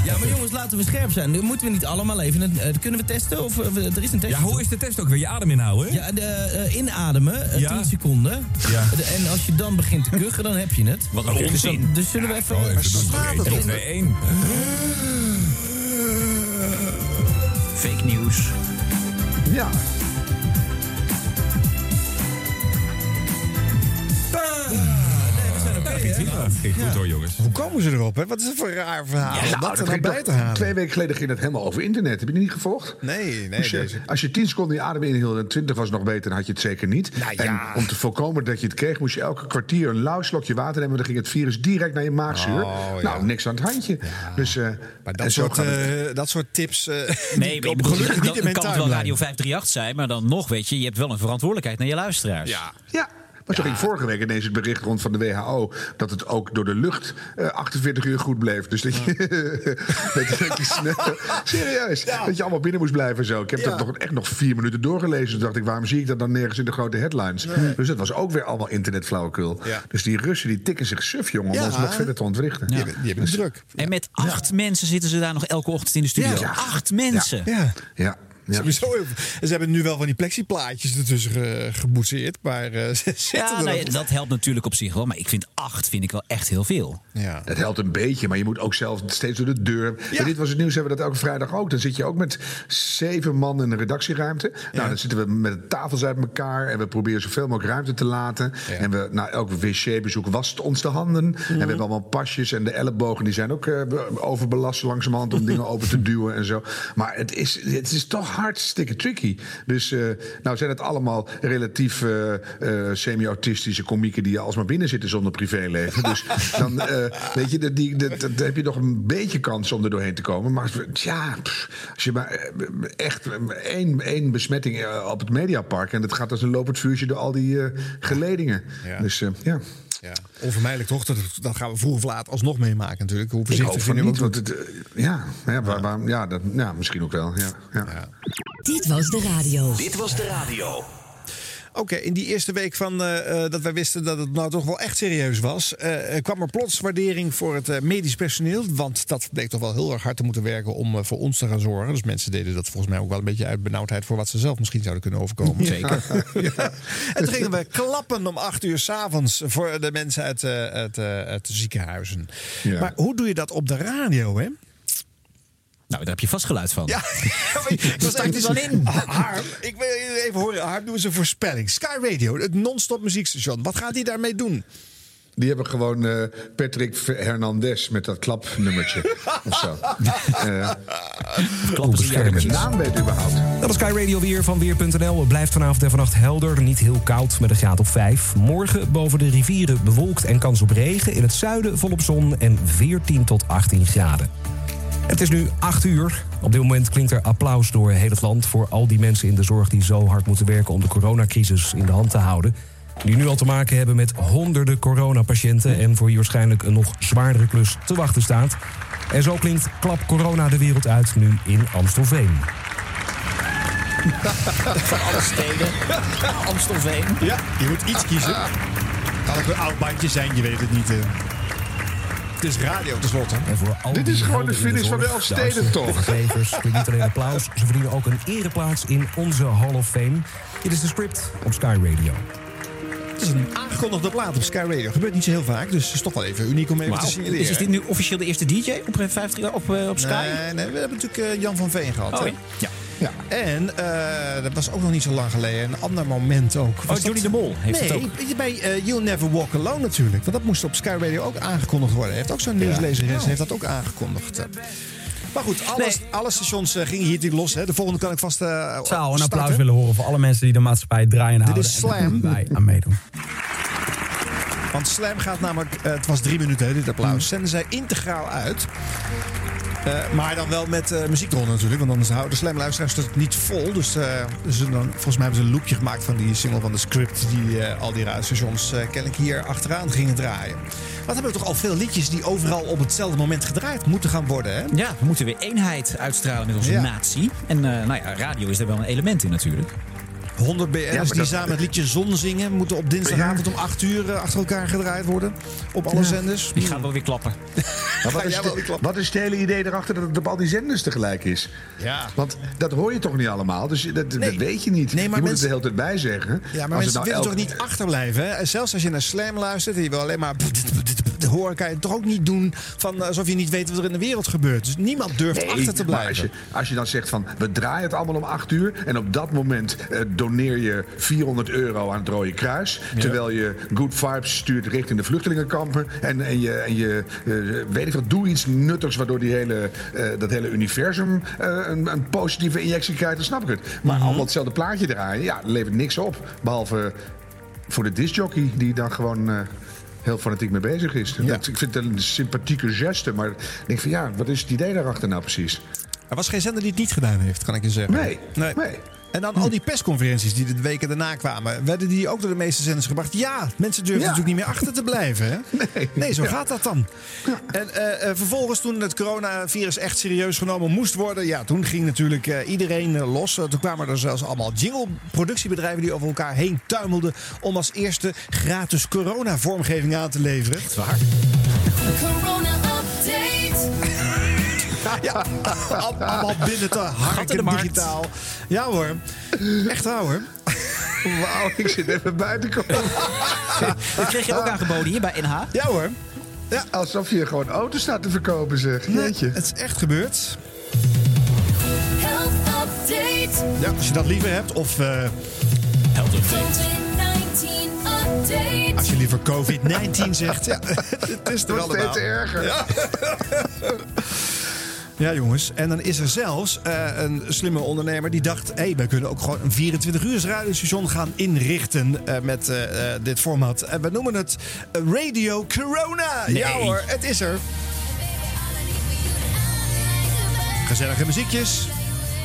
Ja, maar jongens, laten we scherp zijn. Nu moeten we niet allemaal even... eh, kunnen we testen? Of eh, we- er is een test. Ja, hoe is de test ook weer? Je adem inhouden? Ja, de, eh, inademen, Ja. 10 seconden. Ja. De- en als je dan begint te kuchen, dan heb je het. Wat een dus onzin. dan- Dus zullen we even... Oh, even doen. Slaat het 1, op. 2, 1. Fake news. Ja. Ging goed hoor, jongens. Hoe komen ze erop? Hè? Wat is het voor een raar verhaal? Ja, nou, dat er bij te halen. Twee weken geleden ging het helemaal over internet. Heb je die niet gevolgd? Nee, nee. als, je, deze. als je 10 seconden je adem inhield en 20 was nog beter, dan had je het zeker niet. Nou ja. En om te voorkomen dat je het kreeg, moest je elke kwartier een lauw slokje water nemen. Dan ging het virus direct naar je maagzuur. Oh, ja. Nou, niks aan het handje. Dus, eh, Maar dat soort, eh, dat soort tips. eh, die Nee, maar gelukkig niet in mijn kan het wel. Radio 538 zijn, maar dan nog, weet je, je hebt wel een verantwoordelijkheid naar je luisteraars. Ja. Ja. Maar zo ging vorige week ineens het bericht rond van de WHO... dat het ook door de lucht eh, 48 uur goed bleef. Dus dat je, dat snel... Serieus, dat je allemaal binnen moest blijven en zo. Ik heb Ja. dat nog echt nog vier minuten doorgelezen. Toen dacht ik, waarom zie ik dat dan nergens in de grote headlines? Dus dat was ook weer allemaal internetflauwekul. Ja. Dus die Russen die tikken zich suf, jongen... om Ja. ons nog verder te ontwrichten. Ja. Die hebben- die hebben het druk. En met acht mensen zitten ze daar nog elke ochtend in de studio. Ja. Acht mensen. Ja. Ja. Sowieso heel veel. En ze hebben nu wel van die plexiplaatjes ertussen ge- geboetseerd. Maar eh, ze zitten Ja, er nee, dat helpt natuurlijk op zich wel. Maar ik vind acht vind ik wel echt heel veel. Ja. Dat helpt een beetje, maar je moet ook zelf steeds door de deur. Bij dit was het nieuws, hebben we dat elke vrijdag ook. Dan zit je ook met zeven man in een redactieruimte. Nou, dan zitten we met de tafels uit elkaar en we proberen zoveel mogelijk ruimte te laten. En we, nou, elk wc-bezoek wast ons de handen. En we hebben allemaal pasjes en de ellebogen die zijn ook eh, be- overbelast langzamerhand om dingen open te duwen en zo. Maar het is, het is toch hartstikke tricky. Dus eh, nou zijn het allemaal relatief eh, eh, semi-autistische komieken die alsmaar binnen zitten zonder privéleven. Dus dan weet je, dat, die, dat, dat heb je nog een beetje kans om er doorheen te komen. Maar ja, als je maar echt één, één besmetting op het Mediapark en dat gaat als een lopend vuurtje door al die geledingen. Ja. Dus ja. Ja, onvermijdelijk toch? Dat, dat gaan we vroeg of laat alsnog meemaken natuurlijk. Hoe voorzichtig van je ook het, eh, ja, ja, waar- waar- ja, dat, ja, misschien ook wel. Ja, ja. Dit was de radio. Dit was de radio. Oké, in die eerste week van eh, eh, dat wij wisten dat het nou toch wel echt serieus was, eh, kwam er plots waardering voor het medisch personeel. Want dat bleek toch wel heel erg hard te moeten werken om voor ons te gaan zorgen. Dus mensen deden dat volgens mij ook wel een beetje uit benauwdheid voor wat ze zelf misschien zouden kunnen overkomen. Zeker. ja. En toen gingen we klappen om acht uur s'avonds voor de mensen uit, uit, uit de ziekenhuizen. Ja. Maar hoe doe je dat op de radio, hè? Nou, daar heb je vast geluid van. Ja, ik was Start er dan in. Harm, ik wil je even horen. Harm, doe eens een voorspelling. Sky Radio, het non-stop muziekstation. Wat gaat hij daarmee doen? Die hebben gewoon eh, Patrick Hernandez met dat klapnummertje. of zo. Eh, Klappen ze ik naam weet überhaupt. Dat is Sky Radio weer van Weer.nl. Het blijft vanavond en vannacht helder, niet heel koud met een graad op 5. Morgen boven de rivieren bewolkt en kans op regen. In het zuiden volop zon en 14 tot 18 graden. Het is nu 8 uur. Op dit moment klinkt er applaus door heel het land... voor al die mensen in de zorg die zo hard moeten werken... om de coronacrisis in de hand te houden. Die nu al te maken hebben met honderden coronapatiënten... en voor wie waarschijnlijk een nog zwaardere klus te wachten staat. En zo klinkt Klap Corona de wereld uit nu in Amstelveen. Van alle steden. Amstelveen. Ja, je moet iets kiezen. Kan ook een oud bandje zijn, je weet het niet. Eh. Het is radio tenslotte. En voor al Dit is gewoon de in finish van de zorg, Elfstedentocht. klinkt niet alleen applaus. Ze verdienen ook een ereplaats in onze Hall of Fame. Dit is de script op Sky Radio. Het is een aangekondigde plaat op Sky Radio. Gebeurt niet zo heel vaak, dus het is toch wel even uniek om even te signaleren. Dus is dit nu officieel de eerste DJ op, eh, 50, op, eh, op Sky? Nee, nee, we hebben natuurlijk eh, Jan van Veen gehad. Oh, ja. Ja. En eh, dat was ook nog niet zo lang geleden. Een ander moment ook. Was Oh, Johnny de Mol heeft nee, het ook. bij eh, You'll Never Walk Alone natuurlijk. Want dat moest op Sky Radio ook aangekondigd worden. Heeft ook zo'n nieuwslezeres heeft dat ook aangekondigd. Maar goed, alle, alle stations eh, gingen hier natuurlijk los. Hè. De volgende kan ik vast eh zou een starten. applaus willen horen voor alle mensen die de maatschappij draaien houden. is en Slam. Wij aan meedoen. Want Slam gaat namelijk, het was drie minuten hè, dit applaus, zenden zij integraal uit. Eh, maar dan wel met eh, muziek eronder natuurlijk, want anders houden de Slam-luisteraars het niet vol. Dus, eh, dus dan, volgens mij hebben ze een loopje gemaakt van die single van de script... die eh, al die radiostations eh kennelijk hier achteraan gingen draaien. Wat hebben we toch al veel liedjes die overal op hetzelfde moment gedraaid moeten gaan worden, hè? Ja, we moeten weer eenheid uitstralen met onze Ja. natie. En eh, nou ja, radio is er wel een element in natuurlijk. 100 BN'ers Ja, maar die dat- samen het liedje Zon zingen... moeten op dinsdagavond om 8 uur eh, achter elkaar gedraaid worden. Op alle Ja. zenders. Die gaan wel weer klappen. Maar wat, Ga is de- weer klappen? wat is het hele idee erachter dat het op al die zenders tegelijk is? Ja. Want dat hoor je toch niet allemaal, dus dat, dat weet je niet. Nee, maar je moet mensen- het de hele tijd bij zeggen. Ja, maar mensen nou willen elk- toch niet achterblijven? Hè? En Zelfs als je naar Slam luistert en je wil alleen maar het toch ook niet doen van alsof je niet weet wat er in de wereld gebeurt. Dus niemand durft Nee, achter te blijven. Als je, als je dan zegt van we draaien het allemaal om 8 uur en op dat moment eh, doneer je 400 euro aan het Rode Kruis. Terwijl je good vibes stuurt richting de vluchtelingenkampen. En, en je, en je eh, weet ik wat, doe iets nuttigs waardoor die hele, eh, dat hele universum eh, een, een positieve injectie krijgt. Dan snap ik het. Maar allemaal hetzelfde plaatje draaien, ja, levert niks op. Behalve voor de discjockey die dan gewoon. eh, Heel fanatiek mee bezig is. Dat, ik vind het een sympathieke geste, maar ik denk van ja, wat is het idee daarachter nou precies? Er was geen zender die het niet gedaan heeft, kan ik je zeggen. Nee, nee. En dan al die persconferenties die de weken daarna kwamen, werden die ook door de meeste zenders gebracht? Ja, mensen durven Ja. natuurlijk niet meer achter te blijven. Hè? Nee, zo Ja. gaat dat dan. En eh, eh, vervolgens, toen het coronavirus echt serieus genomen moest worden, ja, toen ging natuurlijk eh, iedereen los. Toen kwamen er zelfs allemaal jingle-productiebedrijven die over elkaar heen tuimelden om als eerste gratis corona-vormgeving aan te leveren. Waar? Corona update. Ja, al- allemaal binnen te harken digitaal. Ja hoor, echt waar hoor. Wauw, ik zit even bij te komen. Dat kreeg je ook aangeboden hier bij NH. Ja hoor. Ja. Alsof je gewoon auto's staat te verkopen, zeg. Jeetje. Het is echt gebeurd. Health update. Ja, als je dat liever hebt. Of eh, COVID-19 update. als je liever COVID-19 zegt. Ja, het is er wordt allemaal. steeds erger. Ja. Ja, jongens. En dan is er zelfs eh, een slimme ondernemer die dacht... hé, hey, wij kunnen ook gewoon een 24 uur radiostation gaan inrichten eh, met eh, dit format. En we noemen het Radio Corona. Nee. Ja hoor, het is er. Gezellige muziekjes.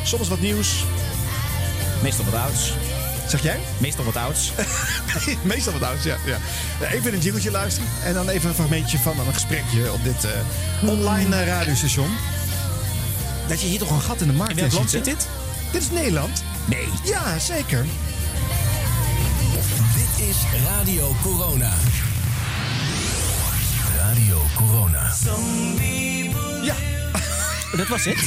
Soms wat nieuws. Meestal wat ouds. Zeg jij? Meestal wat ouds. Meestal wat ouds, ja. ja. Even een jingletje luisteren. En dan even een fragmentje van een gesprekje op dit online radiostation. Dat je hier toch een gat in de markt In welk land zit dit? Dit is Nederland. Nee. Ja, zeker. Dit is Radio Corona. Radio Corona. Ja. Dat was het.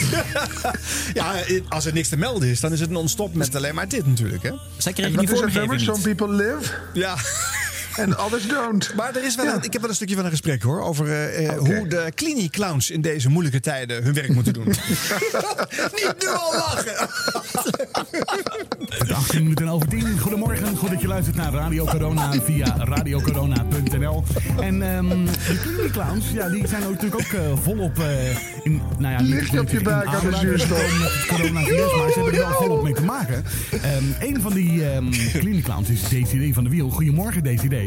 ja, als er niks te melden is, dan is het non-stop met alleen maar dit natuurlijk, hè? Zij En wat is het nummer? Some people live Ja. and others don't. Maar er is wel een, ik heb wel een stukje van een gesprek hoor. Over eh, eh, hoe de klinieclowns in deze moeilijke tijden hun werk moeten doen. Niet nu al lachen. 18 minuten over 10. Goedemorgen, goed dat je luistert naar Radio Corona via radiocorona.nl. En ehm de cliniclowns, ja, die zijn ook natuurlijk ook eh, volop eh, in, nou ja, je op je buik aan de zuurstof. coronavirus, maar ze hebben er wel volop mee te maken. Ehm een van die ehm cliniclowns is DCD van de Wiel. Goedemorgen, DCD.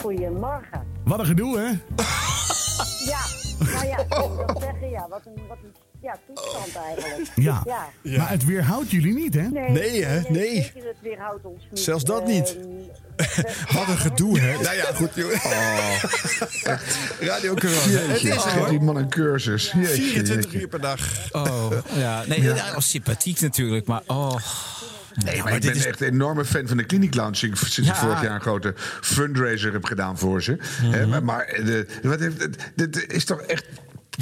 Goedemorgen. Wat een gedoe, hè? Ja, nou ja, ik moet wel zeggen, ja, wat een, wat een ja, toestand eigenlijk. Ja. ja. Maar het weerhoudt jullie niet, hè? Nee, Nee, hè? Nee. Zeker, het weerhoudt ons niet. Zelfs dat niet. Ehm, Wat een gedoe, hè? Nou ja, goed. joh. Radio Corona. Het Jeetje, is geef die man een cursus. Jeetje, 24 jeetje. uur per dag. Oh, ja. Nee, was sympathiek natuurlijk, maar oh. Nee, maar, ik ben echt een enorme fan van de Clinic Lounge. Sinds ik Ja. vorig jaar een grote fundraiser heb gedaan voor ze. Hè, maar maar de, wat heeft, het- dit is toch echt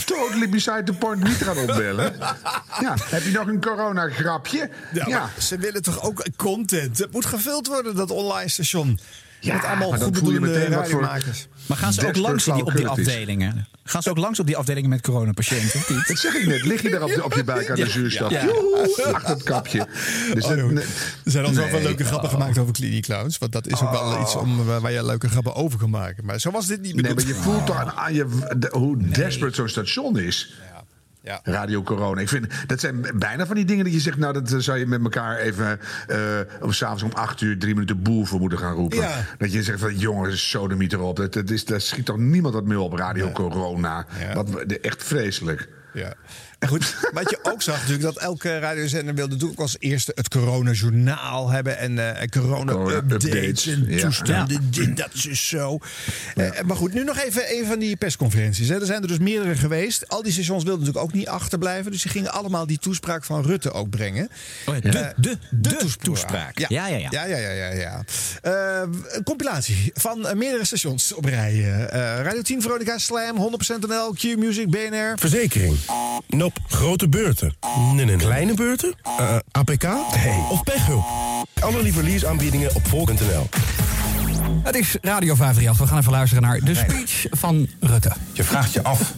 totally beside the point niet gaan opbellen. Ja, heb je nog een corona-grapje? Ja, maar ze willen toch ook content? Het moet gevuld worden, dat online station. Ja, Met allemaal maar dan voel je goedbedoelende meteen wat voor radiomakers. Maar gaan ze ook langs die, op die afdelingen? Gaan ze ook langs op die afdelingen met coronapatiënten? Dat zeg ik net. Lig je daar op, de- op je buik aan de zuurstof? Ja. Joehoe, achter het kapje. Dus Oh, dat- nee. Er zijn al zoveel Nee. leuke grappen gemaakt over klinieclowns. Want dat is ook wel iets om, eh, waar je leuke grappen over kan maken. Maar zo was dit niet Nee, maar je voelt toch aan- aan je, de- hoe desperate zo'n station is. Ja. Radio Corona. Ik vind, dat zijn bijna van die dingen dat je zegt... nou, dat eh, zou je met elkaar even... eh om s'avonds om acht uur drie minuten boel voor moeten gaan roepen. Ja. Dat je zegt van, jongens, sodemiet erop. Dat, dat is, daar schiet toch niemand wat meer op Radio Corona. Wat, echt vreselijk. Ja. En goed, wat je ook zag natuurlijk, dat elke radiozender wilde natuurlijk als eerste het coronajournaal hebben en eh corona-updates Corona-updates, en ja. toestanden, dit, dat is zo. Eh, maar goed, nu nog even een van die persconferenties. Hè. Er zijn er dus meerdere geweest. Al die stations wilden natuurlijk ook niet achterblijven, dus die gingen allemaal die toespraak van Rutte ook brengen. Oh ja, de, Eh, de, de, toespraak. Ja, Ja, ja, ja. ja, ja, ja, ja, ja. Eh, een compilatie van eh, meerdere stations op rij. Eh, Radio 10, Veronica Slam, 100% NL, Q-Music, BNR. Verzekering. Grote beurten. Nee, nee, nee. Kleine beurten? Eh, APK? Of pechhulp? Alle lieve leaseaanbiedingen op volk.nl. Het is Radio 538. We gaan even luisteren naar de speech van Rutte. Je vraagt je af,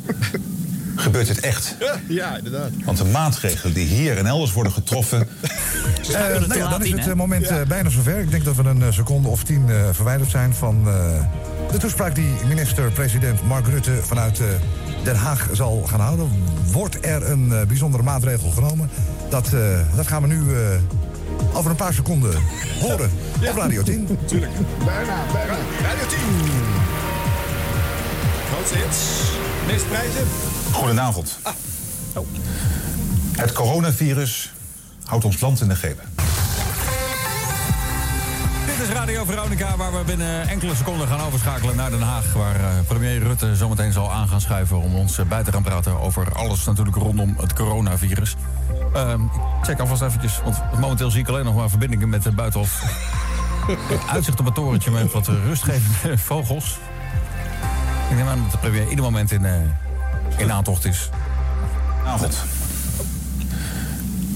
gebeurt dit echt? Ja, inderdaad. Want de maatregelen die hier en elders worden getroffen... Eh, nou ja, dan is het eh, moment eh, bijna zover. Ik denk dat we een seconde of tien eh, verwijderd zijn van de toespraak die minister-president Mark Rutte vanuit eh, Den Haag zal gaan houden. Wordt er een eh, bijzondere maatregel genomen? Dat, eh, dat gaan we nu eh, over een paar seconden horen op Radio 10. Tuurlijk. Bijna, bijna. Radio 10. Grootste hits. Meeste prijzen. Goedenavond. Het coronavirus houdt ons land in de greep. Dit is Radio Veronica, waar we binnen enkele seconden gaan overschakelen naar Den Haag. Waar eh, premier Rutte zometeen zal aan gaan schuiven om ons eh, bij te gaan praten over alles natuurlijk rondom het coronavirus. Ehm, ik check alvast eventjes, want momenteel zie ik alleen nog maar verbindingen met de buitenhof. Uitzicht op het torentje met wat rustgevende vogels. Ik neem aan dat de premier ieder moment in, eh, in aantocht is. Avond.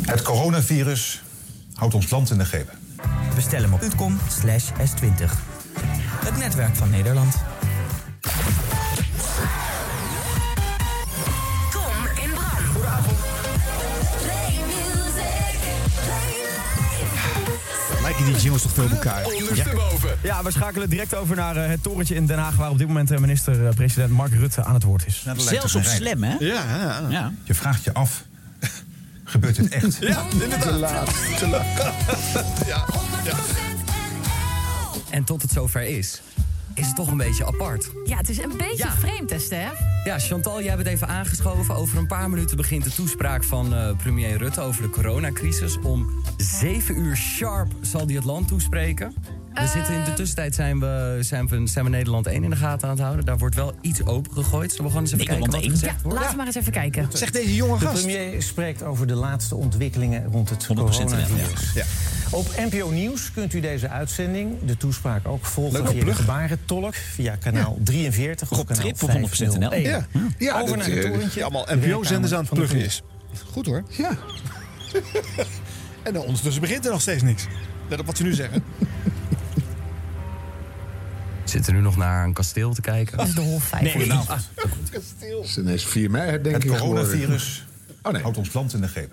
Het coronavirus houdt ons land in de greep. Bestel hem op .com slash S20. Het netwerk van Nederland. Lijken die jingles toch veel op elkaar? Ja, we schakelen direct over naar eh, het torentje in Den Haag... waar op dit moment eh, minister-president Mark Rutte aan het woord is. Zelfs op Slam, hè? Ja, ja. Je vraagt je af, gebeurt dit echt? Ja, inderdaad. Te laat. Te laat. Ja, ja. En tot het zover is, is het toch een beetje apart. Ja, het is een beetje vreemd, hè? Ja, Chantal, jij bent even aangeschoven. Over een paar minuten begint de toespraak van eh, premier Rutte over de coronacrisis. Om zeven uur sharp zal hij het land toespreken. We zitten in de tussentijd zijn we, zijn, we, zijn we Nederland 1 in de gaten aan het houden. Daar wordt wel iets opengegooid. Zullen we gewoon eens even kijken wat er gezegd wordt? Laten we maar eens even kijken. Zegt deze jonge De gast. premier spreekt over de laatste ontwikkelingen rond het 100% coronavirus. Ja. Op NPO Nieuws kunt u deze uitzending, de toespraak ook volgen via de gebarentolk, via kanaal 43 of Rob kanaal Trip op 100% NL. 501. Ja. Ja, Over dat, naar het eh, torentje. allemaal de NPO-zenders aan het de pluggen is. Goed hoor. Ja. En dan ondertussen begint er nog steeds niks. Let op wat ze nu zeggen. Zitten nu nog naar een kasteel te kijken? Dat is de Hof 5. Nee, Goedenavond. Het is ineens 4 mei, denk Het ik. geworden. coronavirus Oh nee. houdt ons land in de greep.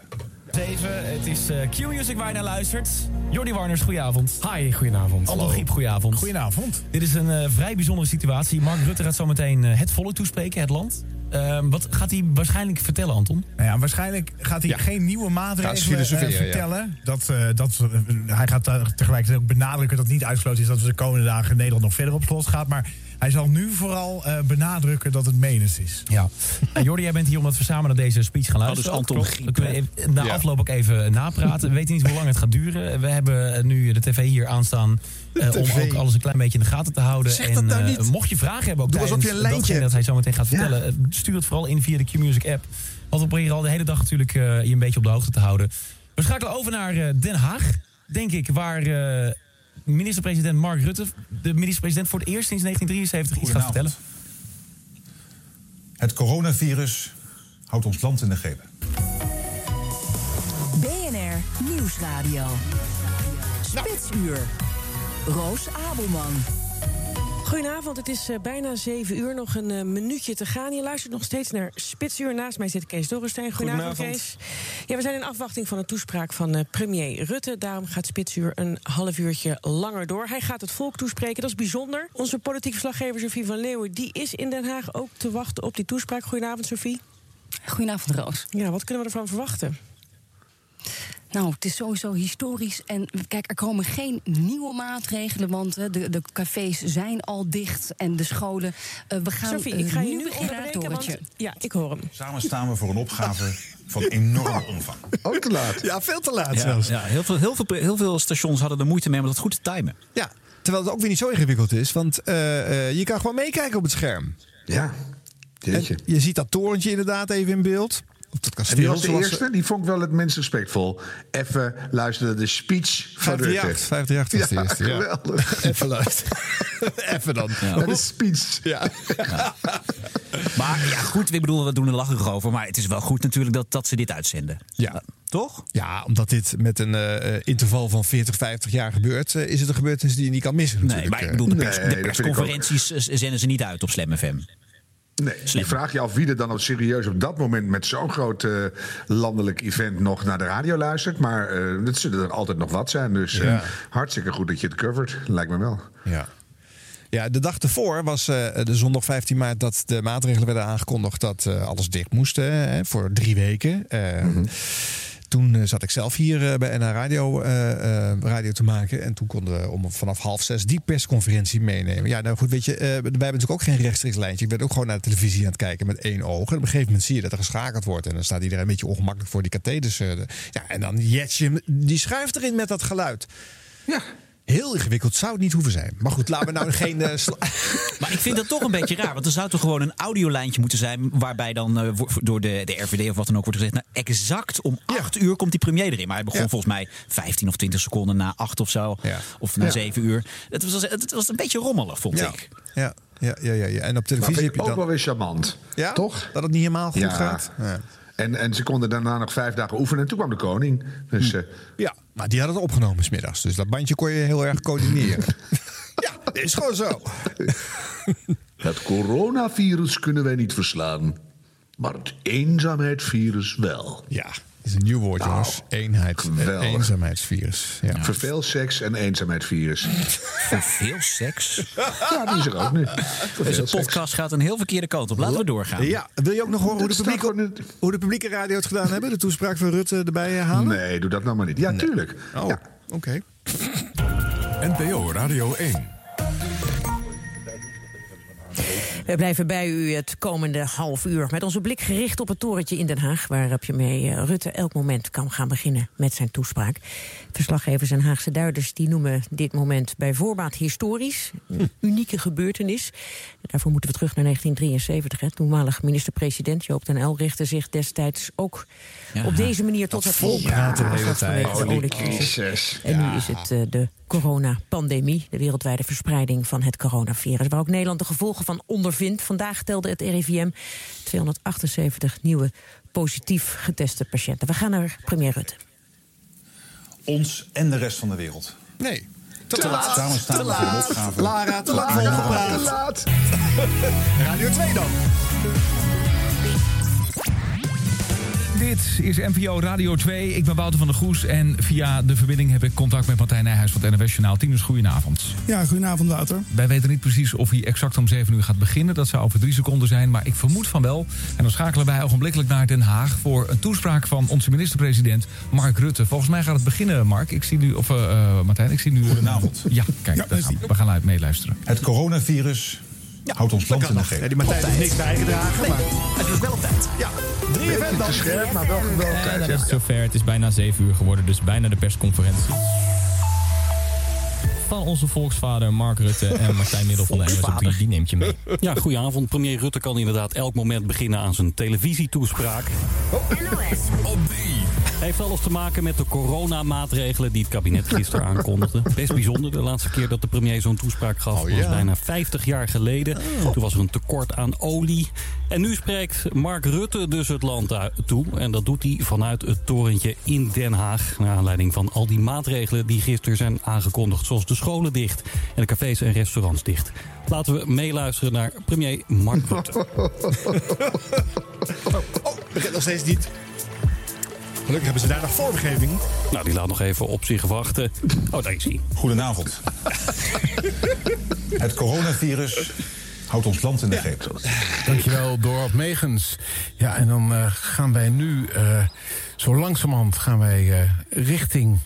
Even, het is eh, Q-Music waar je naar luistert. Jordi Warners, goedenavond. Hi, goedenavond. Hallo Griep, goedenavond. Goedenavond. Dit is een eh, vrij bijzondere situatie. Mark Rutte gaat zometeen eh, het volk toespreken, het land. Ehm, wat gaat hij waarschijnlijk vertellen, Anton? Nou ja, waarschijnlijk gaat hij Ja. geen nieuwe maatregelen eh, ja. vertellen. Dat, eh, dat, eh, hij gaat tegelijkertijd ook benadrukken dat het niet uitgesloten is dat we de komende dagen Nederland nog verder op slot gaat. Maar hij zal nu vooral eh, benadrukken dat het menens is. Ja. En Jordi, jij bent hier omdat we samen naar deze speech gaan luisteren. dus Anton Klopt. Griep, We kunnen na Ja. afloop ook even napraten. We weten niet hoe lang het gaat duren. We hebben eh, nu de tv hier aanstaan eh, om ook alles een klein beetje in de gaten te houden. Zeg dat nou eh, niet. mocht je vragen hebben ook Doe alsof tijdens je een lijntje dat hij zo meteen gaat vertellen, eh, stuur het vooral in via de Q-Music app. Want we proberen al de hele dag natuurlijk eh, je een beetje op de hoogte te houden. We schakelen over naar eh, Den Haag, denk ik, waar eh, minister-president Mark Rutte, de minister-president voor het eerst sinds 1973 iets gaat vertellen. Het coronavirus houdt ons land in de greep. BNR Nieuwsradio. Spitsuur. Roos Abelman. Goedenavond, het is eh, bijna 7 uur, nog een eh, minuutje te gaan. Je luistert nog steeds naar Spitsuur. Naast mij zit Kees Dorrestein. Goedenavond, Goedenavond. Kees. Ja, we zijn in afwachting van de toespraak van eh, premier Rutte. Daarom gaat Spitsuur een half uurtje langer door. Hij gaat het volk toespreken, dat is bijzonder. Onze politiek verslaggever Sofie van Leeuwen... die is in Den Haag ook te wachten op die toespraak. Goedenavond, Sofie. Goedenavond, Roos. Ja, wat kunnen we ervan verwachten? Nou, het is sowieso historisch. En kijk, er komen geen nieuwe maatregelen, want de, de cafés zijn al dicht en de scholen. Eh, we gaan Sophie, eh, ik ga je nu nu beginnen onderbreken, want... Ja, ik hoor hem. Samen staan we voor een opgave van enorme omvang. Ook te laat. Ja, veel te laat Ja, zelfs. ja, heel, veel, heel, veel, heel veel stations hadden er moeite mee om dat goed te timen. Ja, terwijl het ook weer niet zo ingewikkeld is. Want eh, eh, je kan gewoon meekijken op het scherm. Ja. Je ziet dat torentje inderdaad even in beeld. Op dat En die was de eerste, die vond ik wel het minst respectvol. Even luisteren de speech van Rutte. 538, 538 was de Ja, eerste. Ja. geweldig. Even luisteren. Even dan. Ja, de speech. Ja. Maar ja, goed, ik bedoel, we doen er lacherig over. Maar het is wel goed natuurlijk dat, dat ze dit uitzenden. Ja. Toch? Ja, omdat dit met een eh, eh, interval van 40, 50 jaar gebeurt, eh, is het een gebeurtenis die je niet kan missen. Nee, natuurlijk. maar ik bedoel, de, pers- Nee, persconferenties eh, zenden ze niet uit op Slam FM. Nee, je vraagt je af wie er dan op serieus op dat moment met zo'n groot eh, landelijk event nog naar de radio luistert. Maar eh dat zullen er altijd nog wat zijn. Dus eh, hartstikke goed dat je het covert, lijkt me wel. Ja. Ja, de dag ervoor was de zondag 15 maart dat de maatregelen werden aangekondigd dat alles dicht moest hè, voor drie weken. Eh, Toen eh, zat ik zelf hier eh, bij NH Radio, eh, radio te maken. En toen konden we om vanaf half zes die persconferentie meenemen. Ja, nou goed, weet je, wij hebben natuurlijk ook geen rechtstreeks lijntje. Ik ben ook gewoon naar de televisie aan het kijken met één oog. En op een gegeven moment zie je dat er geschakeld wordt. En dan staat iedereen een beetje ongemakkelijk voor die katheders. de- ja, en dan jet je die schuift erin met dat geluid. Ja. Heel ingewikkeld zou het niet hoeven zijn. Maar goed, laten we nou geen... eh, Maar ik vind dat toch een beetje raar. Want er zou toch gewoon een audiolijntje moeten zijn. waarbij dan eh, door de, de RVD of wat dan ook wordt gezegd. Nou, exact om acht uur komt die premier erin. Maar hij begon Ja. volgens mij 15 of 20 seconden na acht of zo. Of na Ja. zeven uur. Het was, het was een beetje rommelig, vond Ja. ik. Ja, ja, ja, ja, ja. En op Maar televisie vind heb je ook dan... wel weer charmant. Ja? Toch? Dat het niet helemaal goed Ja. gaat? Ja. En, en ze konden daarna nog vijf dagen oefenen en toen kwam de koning. Dus, eh, Ja, maar die hadden het opgenomen smiddags. Dus dat bandje kon je heel erg coördineren. ja, dat is gewoon zo. Het coronavirus kunnen wij niet verslaan, maar het eenzaamheidsvirus wel. Ja, is een nieuw woord, jongens. Eenheid, Nou, geweldig. eenzaamheidsvirus. Ja. Verveel seks en eenzaamheidsvirus. Veel seks? Ja, die is er ook nu. Deze podcast gaat een heel verkeerde kant op. Laten we doorgaan. Ja, wil je ook nog horen hoe de, publieke, hoe de publieke radio het gedaan hebben? De toespraak van Rutte erbij eh, halen? Nee, doe dat nou maar niet. Ja, tuurlijk. Oh, Ja. oké. NPO Radio 1. We blijven bij u het komende half uur met onze blik gericht op het torentje in Den Haag... waar premier Rutte elk moment kan gaan beginnen met zijn toespraak. Verslaggevers en Haagse duiders die noemen dit moment bij voorbaat historisch. Een unieke gebeurtenis. Daarvoor moeten we terug naar 1973. Hè. Toenmalig minister-president Joop den Uyl richtte zich destijds ook Ja. op deze manier tot het volk. volpraten de hele tijd. oliecrisis. En nu is het eh, de coronapandemie, de wereldwijde verspreiding van het coronavirus... waar ook Nederland de gevolgen van ondervindt. Vandaag telde het RIVM 278 nieuwe positief geteste patiënten. We gaan naar premier Rutte. Ons en de rest van de wereld. Nee. Te laat. Samen staan Te voor laat. opgave. Lara, te laat. Te laat. Radio 2 dan. Dit is NPO Radio 2. Ik ben Wouter van der Goes. En via de verbinding heb ik contact met Martijn Nijhuis van het NWS Journaal. Tieners, goedenavond. Ja, goedenavond Wouter. Wij weten niet precies of hij exact om 7 uur gaat beginnen. Dat zou over drie seconden zijn, maar ik vermoed van wel. En dan schakelen wij ogenblikkelijk naar Den Haag... voor een toespraak van onze minister-president Mark Rutte. Volgens mij gaat het beginnen, Mark. Ik zie nu, of eh, eh, Martijn, ik zie nu... Goedenavond. Ja, kijk, daar gaan we. we gaan meeluisteren. Het coronavirus houdt ons land in de. Ja, die Martijn heeft niks bijgedragen, maar... Het is wel op tijd. Ja, 3 Beetje FM dan. te scherp, maar wel wel op En tijd. dan ja. is het zover. Het is bijna 7 uur geworden, dus bijna de persconferentie. Van onze volksvader Mark Rutte en Martijn Middel van de NOS op 3. Die neemt je mee. Ja, goedenavond. Premier Rutte kan inderdaad elk moment beginnen aan zijn televisietoespraak. Op 3. Heeft alles te maken met de coronamaatregelen die het kabinet gisteren aankondigde. Best bijzonder, de laatste keer dat de premier zo'n toespraak gaf was bijna 50 jaar geleden. Toen was er een tekort aan olie. En nu spreekt Mark Rutte dus het land toe. En dat doet hij vanuit het torentje in Den Haag. Naar aanleiding van al die maatregelen die gisteren zijn aangekondigd. Zoals de scholen dicht en de cafés en restaurants dicht. Laten we meeluisteren naar premier Mark Rutte. Oh, begint nog steeds niet. Gelukkig hebben ze daar nog vormgeving. Nou, die laat nog even op zich wachten. Oh, daar is hij. Goedenavond. Het coronavirus houdt ons land in de greep. Dankjewel, Dorot Megens. Ja, en dan eh, gaan wij nu, eh, zo langzamerhand gaan wij eh, richting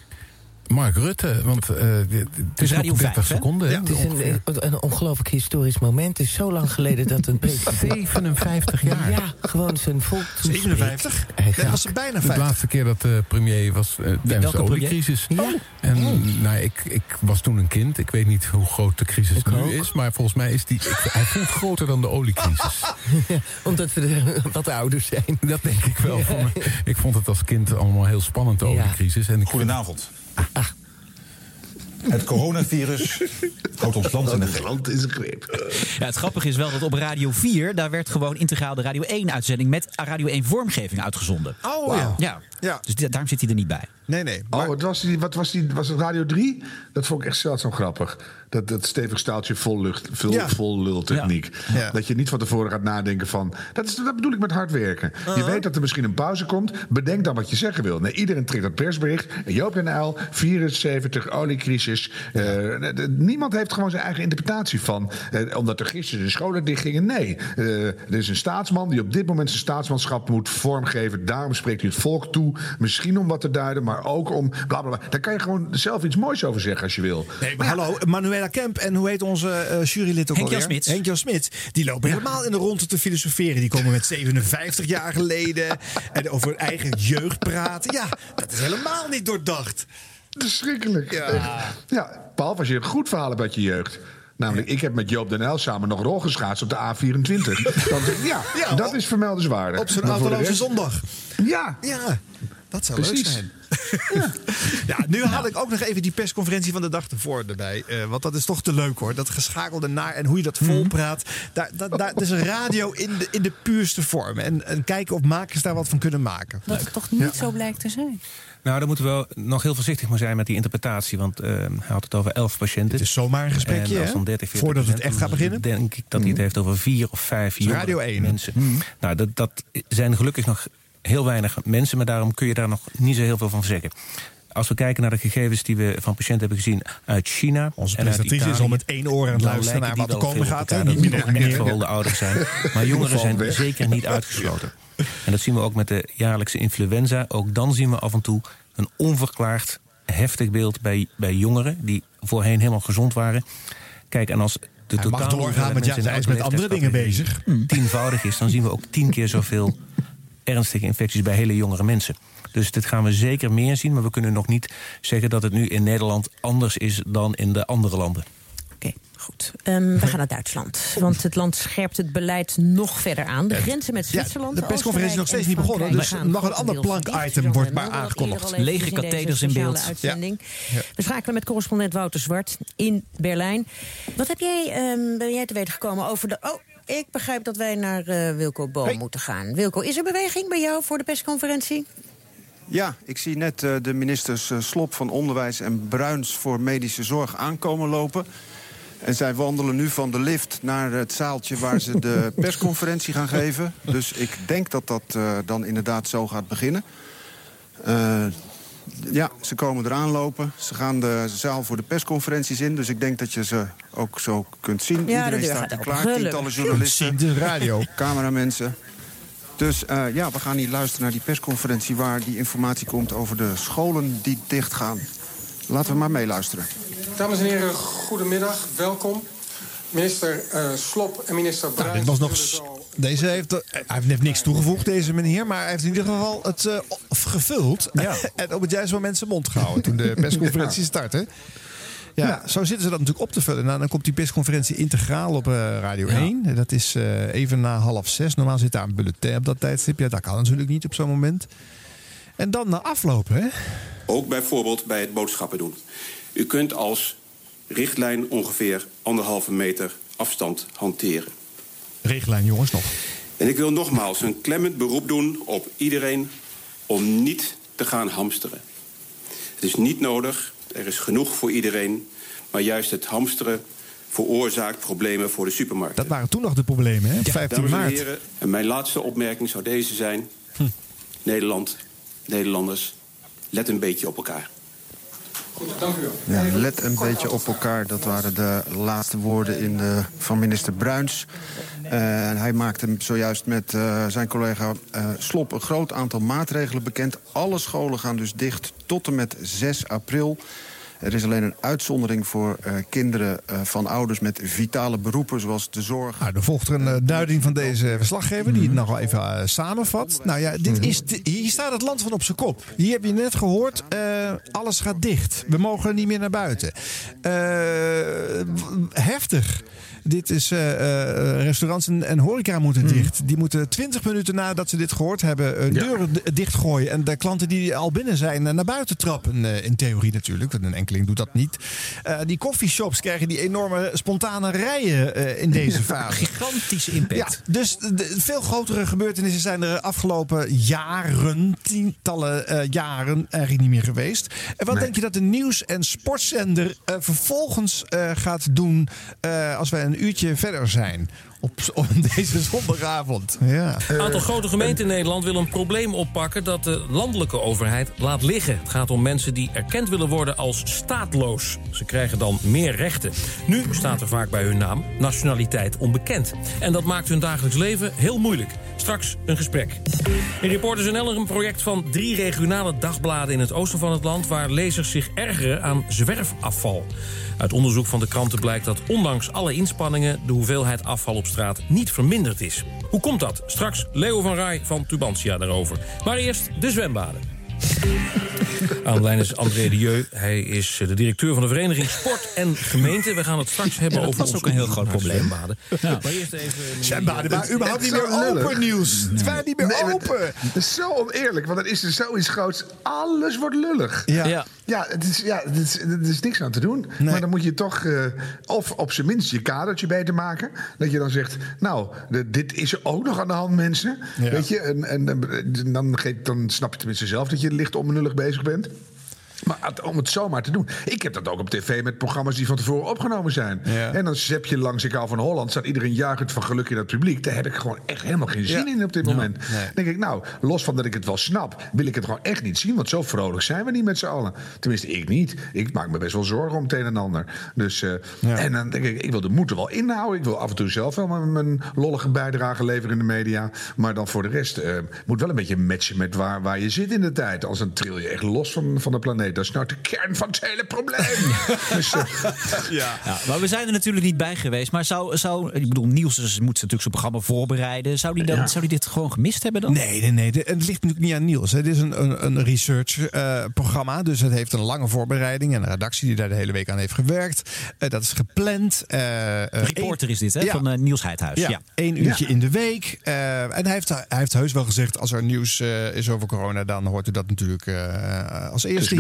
Mark Rutte. Want eh, dit- het is Radio nog 30 vijf, hè? seconden. hè, Het is een, een ongelooflijk historisch moment. Het is zo lang geleden dat een president... 57 jaar. Ja, gewoon zijn volk toespreekt. 57? Hij Nee, gaat- dat was bijna De 50. laatste keer dat de premier was eh, tijdens de oliecrisis. Ja. En nou, ik, ik was toen een kind. Ik weet niet hoe groot de crisis Ik nu ook. is. Maar volgens mij is die... ik- hij voelt groter dan de oliecrisis. Omdat we er wat ouder zijn. Dat denk ik wel. Ik vond het als kind allemaal heel spannend, de oliecrisis. En ik Goedenavond. Het coronavirus houdt ons land in de Het greep. land. Ja, het grappige is wel dat op Radio 4, daar werd gewoon integraal de Radio 1-uitzending met Radio 1 vormgeving uitgezonden. Oh ja. Ja, Ja. dus daarom zit hij er niet bij. Nee, nee. Oh, wat was, die, wat was die? Was het Radio 3? Dat vond ik echt zeldzaam grappig. Dat, dat stevig staaltje vol lucht, vol, Ja. vol lultechniek. Ja. Dat je niet van tevoren gaat nadenken van... Dat, is, dat bedoel ik met hard werken. Je Uh-huh. weet dat er misschien een pauze komt. Bedenk dan wat je zeggen wil. Nee, iedereen trekt dat persbericht. Joop en Uil, 74, oliecrisis. Eh, niemand heeft gewoon zijn eigen interpretatie van... eh, omdat er gisteren de scholen dichtgingen. Nee, eh, er is een staatsman die op dit moment zijn staatsmanschap moet vormgeven. Daarom spreekt hij het volk toe. Misschien om wat te duiden, maar ook om... Bla, bla, bla. Daar kan je gewoon zelf iets moois over zeggen als je wil. nee, maar hallo, Manuela Kemp en hoe heet onze eh, jurylid ook alweer? Smits. Henk-Jan Smits. Die lopen helemaal in de ronde te filosoferen. Die komen met 57 jaar geleden en over hun eigen jeugd praten. Ja, dat is helemaal niet doordacht. Verschrikkelijk. Ja. Ja, behalve als je een goed verhaal hebt uit je jeugd. Namelijk, ik heb met Joop den Uyl samen nog rol geschaatst op de A24. Dan denk ik, ja, Ja, dat is vermeldenswaardig. Op zo'n rest- zondag. Ja, Ja, dat zou leuk zijn. Ja, nu haal ik ook nog even die persconferentie van de dag ervoor erbij. Eh, want dat is toch te leuk hoor. Dat geschakelde naar en hoe je dat volpraat. Daar, daar, daar, dat is een radio in de, in de puurste vorm. En, en kijken of makers daar wat van kunnen maken. Dat het toch niet zo blijkt te zijn. Nou, daar moeten we wel nog heel voorzichtig mee zijn met die interpretatie. Want eh, hij had het over 11 patiënten. Het is zomaar een gesprekje, En als hè? dan 30, 40 Voordat het echt gaat beginnen? denk ik dat hij het heeft over vier of vijf Radio jongere 1. mensen. Nou, dat, dat zijn gelukkig nog heel weinig mensen. Maar daarom kun je daar nog niet zo heel veel van zeggen. Als we kijken naar de gegevens die we van patiënten hebben gezien uit China. Onze en presentatrice is al met één oor aan het luisteren naar wat er komen gaat, elkaar. Niet meer echt verholde ouders zijn. Maar jongeren zijn weg. zeker niet uitgesloten. En dat zien we ook met de jaarlijkse influenza. Ook dan zien we af en toe een onverklaard heftig beeld bij, bij jongeren... die voorheen helemaal gezond waren. Kijk, en als de totale doorgaan, want ja, hij is met andere dingen bezig. tienvoudig is... dan zien we ook tien keer zoveel ernstige infecties bij hele jongere mensen. Dus dit gaan we zeker meer zien, maar we kunnen nog niet zeggen dat het nu in Nederland anders is dan in de andere landen. Goed, ehm, we gaan naar Duitsland. Want het land scherpt het beleid nog verder aan. De grenzen met Zwitserland. de persconferentie is nog steeds niet en begonnen, dus nog een ander plank-item wordt maar aangekondigd. Lege katheders in beeld. Ja. We schakelen met correspondent Wouter Zwart in Berlijn. Wat heb jij, ehm, ben jij te weten gekomen over de... Oh, ik begrijp dat wij naar eh, Wilco Boom moeten gaan. Wilco, is er beweging bij jou voor de persconferentie? Ja, ik zie net eh, de ministers eh, Slop van Onderwijs en Bruins voor Medische Zorg aankomen lopen. En zij wandelen nu van de lift naar het zaaltje waar ze de persconferentie gaan geven. Dus ik denk dat dat dan inderdaad zo gaat beginnen. Ja, ze komen eraan lopen. Ze gaan de zaal voor de persconferenties in. Dus ik denk dat je ze ook zo kunt zien. Ja, Iedereen staat er klaar. Gelukkig. Tientallen journalisten. De radio. Cameramensen. Dus eh, ja, we gaan hier luisteren naar die persconferentie... waar die informatie komt over de scholen die dichtgaan. Laten we maar meeluisteren. Dames en heren, goedemiddag, welkom. Minister eh, Slop en minister Nou, Bruins. dit was nog. Deze heeft, eh, hij heeft niks toegevoegd, deze meneer. Maar hij heeft in ieder geval het eh, gevuld. en op het juiste moment zijn mond gehouden toen de persconferentie startte. Ja, zo zitten ze dat natuurlijk op te vullen. Nou, dan komt die persconferentie integraal op eh, Radio 1. Dat is eh, even na half zes. Normaal zit daar een bulletin op dat tijdstip. Ja, dat kan natuurlijk niet op zo'n moment. En dan na aflopen, hè? Ook bijvoorbeeld bij het boodschappen doen. U kunt als richtlijn ongeveer anderhalve meter afstand hanteren. Richtlijn, jongens, nog. En ik wil nogmaals een klemmend beroep doen op iedereen om niet te gaan hamsteren. Het is niet nodig, er is genoeg voor iedereen, maar juist het hamsteren veroorzaakt problemen voor de supermarkt. Dat waren toen nog de problemen, hè? 15 Dames en maart. heren, en mijn laatste opmerking zou deze zijn. Nederland, Nederlanders, let een beetje op elkaar. Dank u. Ja, let een beetje op elkaar. Dat waren de laatste woorden in de, van minister Bruins. En hij maakte zojuist met eh, zijn collega eh, Slop een groot aantal maatregelen bekend. Alle scholen gaan dus dicht tot en met 6 april. Er is alleen een uitzondering voor eh, kinderen eh, van ouders met vitale beroepen, zoals de zorg. Nou, er volgt er een eh, duiding van deze verslaggever die het nog wel even samenvat. Nou ja, dit is de- hier staat het land van op zijn kop. Hier heb je net gehoord, eh, alles gaat dicht. We mogen niet meer naar buiten. Heftig. Dit is eh, eh, restaurants en, en horeca moeten dicht. Die moeten 20 minuten nadat ze dit gehoord hebben eh, deuren dichtgooien. En de klanten die al binnen zijn naar buiten trappen. in theorie natuurlijk, want een enkeling doet dat niet. Die coffeeshops krijgen die enorme spontane rijen in deze fase. Gigantische impact. Ja, dus de, veel grotere gebeurtenissen zijn er afgelopen jaren, tientallen jaren, eigenlijk niet meer geweest. En wat denk je dat de nieuws- en sportzender vervolgens gaat doen als wij een uurtje verder zijn? Op, op deze zondagavond. Ja. Een aantal grote gemeenten in Nederland willen een probleem oppakken dat de landelijke overheid laat liggen. Het gaat om mensen die erkend willen worden als staatloos. Ze krijgen dan meer rechten. Nu staat er vaak bij hun naam nationaliteit onbekend. En dat maakt hun dagelijks leven heel moeilijk. Straks een gesprek. In Reporters NL een project van drie regionale dagbladen in het oosten van het land... waar lezers zich ergeren aan zwerfafval. Uit onderzoek van de kranten blijkt dat ondanks alle inspanningen... de hoeveelheid afval op straat niet verminderd is. Hoe komt dat? Straks Leo van Rij van Tubantia daarover. Maar eerst de zwembaden. Aan de lijn is André de Jeu. Hij is de directeur van de vereniging Sport en Gemeente. We gaan het straks hebben Ja, dat over was ons ook een heel groot probleem. zwembaden. Maar eerst even... Zwembaden waren überhaupt niet meer is open nieuws. Het waren niet meer Nee, maar open. Het is zo oneerlijk, want er is er zoiets groots. Alles wordt lullig. Ja. Ja. Ja, het is, ja het is, er is niks aan te doen. Maar dan moet je toch, eh, of op zijn minst je kadertje beter maken. Dat je dan zegt, nou, de- dit is er ook nog aan de hand, mensen. Ja. Weet je, en, en, en dan, geef- dan snap je tenminste zelf dat je licht onbenullig bezig bent. Maar om het zomaar te doen. Ik heb dat ook op tv met programma's die van tevoren opgenomen zijn. Ja. En dan zep je langs Ik hou van Holland. Staat iedereen juichend van geluk in het publiek. Daar heb ik gewoon echt helemaal geen zin Ja. in op dit moment. nee. Dan denk ik, nou, los van dat ik het wel snap... wil ik het gewoon echt niet zien. Want zo vrolijk zijn we niet met z'n allen. Tenminste, ik niet. Ik maak me best wel zorgen om het een en ander. Dus, eh. En dan denk ik, ik wil de moed er wel inhouden. Ik wil af en toe zelf wel mijn, mijn lollige bijdrage leveren in de media. Maar dan voor de rest eh, moet wel een beetje matchen met waar, waar je zit in de tijd. Anders dan tril je echt los van, van de planeet. Dat is nou de kern van het hele probleem. dus, eh, Ja. Ja, maar we zijn er natuurlijk niet bij geweest. Maar zou, zou ik bedoel, Niels dus moet natuurlijk zijn programma voorbereiden. Zou die, dan, Ja. zou die dit gewoon gemist hebben dan? Nee, nee, nee. Het ligt natuurlijk niet aan Niels. hè. Het is een, een, een research-programma. dus het heeft een lange voorbereiding. En een redactie die daar de hele week aan heeft gewerkt. Eh, dat is gepland. Eh, Reporter is dit, hè? Ja. Van Niels Heidhuis. Ja, Ja. één uurtje in de week. Eh, en hij heeft, hij heeft heus wel gezegd... als er nieuws eh, is over corona... dan hoort u dat natuurlijk eh, als eerste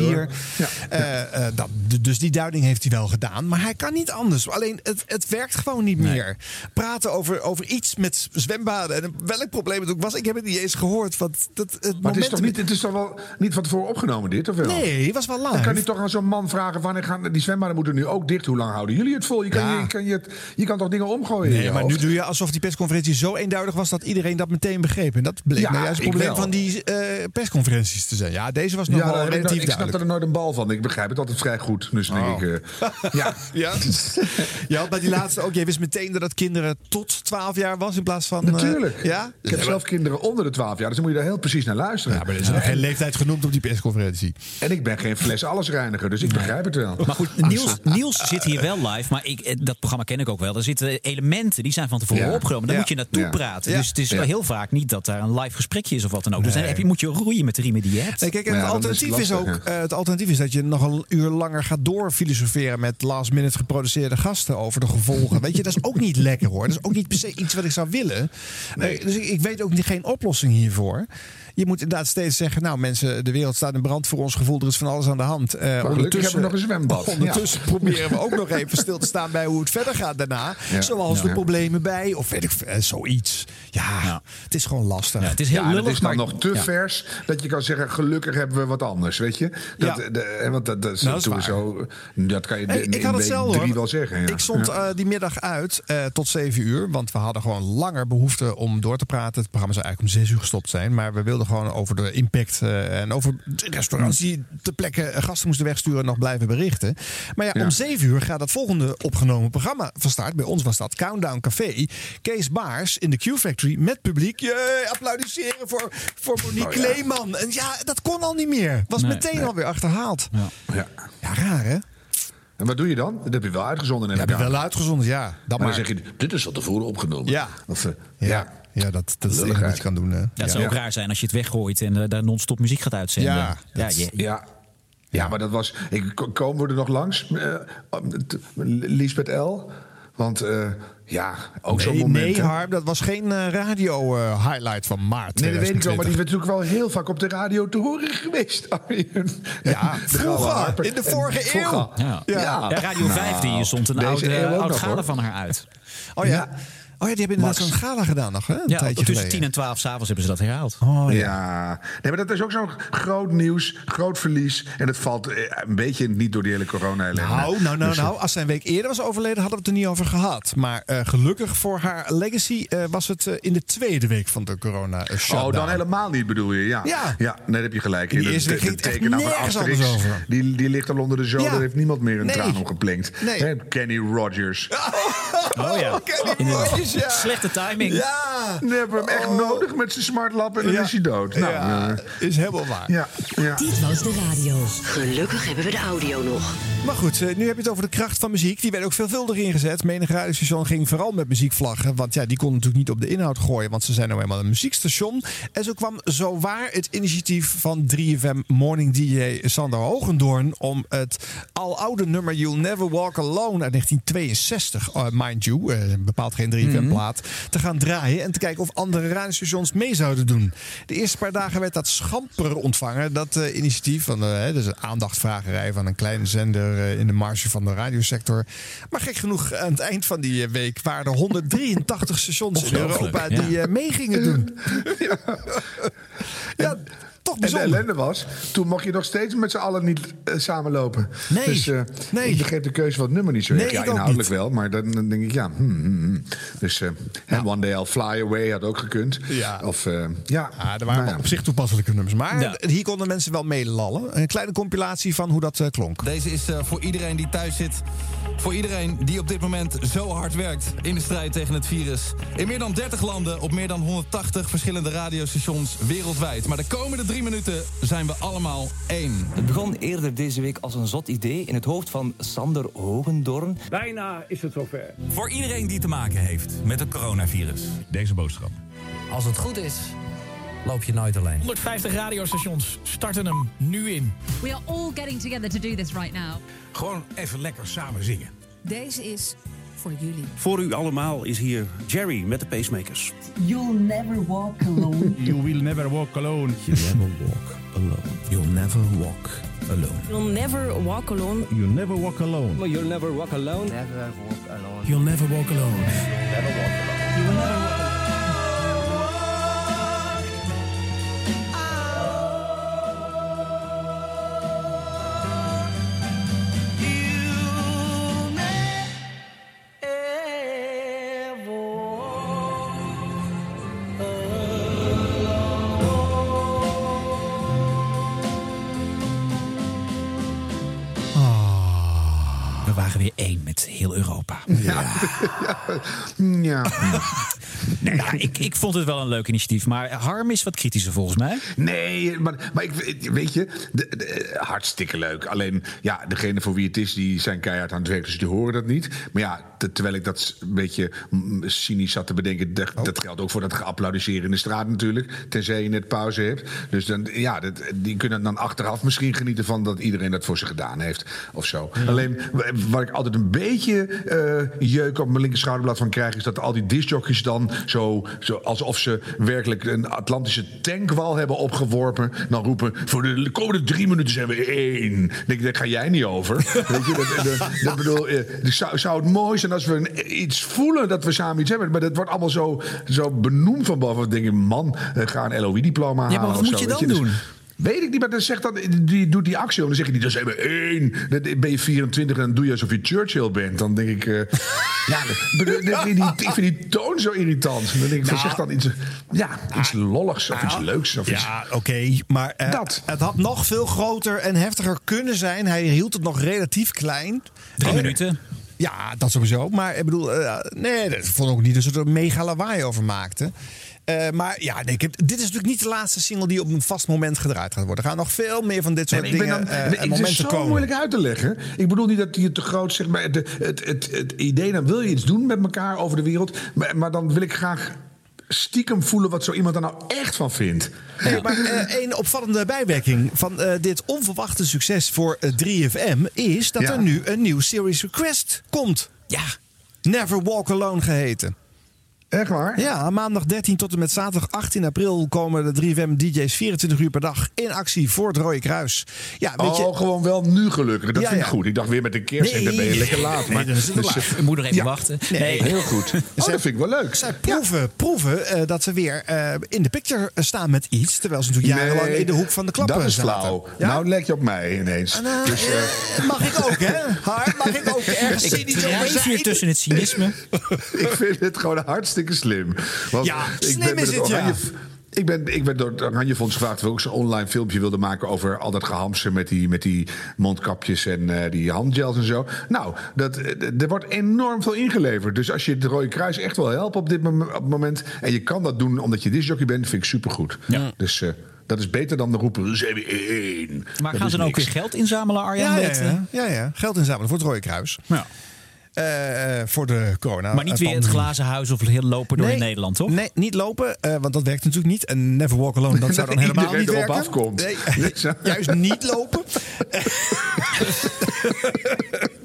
Hier. Eh, eh, dat, dus die duiding heeft hij wel gedaan. Maar hij kan niet anders. Alleen, het, het werkt gewoon niet meer. Praten over, over iets met zwembaden... en welk probleem het ook was... ik heb het niet eens gehoord. Want dat, het maar het is, toch niet, het is toch wel niet van tevoren opgenomen, dit, of wel? Nee, het was wel Dan live. kan je toch aan zo'n man vragen: wanneer gaan die zwembaden moeten nu ook dicht? Hoe lang houden jullie het vol? Je kan, Ja. je, kan, je, het- je kan toch dingen omgooien? Nee, maar nu doe je alsof die persconferentie zo eenduidig was dat iedereen dat meteen begreep. En dat bleek Ja, nou juist het ik probleem van die eh, persconferenties te zijn. Ja, deze was nog Ja, wel daar heb ik, relatief snap duidelijk. er nooit een bal van. Ik begrijp het altijd vrij goed. Dus denk ik, eh, ja. Ja? Je had bij die laatste ook, jij wist meteen dat het kinderen tot 12 jaar was in plaats van. eh, Natuurlijk. ja? Ik heb zelf kinderen onder de 12 jaar, dus dan moet je daar heel precies naar luisteren. Ja, maar er is geen leeftijd genoemd op die persconferentie. En ik ben geen fles allesreiniger, dus ik begrijp het wel. Maar goed, Niels, Niels zit hier wel live. Maar ik, dat programma ken ik ook wel. Er zitten elementen die zijn van tevoren Ja. opgenomen. Daar Ja. moet je naartoe Ja. praten. Ja. Dus het is heel vaak niet dat daar een live gesprekje is of wat dan ook. Dus dan heb je, moet je roeien met de riemen die je hebt. Nee, kijk, en Ja, het, alternatief is ook, eh, het alternatief is dat je nog een uur langer gaat doorfilosoferen met last minute geproduceerde gasten over de gevolgen. Weet je, dat is ook niet lekker hoor. Dat is ook niet per se iets wat ik zou willen. Eh, dus ik, ik weet ook niet, geen oplossing hiervoor. Je moet inderdaad steeds zeggen, nou mensen, de wereld staat in brand voor ons gevoel. Er is van alles aan de hand. Eh, hebben we nog een zwembad. Ondertussen proberen we ook nog even stil te staan bij hoe het verder gaat daarna. Ja. Zoals de problemen bij, of weet ik veel, eh, zoiets. Ja, het is gewoon lastig. Ja, het is heel Ja, en het lullig. is dan maar- nog te Ja. vers dat je kan zeggen: gelukkig hebben we wat anders, weet je? Dat, Ja. de, en want dat, dat, is Nou, dat is toen zo, dat kan je Hey, in ik had drie hoor. wel zeggen. Ja. Ik stond eh, die middag uit eh, tot 7 uur. Want we hadden gewoon langer behoefte om door te praten. Het programma zou eigenlijk om 6 uur gestopt zijn. Maar we wilden gewoon over de impact eh, en over de restaurants die ter plekke eh, gasten moesten wegsturen nog blijven berichten. Maar ja, Ja. om 7 uur gaat het volgende opgenomen programma van start. Bij ons was dat Countdown Café. Kees Baars in de Q-Factory met publiek. Je applaudisseren voor, voor Monique Oh, ja. Kleeman. En ja, dat kon al niet meer. Was Nee, meteen nee. alweer achterhaald. Ja. Ja, raar hè? En wat doe je dan? Dat heb je wel uitgezonden. Dat heb je wel uitgezonden, ja. Dat maar maar. dan zeg je: dit is van tevoren opgenomen. Ja. Of, eh, Ja, ja. Ja dat, dat is het enige Lulligheid. wat je kan doen. Ja, het zou ook raar zijn als je het weggooit en eh, daar non-stop muziek gaat uitzenden. Ja, ja, dat- je- Ja. Ja, maar dat was. Ik, ko- komen we er nog langs? eh, t- Lisbeth L. Want eh, ja, ook zo'n Nee, moment. nee, hè. Harm, dat was geen radio-highlight van maart. Nee, dat weet ik wel, maar die 2020. werd natuurlijk wel heel vaak op de radio te horen geweest. Arjen. Ja, vroeger, in de En vorige vroeger. eeuw. Ja. Ja. Ja, Radio 5 die stond een oude, eeuw ook oud nog, gala hoor. van haar uit. Oh ja. Oh ja, die hebben inderdaad zo'n gala gedaan nog, hè? Een Ja, tijdje tussen geleden. 10 en 12 s'avonds hebben ze dat herhaald. Oh, ja. Ja, nee, maar dat is ook zo'n groot nieuws, groot verlies. En het valt eh, een beetje niet door die hele corona ellende Nou, nou, nou, Dus, nou. Als zij een week eerder was overleden, hadden we het er niet over gehad. Maar eh, gelukkig voor haar legacy eh, was het eh, in de tweede week van de corona-shutdown. Oh, dan helemaal niet bedoel je, ja. Ja. ja nee, daar heb je gelijk. In die De- eerste week ging het nergens Asterix, anders over. Die, die ligt al onder de zool, Ja. daar heeft niemand meer een Nee. traan om geplinkt. Nee. Hè, Kenny Rogers. Oh ja. Kenny Rogers, ja. Slechte timing. Ja. Die hebben hem echt nodig met zijn smartlap en dan Ja. is hij dood. Nou, ja, eh, is helemaal waar. ja, ja. Dit was de radio. Gelukkig hebben we de audio nog. Maar goed, eh, nu heb je het over de kracht van muziek. Die werd ook veelvuldig ingezet. Menig radiostation ging vooral met muziekvlaggen. Want ja, die kon natuurlijk niet op de inhoud gooien. Want ze zijn nou eenmaal een muziekstation. En zo kwam zowaar het initiatief van 3FM Morning DJ Sander Hogendoorn... om het aloude nummer You'll Never Walk Alone uit 1962, eh, mind you, bepaalt geen 3FM-plaat... te gaan draaien en te kijken of andere radiostations mee zouden doen. De eerste paar dagen werd dat schamper ontvangen. Dat eh, initiatief van de, hè, dus een aandachtvragerij van een kleine zender eh, in de marge van de radiosector. Maar gek genoeg, aan het eind van die eh, week waren er 183 stations in Europa die ja. eh, mee gingen doen. ja, toch En de ellende was, toen mocht je nog steeds met z'n allen niet eh, samenlopen. Nee, Dus eh, nee. ik begreep de keuze van het nummer niet zo Nee, erg. Ja, inhoudelijk niet. wel, maar dan, dan denk ik, ja. hmm, hmm, hmm. Dus eh, en One Day I'll Fly Away had ook gekund. Ja. Of, eh, ja. Ja, er waren Nou ja. op zich toepasselijke nummers. Maar Ja. hier konden mensen wel meelallen. Een kleine compilatie van hoe dat klonk. Deze is eh, voor iedereen die thuis zit. Voor iedereen die op dit moment zo hard werkt in de strijd tegen het virus. In meer dan 30 landen, op meer dan 180 verschillende radiostations wereldwijd. Maar de komende drie minuten zijn we allemaal één. Het begon eerder deze week als een zot idee in het hoofd van Sander Hogendoorn. Bijna is het zover. Voor iedereen die te maken heeft met het coronavirus. Deze boodschap. Als het goed is, loop je nooit alleen. 150 radiostations starten hem nu in. We are all getting together to do this right now. Gewoon even lekker samen zingen. Deze is voor jullie. Voor u allemaal is hier Jerry met de pacemakers. You'll never walk alone. You will never walk alone. You never walk alone. You'll never walk alone. You'll never walk alone. You never walk alone. You'll never walk alone. Never walk alone. You'll never walk alone. Ja. Ja, ik, ik vond het wel een leuk initiatief. Maar Harm is wat kritischer volgens mij. Nee, maar, maar ik, weet je, de, de- hartstikke leuk. Alleen, ja, degene voor wie het is, die zijn keihard aan het werk, dus die horen dat niet. Maar ja, te- terwijl ik dat een beetje mm, cynisch zat te bedenken, dat, dat geldt ook voor dat geapplaudisseren in de straat natuurlijk. Tenzij je net pauze hebt. Dus dan, ja, dat, die kunnen dan achteraf misschien genieten van dat iedereen dat voor ze gedaan heeft. Of zo. Alleen, wa- waar ik altijd een beetje eh, jeuk op mijn linker schouderblad van krijg, is dat al die discjockeys dan zo, zo alsof ze werkelijk een Atlantische tankwal hebben opgeworpen. Dan roepen, voor de komende drie minuten zijn we één. Denk daar ga jij niet over. Weet je, dat, dat, dat bedoel, eh, dus zou, zou het mooi zijn als we een- iets voelen dat we samen iets hebben. Maar dat wordt allemaal zo, zo benoemd van boven. Dan denk ik, man, eh, ga een LOE-diploma halen. Ja, maar wat moet zo, je dan Dus- doen? Weet ik niet, maar dan zegt dan, die doet die actie. om. Dan zeg je niet, dan zijn we één. Dan ben je 24 en dan doe je alsof je Churchill bent. Dan denk ik, eh, ja, dat- dat- dat- die, ik vind die toon zo irritant. Dan denk ik, van, Nou. zeg dan iets, ja, iets lolligs of iets leuks. Of iets, Ja, oké. maar eh, Dat. het had nog veel groter en heftiger kunnen zijn. Hij hield het nog relatief klein. Drie Eh, minuten. Ja, dat sowieso. Maar ik bedoel, eh, nee, dat vond ik ook niet dat ze er een mega lawaai over maakten. Eh, maar ja, nee, ik heb, dit is natuurlijk niet de laatste single die op een vast moment gedraaid gaat worden. Er gaan nog veel meer van dit soort Nee, ik dingen dan, eh, nee, en het is momenten zo komen. moeilijk uit te leggen. Ik bedoel niet dat het te groot zegt, maar het, het, het idee, dan wil je iets doen met elkaar over de wereld. Maar, maar dan wil ik graag stiekem voelen wat zo iemand er nou echt van vindt. Hey, maar een opvallende bijwerking van dit onverwachte succes voor eh, 3FM is dat Ja. er nu een nieuw series request komt. Ja. Never Walk Alone geheten. Echt waar? Ja, maandag 13 tot en met zaterdag 18 april komen de 3FM DJ's 24 uur per dag in actie voor het Rode Kruis. Ja, weet je, oh, gewoon wel nu gelukkig. Dat Ja, vind ik ja. goed. Ik dacht weer met de kerst, Nee. dan ben je lekker laat. Nee, het dus, laat. moet nog even ja. wachten. Nee. Nee. Heel goed. Oh, dat vind ik wel leuk. zij proeven, proeven eh, dat ze weer eh, in de picture staan met iets. Terwijl ze natuurlijk jarenlang in de hoek van de klappen Dat is zaten. flauw. Ja? Nou leg je op mij ineens. Nou, dus, eh, mag ik ook, hè? Har, mag ik ook ergens Ik over zijn? tussen het cynisme. ik vind het gewoon hartstikke slim. Want Ja, ik slim ben is het, ja. Oranje- Ik ben, ik ben door het Oranje Fonds gevraagd of ik ook zo'n online filmpje wilde maken over al dat gehamster met die, met die mondkapjes en eh, die handgels en zo. Nou, dat, eh, er wordt enorm veel ingeleverd. Dus als je het Rode Kruis echt wil helpen op dit moment. En je kan dat doen omdat je disjockey bent, vind ik supergoed. Ja. Dus eh, Dat is beter dan de roepen, zijn we één. Maar Dat gaan ze dan ook niks. weer geld inzamelen, Arjan? Ja, ja, met, ja, ja, ja. Geld inzamelen voor het Rode Kruis. Ja. Eh, eh, voor de corona. maar niet weer het pandemie. glazen huis of heel lopen door Nee, in Nederland, toch? Nee, niet lopen, eh, want dat werkt natuurlijk niet. En Never Walk Alone, dat zou dan helemaal niet erop afkomt. Nee, juist niet lopen.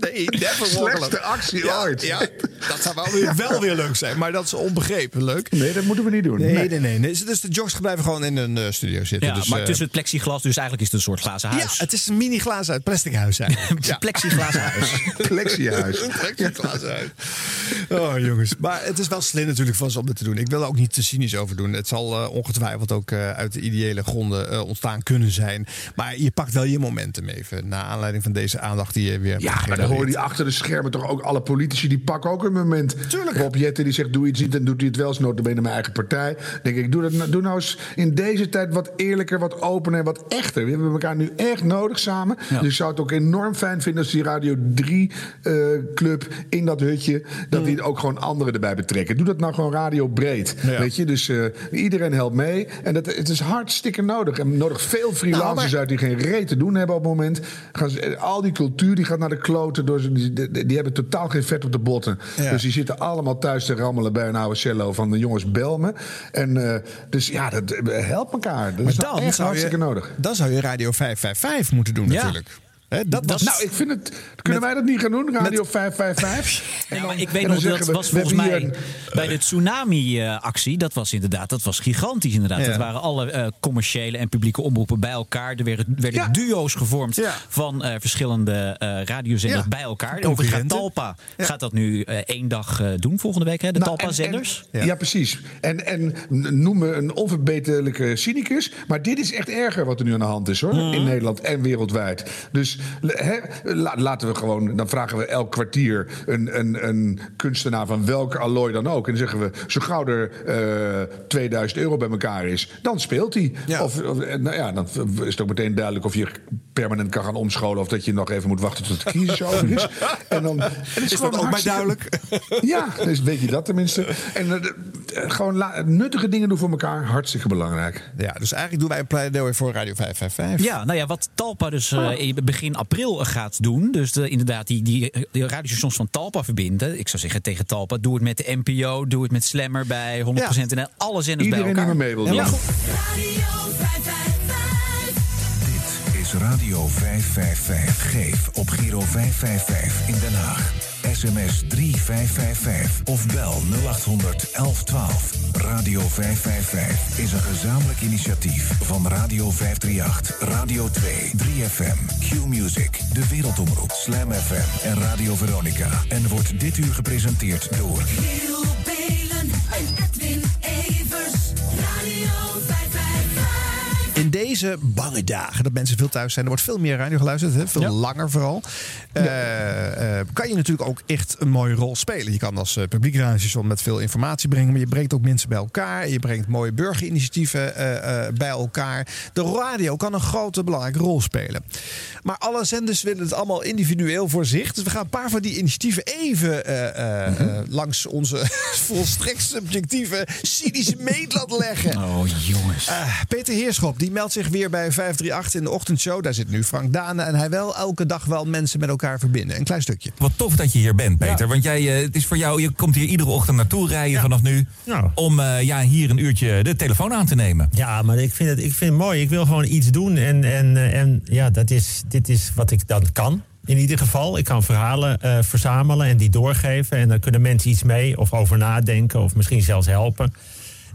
nee, Never Walk Alone. Slechtste actie ja, ooit. Ja, dat zou wel weer, wel weer leuk zijn, maar dat is onbegrepen leuk. Nee, dat moeten we niet doen. Nee, Nee. nee, nee. nee. Dus de jocks blijven gewoon in een eh, studio zitten. Ja, dus, maar eh, tussen het plexiglas, dus eigenlijk is het een soort glazen ja, huis. het is een mini glazen plastic huis eigenlijk. ja. Plexiglazen huis. Plexiehuis. Plexiglas uit. Oh jongens. Maar het is wel slim natuurlijk van ze om dit te doen. Ik wil er ook niet te cynisch over doen. Het zal eh, ongetwijfeld ook eh, uit de ideële gronden eh, ontstaan kunnen zijn. Maar je pakt wel je momentum even. Naar aanleiding van deze aandacht die je weer Ja, maar dan hoor je die achter de schermen toch ook alle politici die pakken ook een moment. Tuurlijk. Rob Jetten die zegt doe iets niet en doet hij het wel eens notabene mijn eigen partij. Dan denk ik, doe, dat, nou- doe nou eens in deze tijd wat eerlijker, wat opener en wat echter. We hebben elkaar nu echt nodig samen. Dus ik zou het ook enorm fijn vinden als die Radio 3 eh, club in dat hutje, dat die ook gewoon anderen erbij betrekken. Doe dat nou gewoon radio breed. Ja. Weet je, dus eh, iedereen helpt mee. En dat, het is hartstikke nodig. En nodig veel freelancers Nou, maar- uit die geen reet te doen hebben op het moment. Gaan ze, eh, al die cultuur die gaat naar de kloten. Door, ze- die, die, die hebben totaal geen vet op de botten. Ja. Dus die zitten allemaal thuis te rammelen bij een oude cello van de jongens Belmen. En eh, dus ja, dat helpt elkaar. Dat Maar is dan echt hartstikke je, nodig. dan zou je Radio 555 moeten doen Ja. natuurlijk. Hè, dat was, Nou, ik vind het. Kunnen wij dat niet gaan doen? Radio 555? Ja, maar ik en weet nog, dat we, was volgens mij bij de tsunami-actie. Dat was inderdaad, dat was gigantisch inderdaad. Ja. Dat waren alle eh, commerciële en publieke omroepen bij elkaar. Er werden, werden Ja. duo's gevormd Ja. van eh, verschillende eh radiozenders Ja. bij elkaar. Overigens gaat. Talpa Ja. gaat dat nu één dag doen volgende week, hè? De Nou, en- Talpa-zenders. en- Ja. Ja. precies. En, en noem me een onverbeterlijke cynicus. Maar dit is echt erger wat er nu aan de hand is hoor. Mhm. In Nederland en wereldwijd. Dus hè, la- laten we gewoon. Dan vragen we elk kwartier een, een, een kunstenaar van welke allooi dan ook. En dan zeggen we: zo gauw er eh 2000 euro bij elkaar is, dan speelt hij. Ja. Of, of, nou ja, dan is het ook meteen duidelijk of je permanent kan gaan omscholen. of dat je nog even moet wachten tot de crisis over is. En dan, en het is gewoon dat ook bij duidelijk? ja, dus weet je dat tenminste. En eh, eh, gewoon la- nuttige dingen doen voor elkaar, hartstikke belangrijk. ja, dus eigenlijk doen wij een pleidooi voor Radio 555. Ja, nou ja, wat Talpa dus eh, in begin april gaat doen. Dus de, inderdaad, die, die, die radiostations van Talpa verbinden. Ik zou zeggen tegen Talpa, doe het met de NPO, doe het met Slammer bij 100% en alles alle zenders bij elkaar. Radio 555. Geef op Giro 555 in Den Haag. SMS 3555 of bel 0800 1112. Radio 555 is een gezamenlijk initiatief van Radio 538, Radio 2, 3FM, Q-Music, De Wereldomroep, Slam FM en Radio Veronica. En wordt dit uur gepresenteerd door... Giel Belen en Edwin Evers. Deze bange dagen dat mensen veel thuis zijn, er wordt veel meer radio geluisterd, hè? veel langer vooral. eh, eh, kan je natuurlijk ook echt een mooie rol spelen. Je kan als eh, publiek radiostation met veel informatie brengen, maar je brengt ook mensen bij elkaar. Je brengt mooie burgerinitiatieven bij elkaar. De radio kan een grote belangrijke rol spelen. Maar alle zenders willen het allemaal individueel voor zich. Dus we gaan een paar van die initiatieven even eh, langs onze volstrekt subjectieve, cynische meetlat leggen. Oh, jongens. Peter Heerschop die meldt zich weer bij 538 in de ochtendshow. Daar zit nu Frank Dane. En hij wil elke dag wel mensen met elkaar verbinden. Een klein stukje. Wat tof dat je hier bent, Peter. Want jij, eh, het is voor jou, je komt hier iedere ochtend naartoe rijden vanaf nu. Om eh, ja, hier een uurtje de telefoon aan te nemen. Ja, maar ik vind het, ik vind het mooi. Ik wil gewoon iets doen. En, en, eh, en ja, dat is, dit is wat ik dan kan. In ieder geval, ik kan verhalen eh, verzamelen en die doorgeven. En dan kunnen mensen iets mee of over nadenken of misschien zelfs helpen.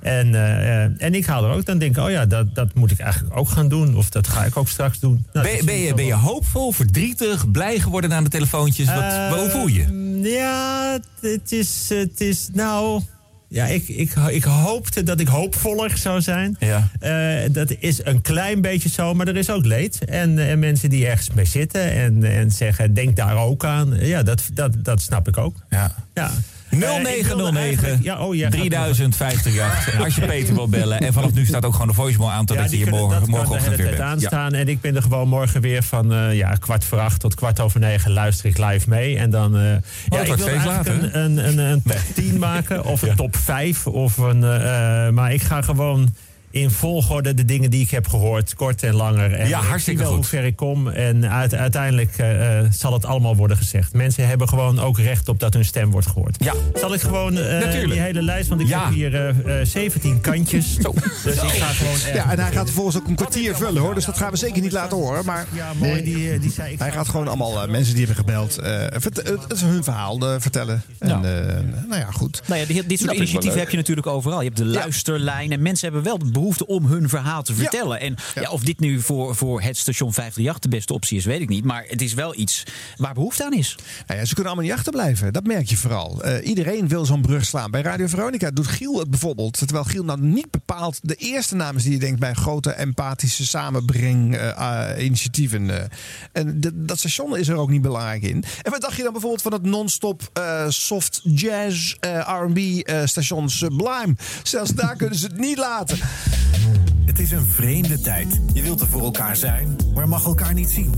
En, eh, eh, en ik haal er ook dan denk ik, oh ja, dat, dat moet ik eigenlijk ook gaan doen. Of dat ga ik ook straks doen. Nou, Ben, je, ben je hoopvol, verdrietig, blij geworden aan de telefoontjes? Wat, Eh, hoe voel je? Ja, het is, het is nou... Ja, ik, ik, ik hoopte dat ik hoopvoller zou zijn. Ja. Eh, dat is een klein beetje zo, maar er is ook leed. En, en mensen die ergens mee zitten en, en zeggen, denk daar ook aan. Ja, dat, dat, dat snap ik ook. Ja. ja. Eh, ik wilde 0909 eigenlijk- ja, oh, jij gaat 3058. Als je Peter wil bellen. En vanaf nu staat ook gewoon de voicemail aan totdat je hier morgen, morgenochtend weer bent. Ja. aanstaan. En ik ben er gewoon morgen weer van eh, ja, kwart voor acht tot kwart over negen luister ik live mee. En dan. eh ja, wordt ik wil eigenlijk een, een, een, een top 10 maken of een top 5. Of een, eh, maar ik ga gewoon. In volgorde de dingen die ik heb gehoord, kort en langer. En Ja, ik zie hartstikke wel goed. hoe ver ik kom. En uit- uiteindelijk eh, eh, zal het allemaal worden gezegd. Mensen hebben gewoon ook recht op dat hun stem wordt gehoord. Ja. Zal ik gewoon eh, die hele lijst, want ik Ja. heb hier eh, eh, 17 kantjes. Dus ik ga gewoon. Ja, en hij gaat vervolgens ook een kwartier vullen hoor. Dus dat gaan we zeker niet laten horen. Maar Ja, mooi, die, eh, die zei ik. hij gaat gewoon allemaal mensen die hebben gebeld. het is hun verhaal vertellen. En, eh, nou ja, goed. Nou ja, dit, dit soort initiatieven heb je natuurlijk overal. Je hebt de luisterlijn en mensen hebben wel de behoefte om hun verhaal te vertellen. En ja. of dit nu voor, voor het station 538 de beste optie is, weet ik niet. Maar het is wel iets waar behoefte aan is. Nou ja, ze kunnen allemaal niet achterblijven. Dat merk je vooral. Eh, iedereen wil zo'n brug slaan. Bij Radio Veronica doet Giel het bijvoorbeeld. Terwijl Giel nou niet bepaald de eerste naam is die je denkt bij grote empathische samenbreng eh, eh, initiatieven. en de- dat station is er ook niet belangrijk in. En wat dacht je dan bijvoorbeeld van het non-stop soft jazz R&B station Sublime? Zelfs daar kunnen ze het niet laten. Het is een vreemde tijd. Je wilt er voor elkaar zijn, maar mag elkaar niet zien.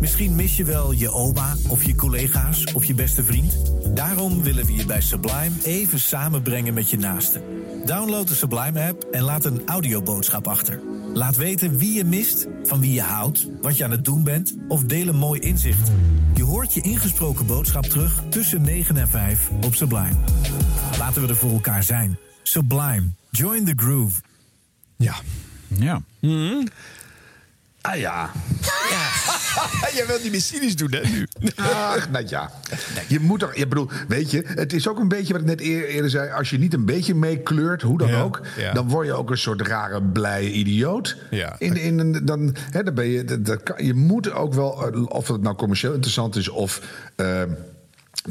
Misschien mis je wel je oma of je collega's of je beste vriend. Daarom willen we je bij Sublime even samenbrengen met je naasten. Download de Sublime-app en laat een audioboodschap achter. Laat weten wie je mist, van wie je houdt, wat je aan het doen bent of deel een mooi inzicht. Je hoort je ingesproken boodschap terug tussen 9 en 5 op Sublime. Laten we er voor elkaar zijn. Sublime. Join the groove. Ja. Ja. Ah ja. Jij wilt niet meer cynisch doen, hè, nu? Ach, nou ja. Je moet toch, je bedoel, weet je, het is ook een beetje wat ik net eer- eerder zei. Als je niet een beetje meekleurt, hoe dan Ja, ook, ja. dan word je ook een soort rare, blije idioot. Ja. In, in, dan, hè, dan ben je, dat, dat kan- je moet ook wel, eh, of het nou commercieel interessant is of. eh,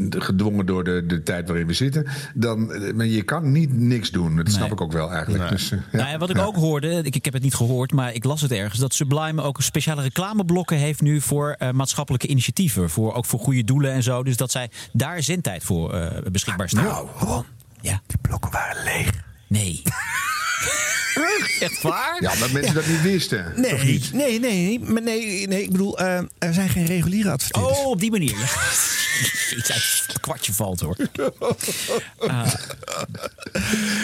gedwongen door de, de tijd waarin we zitten. Dan, eh, maar je kan niet niks doen. Dat snap ik ook wel eigenlijk. Dus, eh, ja. Nou ja, wat ik Ja. ook hoorde, ik, ik heb het niet gehoord, maar ik las het ergens, dat Sublime ook speciale reclameblokken heeft nu voor eh, maatschappelijke initiatieven. Voor, ook voor goede doelen en zo. Dus dat zij daar zendtijd voor eh, beschikbaar stellen. Nou, ja. Die blokken waren leeg. Nee. Echt waar? Ja, dat mensen dat niet wisten. Nee, Of niet? nee, nee, maar nee, nee. Ik bedoel, eh, er zijn geen reguliere adverteerders. Oh, op die manier. Ja. Iets uit het kwartje valt hoor. Ah,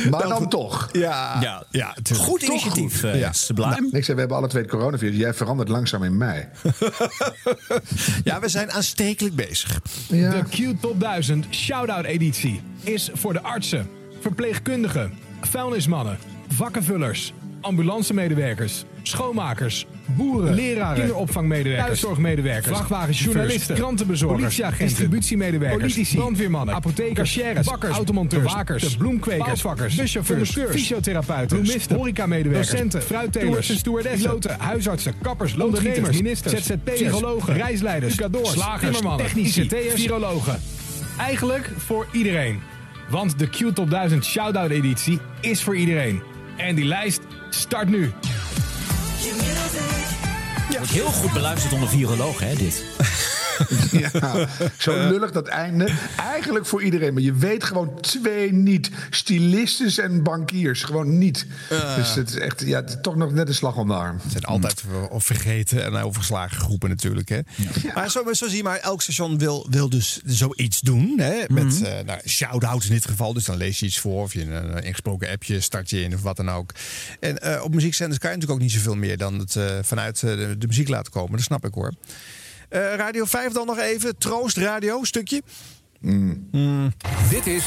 Maar dan toch. Ja, ja. ja Goed Toch initiatief, goed. eh, Ja. Sublime. Nou, ik zei, we hebben alle twee het coronavirus. Jij verandert langzaam in mij. Ja, we zijn aanstekelijk bezig. De Q-Top 1000 Shoutout Editie is voor de artsen, verpleegkundigen, vuilnismannen, vakkenvullers, ambulancemedewerkers, schoonmakers, boeren, leraren, kinderopvangmedewerkers, thuiszorgmedewerkers, vrachtwagenchauffeurs, journalisten, krantenbezorgers, politieagenten, distributiemedewerkers, politici, brandweermannen, apothekers, cashiers, bakkers, automonteurs, bewakers, de bloemkwekers, bouwvakkers, buschauffeurs, fysiotherapeuten, bloemisten, horecamedewerkers, docenten, fruittelers, en stewardessen, piloten, huisartsen, kappers, ondernemers, ministers, ZZP'ers, psychologen, reisleiders, cadors, slagers, technici, virologen. Eigenlijk voor iedereen. Want de Q-Top 1000 Shoutout Editie is voor iedereen. En die lijst start nu. Wordt heel goed beluisterd onder virologen, hè, dit. Ja, zo lullig dat einde. Eigenlijk voor iedereen. Maar je weet gewoon twee niet. Stilistes en bankiers. Gewoon niet. dus het is echt ja, het is toch nog net een slag om de arm. Het zijn altijd ver- of vergeten en overgeslagen groepen natuurlijk. Hè? Maar zo, zo zie je maar, elk station wil, wil dus zoiets doen. Hè? Met eh nou, shout-outs in dit geval. Dus dan lees je iets voor of je een ingesproken appje start je in of wat dan ook. En eh, op muziekzenders kan je natuurlijk ook niet zoveel meer dan het eh, vanuit de, de muziek laten komen. Dat snap ik hoor. Eh, Radio 5 dan nog even. Troost Radio, stukje. Dit is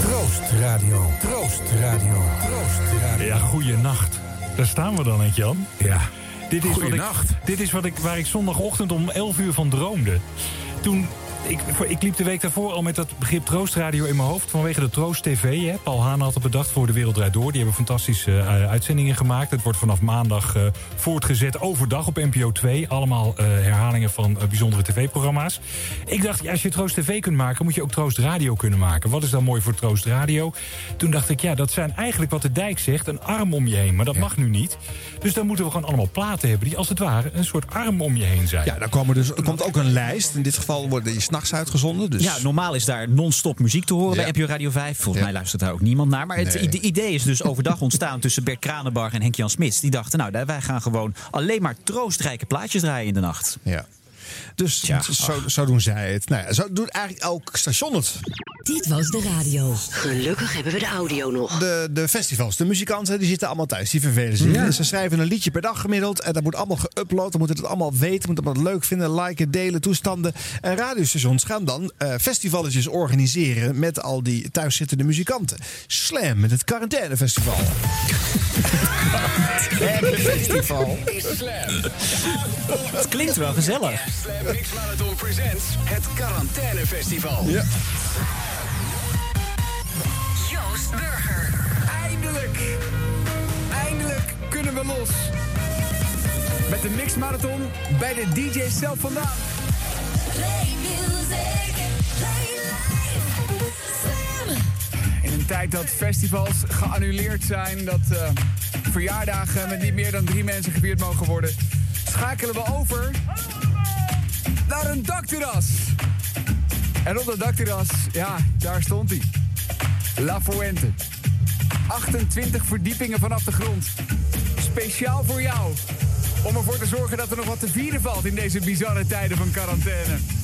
Troost Radio. Troost Radio. Troost Radio. Ja, goeienacht. Daar staan we dan, hè, Jan? Ja. Dit is, wat ik, Goeienacht. dit is wat ik, waar ik zondagochtend om 11 uur van droomde. Toen, ik, ik liep de week daarvoor al met dat begrip troostradio in mijn hoofd... vanwege de Troost TV. Hè. Paul Haan had het bedacht voor De Wereld Draait Door. Die hebben fantastische eh, uitzendingen gemaakt. Het wordt vanaf maandag eh, voortgezet overdag op NPO 2. Allemaal eh, herhalingen van eh, bijzondere tv-programma's. Ik dacht, ja, als je Troost TV kunt maken... moet je ook Troost Radio kunnen maken. Wat is dan mooi voor Troost Radio? Toen dacht ik, ja, dat zijn eigenlijk wat de dijk zegt... een arm om je heen, maar dat mag nu niet. Dus dan moeten we gewoon allemaal platen hebben... die als het ware een soort arm om je heen zijn. Ja, dan komen dus, er komt ook een lijst. In dit geval worden die s'nachts uitgezonden. Dus Ja, normaal is daar non-stop muziek te horen Ja. bij NPO Radio 5. Volgens Ja. mij luistert daar ook niemand naar. Maar het Nee. idee is dus overdag ontstaan tussen Bert Kranenbarg en Henk-Jan Smits. Die dachten, nou, wij gaan gewoon alleen maar troostrijke plaatjes draaien in de nacht. Ja. Dus zo, zo doen zij het. Nou ja, zo doet eigenlijk elk station het. Dit was de radio. Gelukkig hebben we de audio nog. De, de festivals, de muzikanten, die zitten allemaal thuis. Die vervelen zich. Ja. Ze schrijven een liedje per dag gemiddeld. En dat moet allemaal geüpload. Dan moeten het allemaal weten. Moeten het leuk vinden. Liken, delen, toestanden. En radiostations gaan dan eh festivalletjes organiseren. Met al die thuiszittende muzikanten. Slam met het quarantainefestival. Festival. Het klinkt wel gezellig. Slam Mix Marathon presents het Quarantainefestival. Ja. Joost Burger. Eindelijk! Eindelijk kunnen we los. Met de Mix Marathon bij de DJ's zelf vandaan. In een tijd dat festivals geannuleerd zijn, dat eh, verjaardagen met niet meer dan drie mensen gevierd mogen worden, schakelen we over naar een dakterras. En op dat dakterras, ja, daar stond hij. La Fuente. 28 verdiepingen vanaf de grond. Speciaal voor jou. Om ervoor te zorgen dat er nog wat te vieren valt in deze bizarre tijden van quarantaine.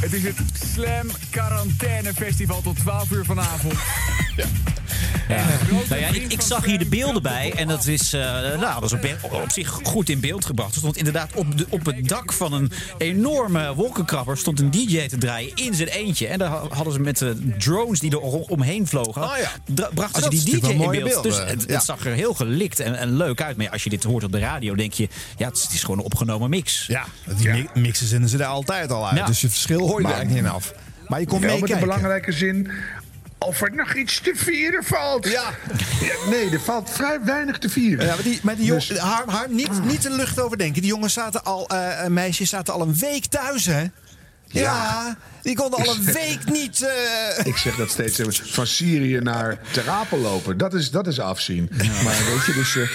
Het is het Slam Quarantaine Festival tot 12 uur vanavond. Ja. Nou ja, ik, ik zag hier de beelden bij en dat is, eh, nou, dat is op, op zich goed in beeld gebracht. Er stond inderdaad op, de, op het dak van een enorme wolkenkrabber stond een DJ te draaien in zijn eentje. En daar ha- hadden ze met de drones die er om- omheen vlogen, dra- brachten Oh, ze die DJ in beeld. Dus het, Ja. het zag er heel gelikt en, en leuk uit. Maar ja, als je dit hoort op de radio, denk je, ja, het is, het is gewoon een opgenomen mix. Ja, die mi- mixen zenden ze daar altijd al uit. Ja. Dus je verschil hoor je er eigenlijk niet in af. Maar je komt Wel met een belangrijke zin. Of er nog iets te vieren valt. Ja. nee, er valt vrij weinig te vieren. Ja, maar die, maar die jongens, Dus- Harm, niet, niet de lucht over denken. Die jongens zaten al, eh, meisjes zaten al een week thuis, hè? Ja, die konden al een week niet. eh, Ik zeg dat steeds eh, van Syrië naar Ter Apel lopen. Dat is, dat is afzien. Maar weet je, dus. eh,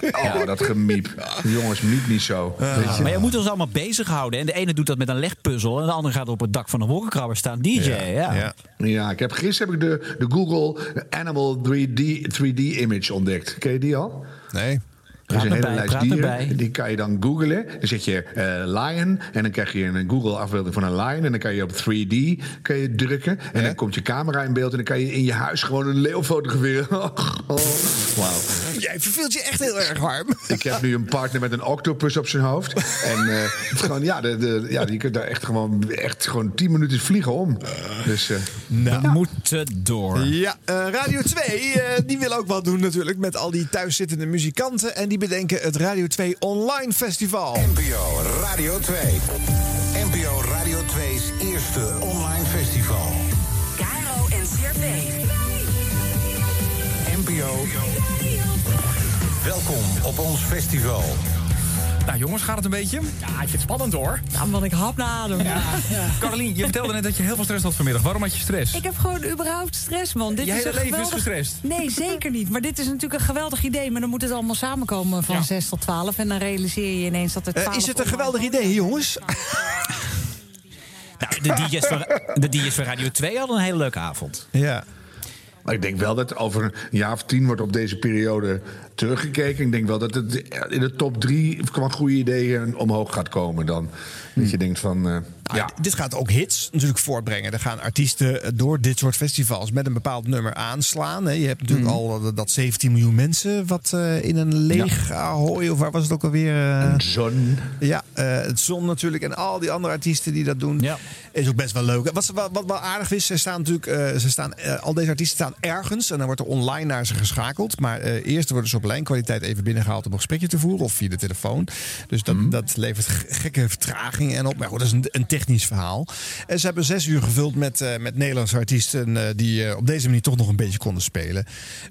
Oh, dat gemiep. Jongens, miep niet zo. Maar je moet ons allemaal bezighouden. En de ene doet dat met een legpuzzel. En de andere gaat op het dak van een wolkenkrabber staan. DJ, ja. Ja. ik heb, gisteren heb ik de, de Google Animal 3D, 3D Image ontdekt. Ken je die al? Nee. Er is een hele bij, lijst dieren. Die kan je dan googlen. Dan zet je eh, lion. En dan krijg je een Google afbeelding van een lion. En dan kan je op 3D kan je drukken. En dan komt je camera in beeld. En dan kan je in je huis gewoon een leeuw fotograferen. Oh, Wauw. Jij verveelt je echt heel erg, Harm. Ik heb nu een partner met een octopus op zijn hoofd. En eh, is gewoon, ja, de, de, ja, die kunt daar echt gewoon, echt gewoon 10 minuten vliegen om. Dus, eh, We moeten door. Ja, eh, Radio 2, eh, die wil ook wat doen natuurlijk met al die thuiszittende muzikanten. En die bedenken het Radio 2 Online Festival. NPO Radio 2. NPO Radio 2's eerste online festival. Caro en CRV. NPO. Welkom op ons festival. Nou jongens, gaat het een beetje? Ja, ik vind het spannend hoor. Ja, man, ik hap naar adem. Ja. Carolien, je vertelde net dat je heel veel stress had vanmiddag. Waarom had je stress? Ik heb gewoon überhaupt stress, man. Dit Je is hele een leven is geweldig... gestrest. Nee, zeker niet. Maar dit is natuurlijk een geweldig idee. Maar dan moet het allemaal samenkomen van Ja. 6 tot 12. En dan realiseer je ineens dat het Eh, 12 is het een geweldig idee, jongens? Nou, de DJ's, van, de DJ's van Radio 2 hadden een hele leuke avond. Ja. Maar ik denk wel dat over een jaar of tien wordt op deze periode teruggekeken. Ik denk wel dat het in de top drie qua goede ideeën omhoog gaat komen dan. Dat je denkt van, eh, ja. Dit gaat ook hits natuurlijk voortbrengen. Er gaan artiesten eh, door dit soort festivals met een bepaald nummer aanslaan. hè. Je hebt natuurlijk Mhm. al eh, dat 17 miljoen mensen wat eh, in een leeg Ahoy, of waar was het ook alweer? Een zon. Ja, het Zon natuurlijk. En al die andere artiesten die dat doen. Is ook best wel leuk. Wat, wat, wat wel aardig is, ze staan natuurlijk, ze staan, al deze artiesten staan ergens. En dan wordt er online naar ze geschakeld. Maar eerst worden ze op lijnkwaliteit even binnengehaald om een gesprekje te voeren. Of via de telefoon. Dus dat, Mhm. dat levert gekke vertraging en op. Maar goed, dat is een, een technisch verhaal. En ze hebben zes uur gevuld met, eh, met Nederlandse artiesten. eh, die eh, op deze manier toch nog een beetje konden spelen.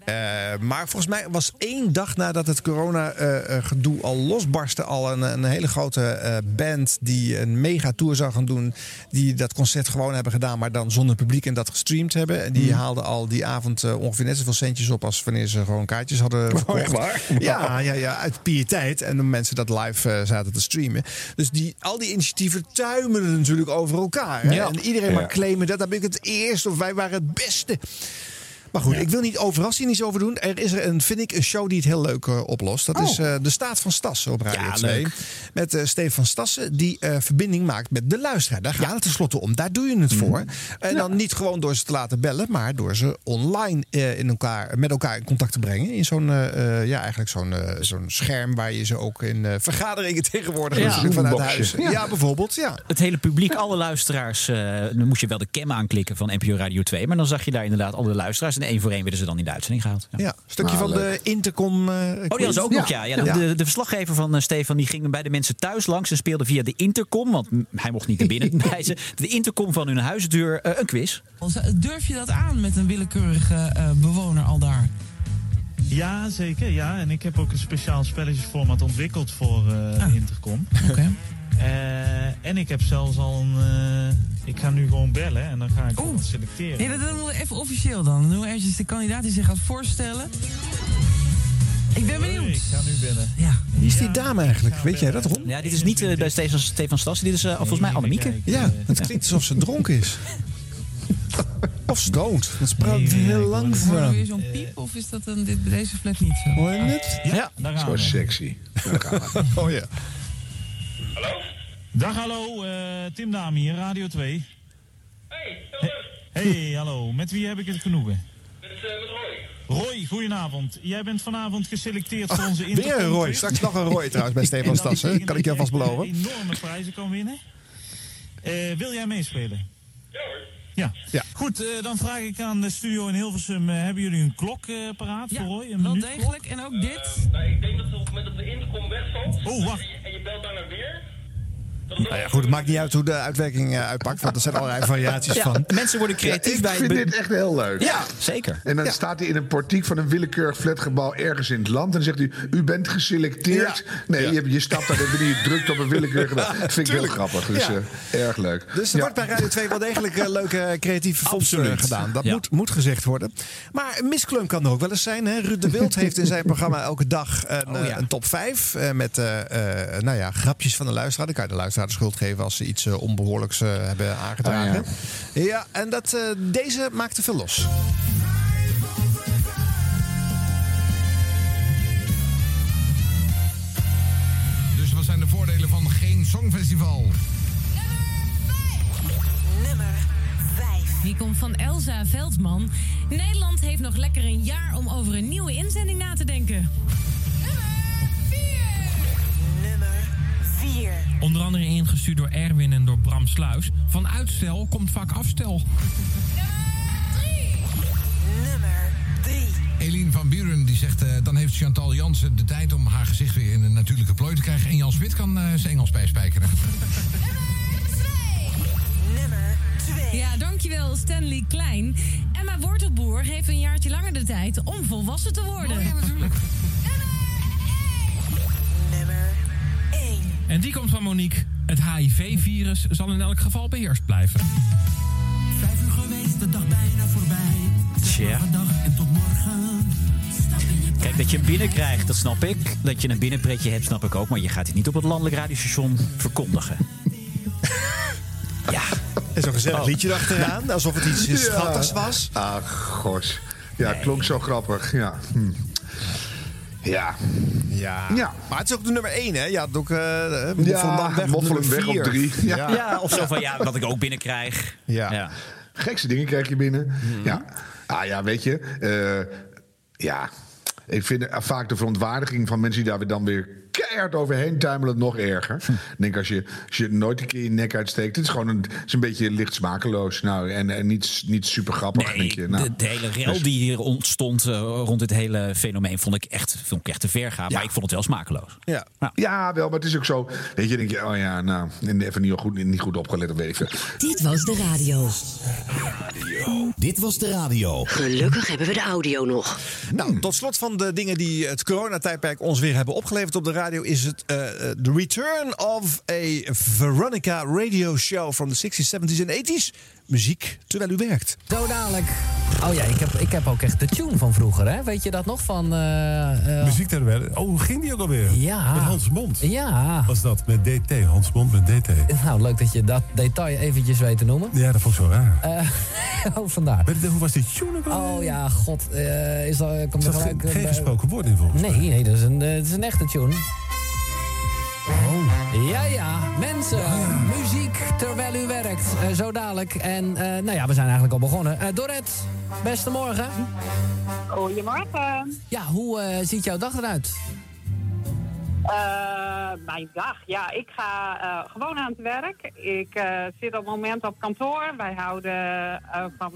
Eh, maar volgens mij was één dag nadat het corona-gedoe al losbarstte. al een, een hele grote eh, band die een megatour zou gaan doen. Die dat concert gewoon hebben gedaan, maar dan zonder publiek en dat gestreamd hebben. En die Hmm. haalden al die avond eh, ongeveer net zoveel centjes op als wanneer ze gewoon kaartjes hadden verkocht. echt waar? Ja, ja, ja, uit pietijd. En de mensen dat live eh, zaten te streamen. Dus die, al die initiatieven tuimelen natuurlijk over elkaar. Ja. En iedereen Ja. maar claimen dat. Ben ik het eerst of wij waren het beste. Maar goed, ik wil niet overal cynisch over doen. Er is er een, vind ik, een show die het heel leuk eh, oplost. Dat is eh, De Staat van Stassen op Radio Ja, 2. leuk. Met eh Stefan Stassen, die eh, verbinding maakt met de luisteraar. Daar gaat het tenslotte om. Daar doe je het voor. En dan niet gewoon door ze te laten bellen, maar door ze online eh, in elkaar, met elkaar in contact te brengen. In zo'n, eh, eh, ja, eigenlijk zo'n zo'n scherm waar je ze ook in eh, vergaderingen tegenwoordig Ja. natuurlijk vanuit huis. Ja. Ja. bijvoorbeeld. Ja. Het hele publiek, alle luisteraars. eh, dan moest je wel de cam aanklikken van NPO Radio 2. Maar dan zag je daar inderdaad alle luisteraars. En één voor één werden ze dan in de uitzending gehaald. Ja. Ja, stukje van de intercom. eh, Oh, die was ook nog, ja. ja, De, de verslaggever van eh, Stefan die ging bij de mensen thuis langs en speelde via de intercom, want hij mocht niet naar binnen bij ze, de intercom van hun huisdeur eh, een quiz. Durf je dat aan met een willekeurige eh, bewoner al daar? Ja, zeker. Ja. En ik heb ook een speciaal spelletjesformat ontwikkeld voor eh, Intercom. Oké. Eh, en ik heb zelfs al een... eh, ik ga nu gewoon bellen en dan ga ik wat selecteren. Nee, dat doen we even officieel dan. Dan doen we eventjes de kandidaat die zich gaat voorstellen. Ik ben benieuwd. Ik ga nu bellen. Ja. Wie is die dame eigenlijk? Weet jij dat, Ron? Ja, dit is niet bij Stefan, Stefan Stas, dit is volgens mij Annemieke. Ja, het klinkt alsof ze dronken is. Of stoned. Dat praat heel Horen we langzaam. weer zo'n piep of is dat een, dit, bij deze flat niet zo? Hoor je het? Ja, daar gaan Zo we. sexy. Daar gaan we. Oh ja. Dag, hallo. eh, Tim Dame hier, Radio 2. Hey, hey, hallo. Met wie heb ik het genoegen? Met, Roy. Roy, goedenavond. Jij bent vanavond geselecteerd voor onze Intercom. Weer een Roy. Straks nog een Roy trouwens bij Stefan betekent Kan ik je dat alvast beloven. enorme prijzen kan winnen. Eh, wil jij meespelen? Ja hoor. Ja. Ja. Goed, eh, dan vraag ik aan de studio in Hilversum, eh, hebben jullie een klok eh, paraat voor Roy? Een Wel degelijk. En ook dit. ik denk dat op het moment dat de intercom wegvalt... Oh, wacht. En je belt daarna weer. Nou ja, goed, het maakt niet uit hoe de uitwerking eh, uitpakt, want er zijn allerlei variaties Ja, van. mensen worden creatief Ja, ik bij vind dit echt heel leuk. Ja, zeker. En dan staat hij in een portiek van een willekeurig flatgebouw ergens in het land. En dan zegt hij, u bent geselecteerd. Nee, je, je stapt daar en ben je drukt op een willekeurig gebouw. Dat vind ik heel grappig. Dus eh, erg leuk. Dus er wordt bij Radio 2 wel degelijk eh, leuke creatieve fondsen gedaan. Dat moet, moet gezegd worden. Maar een misklunk kan er ook wel eens zijn. Hè? Ruud de Wild heeft in zijn programma elke dag een, Oh, een top 5. eh, met nou ja, grapjes van de luisteraar. Dan kan je de luisteraar de schuld geven als ze iets eh, onbehoorlijks eh, hebben aangedragen. ja. en dat, eh, deze maakte veel los. Dus wat zijn de voordelen van geen songfestival? Nummer 5. Die komt van Elsa Veldman. Nederland heeft nog lekker een jaar om over een nieuwe inzending na te denken. 4. Onder andere ingestuurd door Erwin en door Bram Sluis. Van uitstel komt vaak afstel. Nummer 3. Eline van Buren die zegt, eh, dan heeft Chantal Jansen de tijd om haar gezicht weer in een natuurlijke plooi te krijgen. En Jan Smit kan eh, zijn Engels bijspijkeren. Nummer 2. Ja, dankjewel Stanley Klein. Emma Wortelboer heeft een jaartje langer de tijd om volwassen te worden. ja, natuurlijk. Nummer 1. En die komt van Monique. Het HIV-virus zal in elk geval beheerst blijven. Vijf uur geweest, de dag bijna voorbij. Tja. Dag en tot morgen. Kijk, dat je hem binnenkrijgt, dat snap ik. Dat je een binnenpretje hebt, snap ik ook. Maar je gaat het niet op het landelijk radiostation verkondigen. ja. En zo'n gezellig Oh. liedje erachteraan. Alsof het iets Ja. schattigs was. Ach, god. Ja, klonk zo grappig. Ja. Hm. Ja. Ja. Ja. Maar het is ook de nummer 1, hè? Ja, ook, uh, Ja, moffel hem weg op drie. Ja. Ja. of zo van ja, wat ik ook binnenkrijg. Ja. Gekste dingen krijg je binnen. Mhm. Ja. Ah ja, weet je. eh, ja. Ik vind eh, vaak de verontwaardiging van mensen die daar weer dan weer keihard overheen tuimelen nog erger. Hm. Ik denk als je, als je nooit een keer je nek uitsteekt. Het is gewoon een, het is een beetje licht smakeloos. Nou, en, en niet, niet super grappig. denk je. Nou, de, de hele rel dus- die hier ontstond eh, rond dit hele fenomeen vond ik echt, vond ik echt te ver gaan. Maar ik vond het wel smakeloos. Ja. Ja, wel, maar het is ook zo. Weet je, denk je, oh ja, nou, even niet goed, niet goed opgelet of weet ik veel. Dit was de radio. Dit was de radio. Gelukkig hebben we de audio nog. Nou, tot slot van de dingen die het coronatijdperk ons weer hebben opgeleverd op de radio... is het eh, The Return of a Veronica radio show from the 60s, 70s and 80s. Muziek terwijl u werkt. Zo dadelijk. Oh ja, ik heb, ik heb ook echt de tune van vroeger, hè? Weet je dat nog? Van, eh, eh, Muziek ter wereld. Oh, hoe ging die ook alweer? Ja. Met Hans Mond. Ja. Was dat met DT? Hans Mond met DT. Nou, leuk dat je dat detail eventjes weet te noemen. Ja, dat vond ik zo raar. Eh, oh, vandaar. hoe was die tune ook alweer? Oh ja, god. is dat, komt Er gelijk... geen, geen gesproken woord in volgens mij. Nee, nee, dat is een, dat is een echte tune. Ja, ja, mensen, muziek terwijl u werkt. Eh, zo dadelijk. En eh, nou ja, we zijn eigenlijk al begonnen. Eh Dorrit, beste morgen. Goedemorgen. Ja, hoe eh, ziet jouw dag eruit? Eh, mijn dag, ja, ik ga eh, gewoon aan het werk. Ik eh, zit op het moment op kantoor. Wij houden van,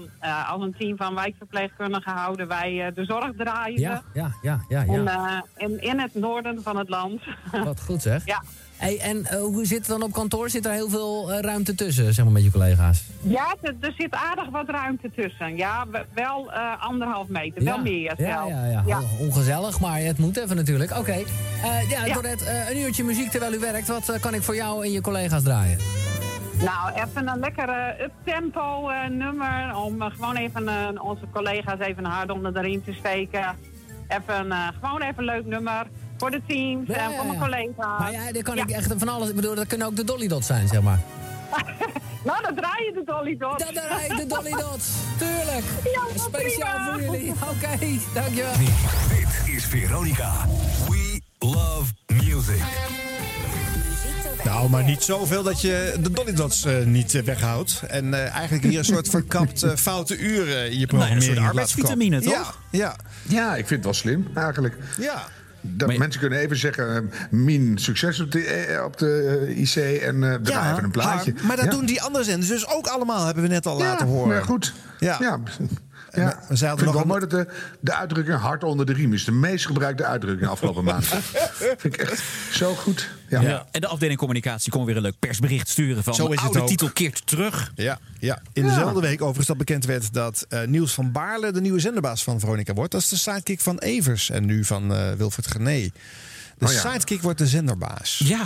als een team van wijkverpleegkundigen houden wij de zorg draaien. Ja, ja, ja, ja. In, ja. in, in het noorden van het land. Wat goed zeg. Ja. Hey, en eh, hoe zit het dan op kantoor? Zit er heel veel eh, ruimte tussen, zeg maar, met je collega's? Ja, er, er zit aardig wat ruimte tussen. Ja, we- wel eh, anderhalf meter, wel meer Ja, ja, ja. Ja. On- Ongezellig, maar het moet even natuurlijk. Oké. Ja, Ja. Dorrit, eh, een uurtje muziek terwijl u werkt. Wat kan ik voor jou en je collega's draaien? Nou, even een lekkere uptempo nummer. Om gewoon even onze collega's even hard onder de riem te steken. Even, gewoon even een leuk nummer. Voor de teams Ja, en ja, voor mijn collega's. Maar ja, daar kan Ja. ik echt van alles... Ik bedoel, dat kunnen ook de Dolly Dots zijn, zeg maar. Nou, dan draai je de Dolly Dots. Dan draai ik de Dolly Dots. Tuurlijk. Ja, Speciaal prima. voor jullie. Oké, dankjewel. Dit is Veronica. We love music. Nou, maar niet zoveel dat je de Dolly Dots eh, niet eh, weghoudt. En eh, eigenlijk hier een soort verkapt eh, foute uren in je programmering soort laat arbeidsvitamine, komen. toch? Ja, ja. Ja, ik vind het wel slim, eigenlijk. Ja. Dat mensen kunnen even zeggen, eh, min succes op de, eh, op de eh, IC en eh draai even een plaatje. Harm, maar dat Ja. doen die andere zenders dus ook allemaal, hebben we net al Ja, laten horen. maar goed. Ja. Ja. Ja, we ik zeiden vind het nog wel mooi dat de, de uitdrukking hard onder de riem is. De meest gebruikte uitdrukking de afgelopen maand. vind ik echt zo goed. Ja. Ja. En de afdeling communicatie kon weer een leuk persbericht sturen van Zo is de het oude ook. titel keert terug. Ja, ja. In dezelfde week overigens dat bekend werd dat eh, Niels van Baarle de nieuwe zenderbaas van Veronica wordt. Dat is de sidekick van Evers en nu van eh, Wilfred Gené. De Oh ja. sidekick wordt de zenderbaas. Ja.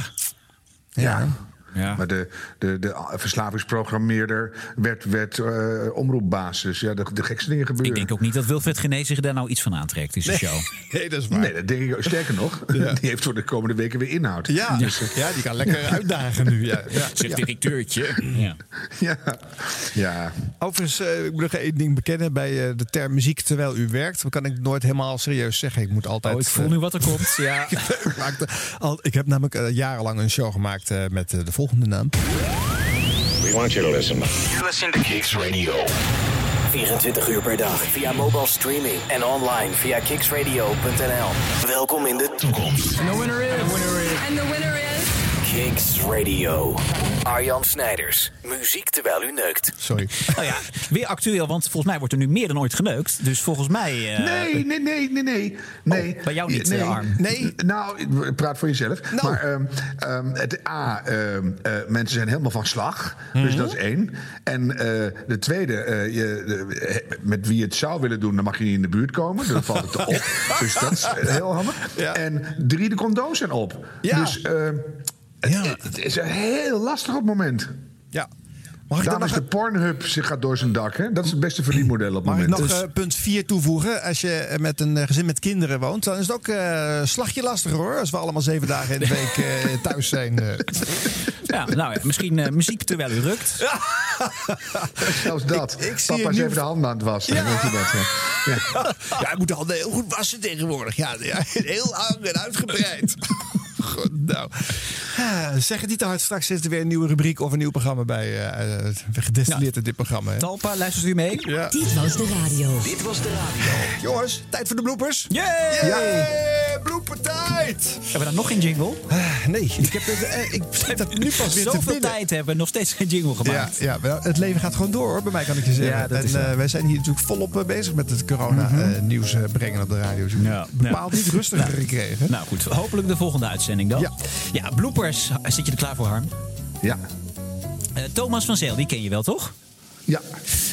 Ja. Maar de, de, de verslavingsprogrammeerder werd, werd eh, omroepbaas. Dus ja, de, de gekste dingen gebeuren. Ik denk ook niet dat Wilfred Genee zich daar nou iets van aantrekt in zijn Nee. show. Nee, dat is waar. Nee, dat denk ik ook. Sterker nog, die heeft voor de komende weken weer inhoud. Ja, Dus, eh, ja die kan lekker uitdagen nu. Ja, ja. Zeg Ja. directeurtje. Ja. Ja. ja. Overigens, eh, ik moet nog één ding bekennen. Bij eh, de term muziek terwijl u werkt, kan ik nooit helemaal serieus zeggen. Ik moet altijd. Oh, ik voel nu wat er komt. Ja. ik, maakte al, ik heb namelijk jarenlang een show gemaakt eh, met de volgende naam. We want you to listen. Listen to Kicks Radio. 24 uur per dag via mobile streaming en online via kicksradio.nl. Welkom in de toekomst. Winner is... En de winner is... Kicks Radio. Arjan Snijders. Muziek terwijl u neukt. Sorry. Nou ja, weer actueel, want volgens mij wordt er nu meer dan ooit geneukt. Dus volgens mij... eh, Nee, nee, nee, nee, nee. nee. Oh, bij jou niet, nee, eh, Arm. Nee, nou, praat voor jezelf. Maar ehm, ehm, het A, ehm, eh, mensen zijn helemaal van slag. Dus dat is één. En eh, de tweede, eh, je, de- met wie je het zou willen doen, dan mag je niet in de buurt komen. Dan valt het op. dus dat is heel handig. En drie, de condooms zijn op. Dus ehm, het, het is heel lastig op het moment. Ja. Mag ik Daarom dan is nog de Pornhub zich gaat door zijn dak. Hè? Dat is het beste verdienmodel op het Mag ik moment. nog Dus- eh, punt 4 toevoegen? Als je eh, met een eh, gezin met kinderen woont, dan is het ook eh slagje lastiger hoor. Als we allemaal zeven dagen in de week eh, thuis zijn. Ja, nou ja, misschien muziek terwijl u rukt. Zelfs dat. Ik- ik zie Papa is nieuw- even de handen aan het wassen. Ja. Weet je dat? Ja. Ja. ja, hij moet de handen heel goed wassen tegenwoordig. Ja, ja heel lang en uitgebreid. Goed, nou. Ah, zeg het niet te hard. Straks zit er weer een nieuwe rubriek of een nieuw programma bij. eh, eh, gedestilleerd in dit programma. Hè? Talpa, luistert u mee? Ja. Dit was de radio. Dit was de radio. Jongens, tijd voor de bloopers. Yay! Yay! Bloopertijd! Hebben we dan nog geen jingle? Ah, nee, ik heb het, eh, ik zit dat nu pas weer te Zoveel tijd hebben we nog steeds geen jingle Ja, gemaakt. ja, wel, het leven gaat gewoon door hoor, bij mij kan ik je zeggen. Ja, dat en is eh, wij zijn hier natuurlijk volop bezig met het corona-nieuws brengen op de radio. Dus Ja, bepaald niet rustiger gekregen. Nou goed, hopelijk de volgende uitzending dan. Ja. ja bloopers. Zit je er klaar voor, Harm? Ja. Eh, Thomas van Zeel, die ken je wel, toch? Ja.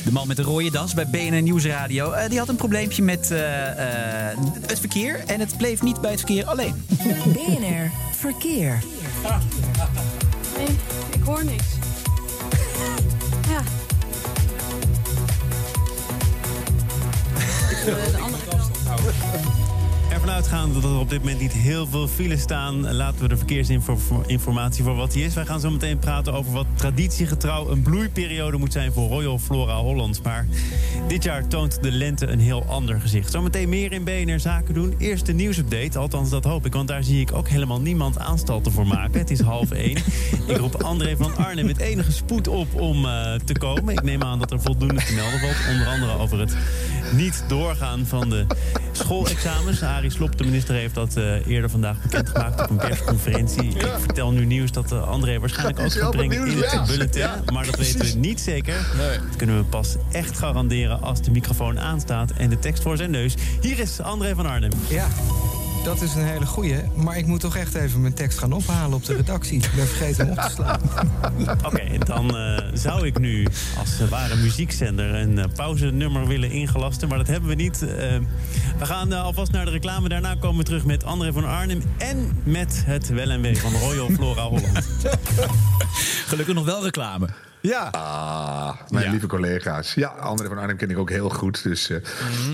De man met de rode das bij BNN Nieuwsradio. Eh, die had een probleempje met eh, eh, het verkeer. En het bleef niet bij het verkeer alleen. BNR Verkeer. Nee, ik hoor niks. Ja. eh, de andere kant. Ervan uitgaande dat er op dit moment niet heel veel files staan... laten we de verkeersinformatie voor wat die is. Wij gaan zo meteen praten over wat traditiegetrouw... een bloeiperiode moet zijn voor Royal Flora Holland. Maar dit jaar toont de lente een heel ander gezicht. Zometeen meer in BNR Zaken doen. Eerst nieuwsupdate, althans dat hoop ik. Want daar zie ik ook helemaal niemand aanstalten voor maken. Het is half één. Ik roep André van Arnhem met enige spoed op om eh, te komen. Ik neem aan dat er voldoende te melden valt. Onder andere over het niet doorgaan van de schoolexamens. Slob, de minister, heeft dat eh, eerder vandaag bekendgemaakt op een persconferentie. Ik vertel nu nieuws dat eh, André waarschijnlijk ook gaat brengen in het bulletin. Ja, maar dat weten we niet zeker. Dat kunnen we pas echt garanderen als de microfoon aanstaat en de tekst voor zijn neus. Hier is André van Arnhem. Ja, dat is een hele goeie. Maar ik moet toch echt even mijn tekst gaan ophalen op de redactie. Ik ben vergeten hem op te slaan. Oké, dan eh, zou ik nu als uh, ware muziekzender een uh, pauzenummer willen ingelasten. Maar dat hebben we niet. Eh, we gaan eh, alvast naar de reclame. Daarna komen we terug met André van Arnhem. En met het wel en wee van Royal Flora Holland. Gelukkig nog wel reclame. Ja. Ah, mijn Ja. lieve collega's. Ja, André van Arnhem ken ik ook heel goed. Dus eh,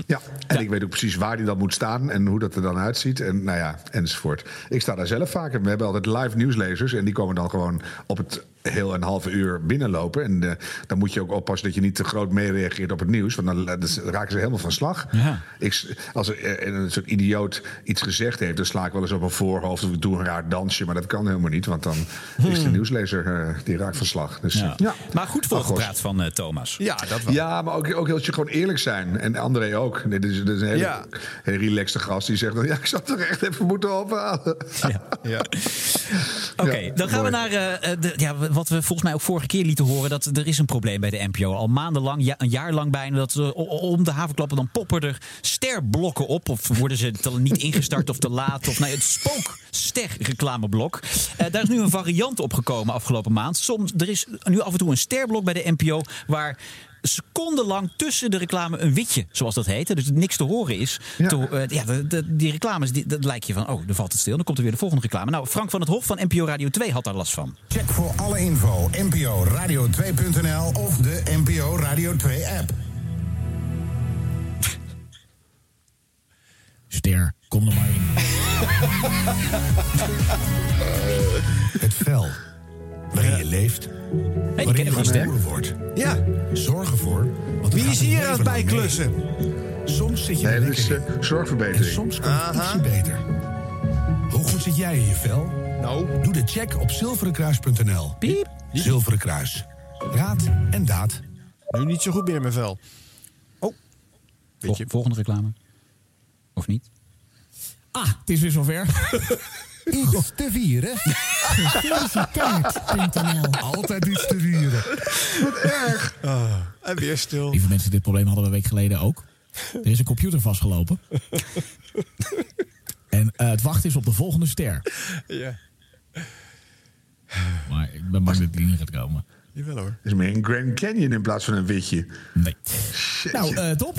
ja, en ik weet ook precies waar die dan moet staan en hoe dat er dan uitziet. En nou ja, enzovoort. Ik sta daar zelf vaak. We hebben altijd live nieuwslezers en die komen dan gewoon op het heel een halve uur binnenlopen. En eh, dan moet je ook oppassen dat je niet te groot meereageert op het nieuws. Want dan, eh, dan raken ze helemaal van slag. Ik, s- als er eh, een soort idioot iets gezegd heeft, dan sla ik wel eens op mijn voorhoofd of ik doe een raar dansje. Maar dat kan helemaal niet, want dan is de nieuwslezer eh, die raakt van slag. Dus, Ja. ja. Maar goed volgepraat van eh, Thomas. Ja, dat wel. Ja, maar ook, ook heel gewoon eerlijk zijn. En André ook. Dit is, dit is een hele, Ja. hele relaxte gast die zegt... dan, ja, ik zou toch echt even moeten ophalen. Ja. Oké, Ja, dan gaan we naar eh, de, ja, wat we volgens mij ook vorige keer lieten horen. Dat er is een probleem bij de NPO. Al maandenlang, ja, een jaar lang bijna. Dat om de havenklappen dan poppen er sterblokken op. Of worden ze niet ingestart of te laat. Of nou, het spookster reclameblok. Eh, daar is nu een variant opgekomen afgelopen maand. Soms, er is nu af en toe een sterblok bij de NPO waar secondenlang tussen de reclame een witje, zoals dat heet. Dus niks te horen is. Te- eh, ja, de, de- die reclames, die, dat lijkt je van, oh, er valt het stil. Dan komt er weer de volgende reclame. Nou, Frank van het Hof van NPO Radio 2 had daar last van. Check voor alle info NPO Radio 2.nl of de NPO Radio 2 app. Ster, kom er maar in. Het vel waarin je leeft, waarin ken je geboren wordt. Ja. Zorg ervoor. Want Wie is hier aan het bijklussen? mee. Soms zit je Nee, dat lekker is zorgverbetering. En soms kan het ietsje beter. Hoe goed zit jij in je vel? Nou. Doe de check op zilverenkruis.nl. Piep. Zilveren Kruis. Raad en daad. Nu niet zo goed meer in mijn vel. Oh. Vol- volgende reclame. Of niet? Ah, het is weer zover. Iets te vieren. Altijd iets te vieren. Wat erg. En weer stil. Lieve mensen, dit probleem hadden we een week geleden ook. Er is een computer vastgelopen. en eh, het wachten is op de volgende ster. Ja. Maar ik ben bang dat die niet gaat komen. Jawel hoor. is meer een Grand Canyon in plaats van een witje. Nee. Nou, eh, top.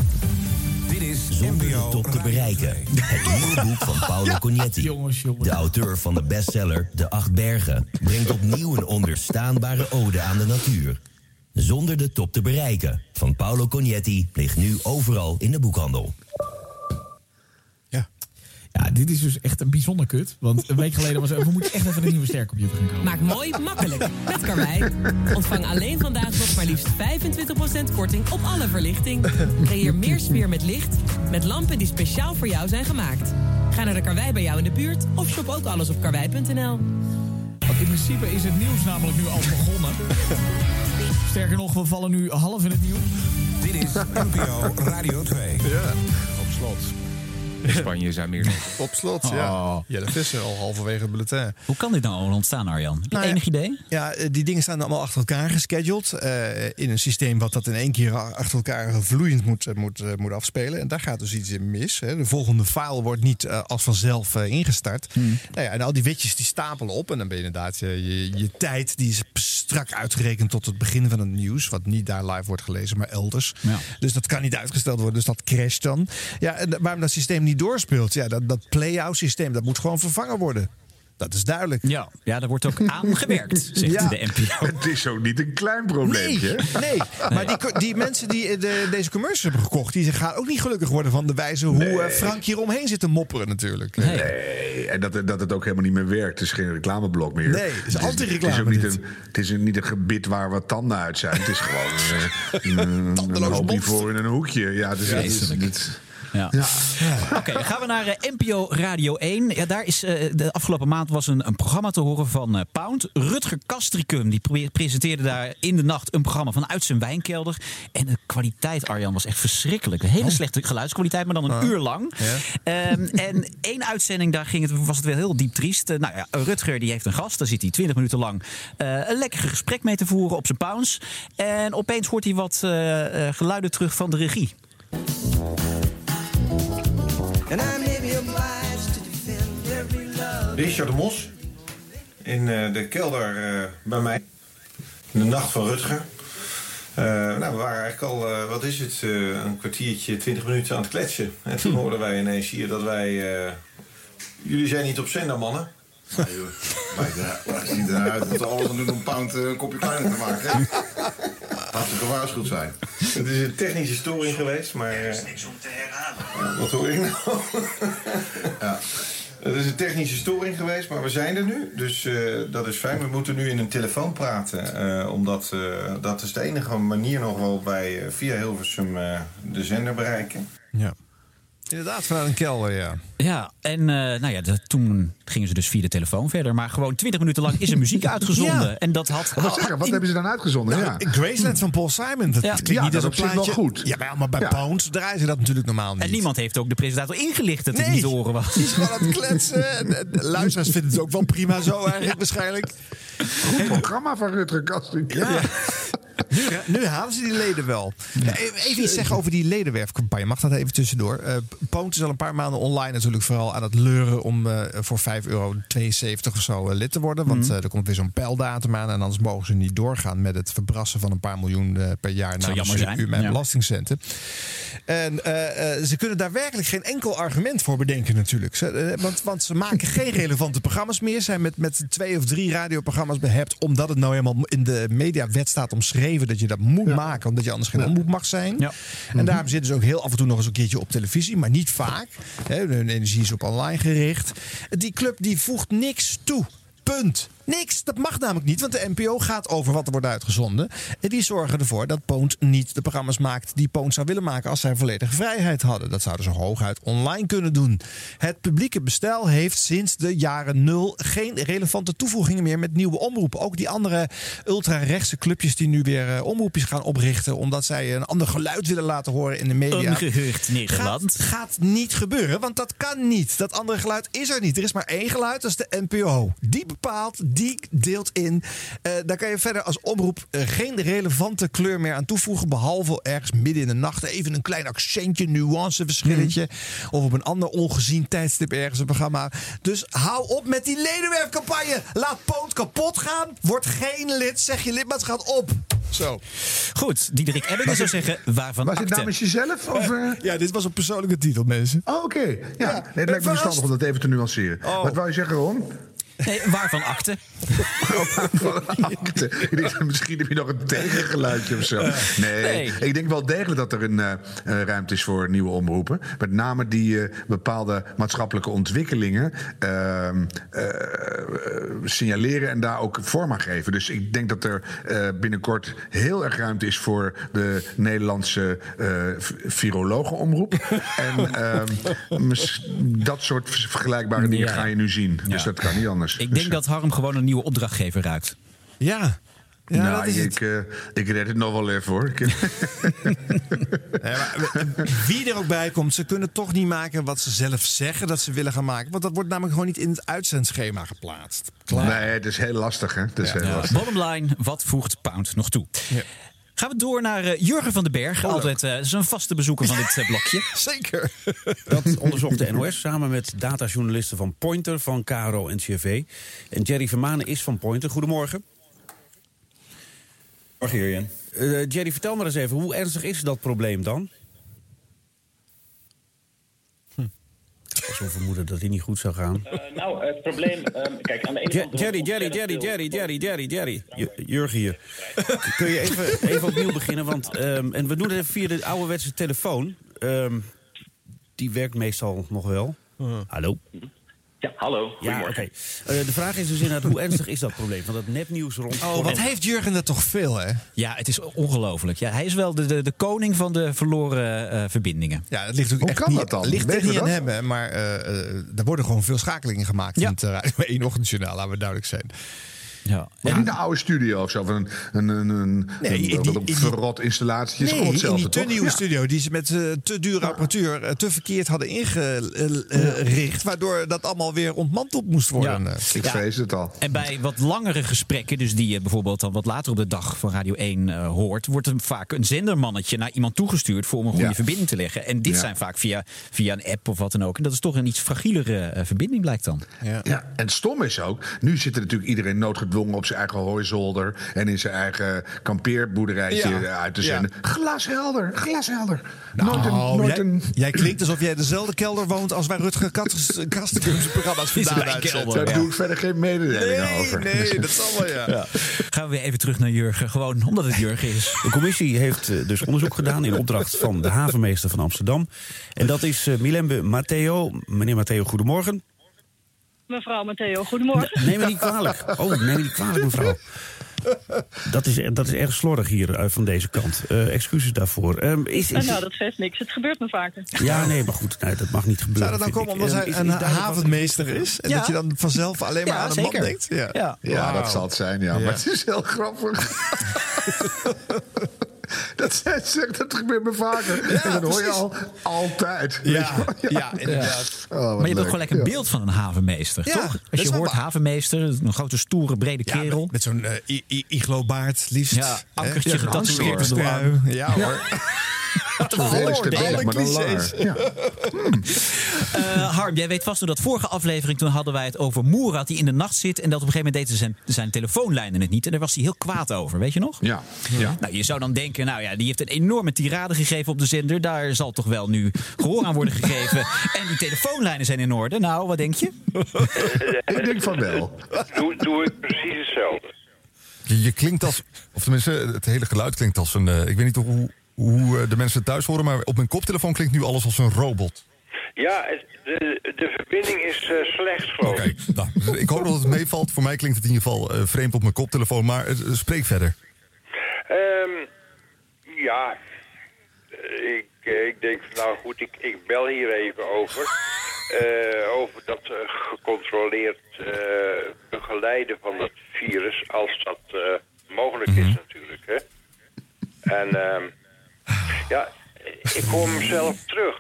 Is Zonder de top te bereiken. 2. Het nieuwe boek van Paolo Cognetti. Jongens, jongens. De auteur van de bestseller De Acht Bergen brengt opnieuw een onweerstaanbare ode aan de natuur. Zonder de top te bereiken van Paolo Cognetti ligt nu overal in de boekhandel. Ja, dit is dus echt een bijzonder kut. Want een week geleden was er, we moeten echt even een nieuwe stercomputer gaan kopen. Maak mooi makkelijk met Karwei. Ontvang alleen vandaag nog maar liefst 25% korting op alle verlichting. Creëer meer sfeer met licht met lampen die speciaal voor jou zijn gemaakt. Ga naar de Karwei bij jou in de buurt of shop ook alles op karwei.nl. Want in principe is het nieuws namelijk nu al begonnen. Sterker nog, we vallen nu half in het nieuws. Dit is NPO Radio 2. Ja. Op slot. In Spanje zijn meer. Op slot, ja. Jelle Visser al halverwege het bulletin. Hoe kan dit nou al ontstaan, Arjan? Heb je Nou ja, enig idee? Ja, eh, die dingen staan allemaal achter elkaar gescheduled. eh, in een systeem wat dat in één keer achter elkaar vloeiend moet, eh, moet, moet afspelen. En daar gaat dus iets in mis. Hè. De volgende file wordt niet als vanzelf ingestart. Nou ja, en al die wetjes die stapelen op. En dan ben je inderdaad je, je tijd, die is strak uitgerekend tot het begin van het nieuws. Wat niet daar live wordt gelezen, maar elders. Ja. Dus dat kan niet uitgesteld worden. Dus dat crasht dan. Ja, en waarom dat systeem niet doorspeelt? Ja, dat, dat play-out systeem, dat moet gewoon vervangen worden. Dat is duidelijk. Ja, ja daar wordt ook aan gewerkt, zegt Ja. de NPO. Het is ook niet een klein Nee, probleempje. nee. maar die, die mensen die eh, de, deze commercials hebben gekocht... die gaan ook niet gelukkig worden van de wijze hoe eh, Frank hieromheen zit te mopperen natuurlijk. Nee, en dat, dat het ook helemaal niet meer werkt. Het is geen reclameblok meer. Nee, het is anti-reclame Het is ook niet een, het is een, niet een gebit waar wat tanden uit zijn. Het is gewoon eh, een, een voor in een hoekje. Ja, het is, het is niet... Ja. Oké, dan gaan we naar eh, NPO Radio 1. Ja, daar is eh, de afgelopen maand was een, een programma te horen van eh, Pound. Rutger Kastricum die pre- presenteerde daar in de nacht een programma vanuit zijn wijnkelder. En de kwaliteit, Arjan, was echt verschrikkelijk. Een hele slechte geluidskwaliteit, maar dan een uur lang. Ehm, en één uitzending, daar ging het, was het wel heel diep triest. Nou ja, Rutger die heeft een gast, daar zit hij 20 minuten lang eh, een lekker gesprek mee te voeren op zijn pounds. En opeens hoort hij wat eh, eh, geluiden terug van de regie. And I may be obliged to defend every love. Richard de Mos. In eh, de kelder eh, bij mij. In de nacht van Rutger. Eh, nou, we waren eigenlijk al, eh, wat is het, eh, een kwartiertje, twintig minuten aan het kletsen. En toen hoorden wij ineens hier dat wij... eh, jullie zijn niet op zender, mannen. Nee, joh. Maar het ziet eruit dat we alles aan doen om Pound eh, een kopje kleiner te maken. hè? We gewaarschuwd zijn. Het is een technische storing geweest, maar... Er is niks om te herhalen. Wat hoor ik nou? ja. Het is een technische storing geweest, maar we zijn er nu. Dus eh, dat is fijn. We moeten nu in een telefoon praten. eh, omdat eh, dat is de enige manier nog wij eh, via Hilversum eh, de zender bereiken. Ja. Inderdaad, vanuit een kelder, ja. Ja, en eh, nou ja, de- toen gingen ze dus via de telefoon verder. Maar gewoon 20 minuten lang is er muziek uitgezonden. Ja. En dat had. Wat, zeggen, wat hebben ze dan uitgezonden? Nou, ja. Graceland van Paul Simon. Dat Ja. klinkt Ja, niet dat op zich wel goed. Ja, maar bij Ja. Pound draaien ze dat natuurlijk normaal niet. En niemand heeft ook de presentator ingelicht dat het Nee. niet te horen was. Die is gewoon aan het kletsen. En, luisteraars vinden het ook wel prima zo eigenlijk waarschijnlijk. Goed programma van Rutger. Ja. Nu, nu halen ze die leden wel. Ja, even iets zeggen over die ledenwerfcampagne. Mag dat even tussendoor? Eh Poont is al een paar maanden online natuurlijk vooral aan het leuren om eh, voor 5,72 euro of zo eh, lid te worden. Want Mhm. eh, er komt weer zo'n pijldatum aan. En anders mogen ze niet doorgaan met het verbrassen van een paar miljoen eh, per jaar Zou namens jammer zijn. u mijn Ja. belastingcenten. En eh, eh, ze kunnen daar werkelijk geen enkel argument voor bedenken natuurlijk. Ze, eh, want, want ze maken geen relevante programma's meer. Zijn met, met twee of drie radioprogramma's behept. Omdat het nou helemaal in de mediawet staat omschreven dat je dat moet maken. Omdat je anders geen omroep mag zijn. Ja. En daarom zitten ze ook heel af en toe nog eens een keertje op televisie. Maar niet vaak. Hè, hun energie is op online gericht. Die club die voegt niks toe. Punt. Niks. Dat mag namelijk niet, want de NPO gaat over wat er wordt uitgezonden. En die zorgen ervoor dat Poont niet de programma's maakt die Poont zou willen maken als zij volledige vrijheid hadden. Dat zouden ze hooguit online kunnen doen. Het publieke bestel heeft sinds de jaren nul geen relevante toevoegingen meer met nieuwe omroepen. Ook die andere ultra-rechtse clubjes die nu weer eh, omroepjes gaan oprichten, omdat zij een ander geluid willen laten horen in de media. Ongeheugd Nederland. Gaat, gaat niet gebeuren, want dat kan niet. Dat andere geluid is er niet. Er is maar één geluid, dat is de NPO. Die bepaalt, die deelt in. Eh, daar kan je verder als omroep eh, geen relevante kleur meer aan toevoegen. Behalve ergens midden in de nacht even een klein accentje, nuanceverschilletje. Of op een ander ongezien tijdstip ergens een programma. Dus hou op met die ledenwerfcampagne. Laat Poont kapot gaan. Word geen lid. Zeg je lidmaatschap op. Zo. Goed, Diederik Ebbingen zou zeggen, waarvan Was het namens jezelf? Of, eh? Ja, dit was een persoonlijke titel, mensen. Oh, oké. Ja, nee, het lijkt me verstandig om dat even te nuanceren. Wat wou je zeggen, Ron? Nee, waarvan akte? Ik denk, Misschien heb je nog een tegengeluidje of zo. Nee, Nee. ik denk wel degelijk dat er een eh, eh, ruimte is voor nieuwe omroepen. Met name die eh, bepaalde maatschappelijke ontwikkelingen ehm, eh, signaleren en daar ook vorm aan geven. Dus ik denk dat er binnenkort heel erg ruimte is voor de Nederlandse virologenomroep. en ehm, dat soort vergelijkbare dingen Ja. ga je nu zien. Dus Ja. dat kan niet anders. Ik Dus, denk dat Harm gewoon een nieuwe opdrachtgever ruikt. Ja. Ja, nou, dat is het. ik, eh, ik red het nog wel even hoor. Maar wie er ook bij komt, ze kunnen toch niet maken wat ze zelf zeggen dat ze willen gaan maken. Want dat wordt namelijk gewoon niet in het uitzendschema geplaatst. Klaar. Nee, het is heel lastig, hè? Het is heel Ja. lastig. Bottom line, wat voegt Pound nog toe? Gaan we door naar eh, Jurgen van den Berg. Altijd eh, zo'n vaste bezoeker van dit eh, blokje. Zeker. Dat onderzocht de NOS samen met datajournalisten van Pointer, van KRO en CRV. En Jerry Vermanen is van Pointer. Goedemorgen. Morgen, Jurjen. Eh, Jerry, vertel maar eens even, hoe ernstig is dat probleem dan? Volgens zo'n vermoeden dat hij niet goed zou gaan. Eh, nou, het probleem... ehm, kijk, aan de ene kant... Jerry, Jerry, Jerry, Jerry, Jerry, Jerry, Jerry. Jurgen hier. Kun je even, even opnieuw beginnen? Want, ehm, en we doen het even via de ouderwetse telefoon. Ehm, die werkt meestal nog wel. Hallo? Ja, hallo. Ja, oké. Eh, de vraag is dus inderdaad, hoe ernstig is dat probleem? Van dat nepnieuws rond... Oh, wat heeft Jurgen er toch veel, hè? Ja, het is ongelooflijk. Ja, hij is wel de, de, de koning van de verloren eh, verbindingen. Ja, het ligt natuurlijk echt niet, ligt er niet aan hem, hè, maar eh, eh, er worden gewoon veel schakelingen gemaakt in het uh, Radio 1 Ochtendjournaal, laten we duidelijk zijn. Ja. Maar niet de oude studio of zo, van een, een, een, een, Nee, een, een verrot installatie. Nee, in die te nieuwe studio die ze met eh, te dure apparatuur eh, te verkeerd hadden ingericht, waardoor dat allemaal weer ontmanteld moest worden. Ik vrees het al. En bij wat langere gesprekken, dus die je bijvoorbeeld dan wat later op de dag van Radio 1 eh, hoort, wordt er vaak een zendermannetje naar iemand toegestuurd voor om een goede verbinding te leggen. En dit zijn vaak via, via een app of wat dan ook. En dat is toch een iets fragielere verbinding, blijkt dan. Ja. en stom is ook, nu zit er natuurlijk iedereen noodgedwongen op zijn eigen hooizolder en in zijn eigen kampeerboerderijtje Ja. eh, uit te Ja. zenden. Glashelder, glashelder. nooit een, Nou, nooit jij, een... jij klinkt alsof jij dezelfde kelder woont als waar Rutger Kasten- Kastenkums programma's vandaan kelder, Daar doe ik verder geen mededelingen Nee, over. nee, dat zal wel, ja. Ja. Gaan we weer even terug naar Jurgen, gewoon omdat het Jurgen is. De commissie heeft eh, dus onderzoek gedaan in opdracht van de havenmeester van Amsterdam. En dat is eh, Milembe Matteo. Meneer Matteo, goedemorgen. Mevrouw Matteo, goedemorgen. Neem me niet kwalijk. Oh, neem me niet kwalijk, mevrouw. Dat is, dat is erg slordig hier eh, van deze kant. Eh, excuses daarvoor. Ehm, is, Eh, is, nou, dat geeft niks. Het gebeurt me vaker. ja, nee, maar goed, nee, dat mag niet gebeuren. Zou dat dan komen omdat Ehm, hij een havenmeester is? En Ja. dat je dan vanzelf alleen maar Ja, aan een zeker. man denkt? Ja, Ja. Dat zal het zijn, ja. Ja. Maar het is heel grappig. dat, zegt, dat gebeurt me vaker. en dat hoor je precies. al altijd. Ja, ja, inderdaad. Oh, Maar je hebt ook leuk. gelijk een Ja. beeld van een havenmeester, Ja, toch? dat Als is je hoort havenmeester, een grote, stoere, brede Ja, kerel. met, met zo'n i- iglobaard liefst. Ja, ankertje getatoeëerd. Ja hoor. Maar dan clichés. langer. Ja. Eh, Harm, jij weet vast nog dat vorige aflevering... toen hadden wij het over Moerat die in de nacht zit... en dat op een gegeven moment deed zijn, zijn telefoonlijnen het niet. En daar was hij heel kwaad over, weet je nog? Ja. ja. Nou, je zou dan denken, nou ja, die heeft een enorme tirade gegeven op de zender. Daar zal toch wel nu gehoor aan worden gegeven. En die telefoonlijnen zijn in orde. Nou, wat denk je? Ik denk van wel. Doe, doe ik precies hetzelfde. Je, je klinkt als, of tenminste, het hele geluid klinkt als een. eh, ik weet niet hoe, hoe eh, de mensen thuis horen, maar op mijn koptelefoon klinkt nu alles als een robot. Ja, het- de, de verbinding is eh, slecht, geloof Oké, ik. nou, dus ik hoop dat het meevalt. Voor mij klinkt het in ieder geval eh, vreemd op mijn koptelefoon, maar spreek verder. Ehm, ja, ik, ik denk, nou goed, ik, ik bel hier even over. Over dat gecontroleerd begeleiden van dat virus, als dat mogelijk is natuurlijk. Hè? En ehm, ja, ik hoor mezelf terug.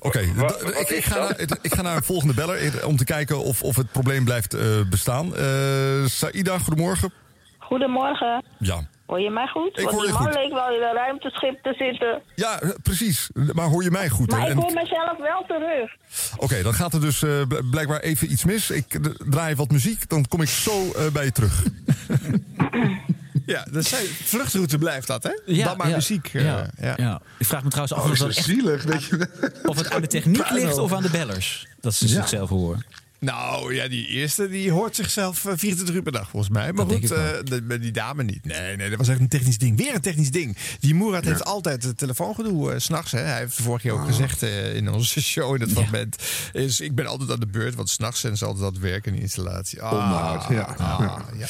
Oké, ik, ik, ik ga naar een volgende beller eh, om te kijken of, of het probleem blijft eh, bestaan. Eh Saida, goedemorgen. Goedemorgen. Ja. Hoor je mij goed? Ik Want hoor je goed. leek wel in een ruimteschip te zitten. Ja, precies. Maar hoor je mij goed? Maar ik En- hoor mezelf wel terug. Oké, dan gaat er dus eh, bl- blijkbaar even iets mis. Ik draai wat muziek, dan kom ik zo eh, bij je terug. Ja, dat zijn, vluchtroute blijft dat, hè? Ja, Dan maar ja, muziek. eh, ja, ja. ja. Ik vraag me trouwens af Oh, of, dat echt, zielig. Dat je... of het aan de techniek ligt of aan de bellers. Dat ze Ja. zichzelf horen. Nou ja, die eerste die hoort zichzelf eh, 24 uur per dag volgens mij. Maar Dat goed, eh, bij die dame niet. Nee, nee, dat was echt een technisch ding. Weer een technisch ding. Die Moerad heeft altijd het telefoongedoe eh, s s'nachts. Hij heeft vorige keer ook gezegd eh, in onze show in het fragment. Is, ik ben altijd aan de beurt, want s'nachts zijn ze altijd aan het werk in de installatie. Ah, Onderhoud, ja. ah, Ja. ja, ja.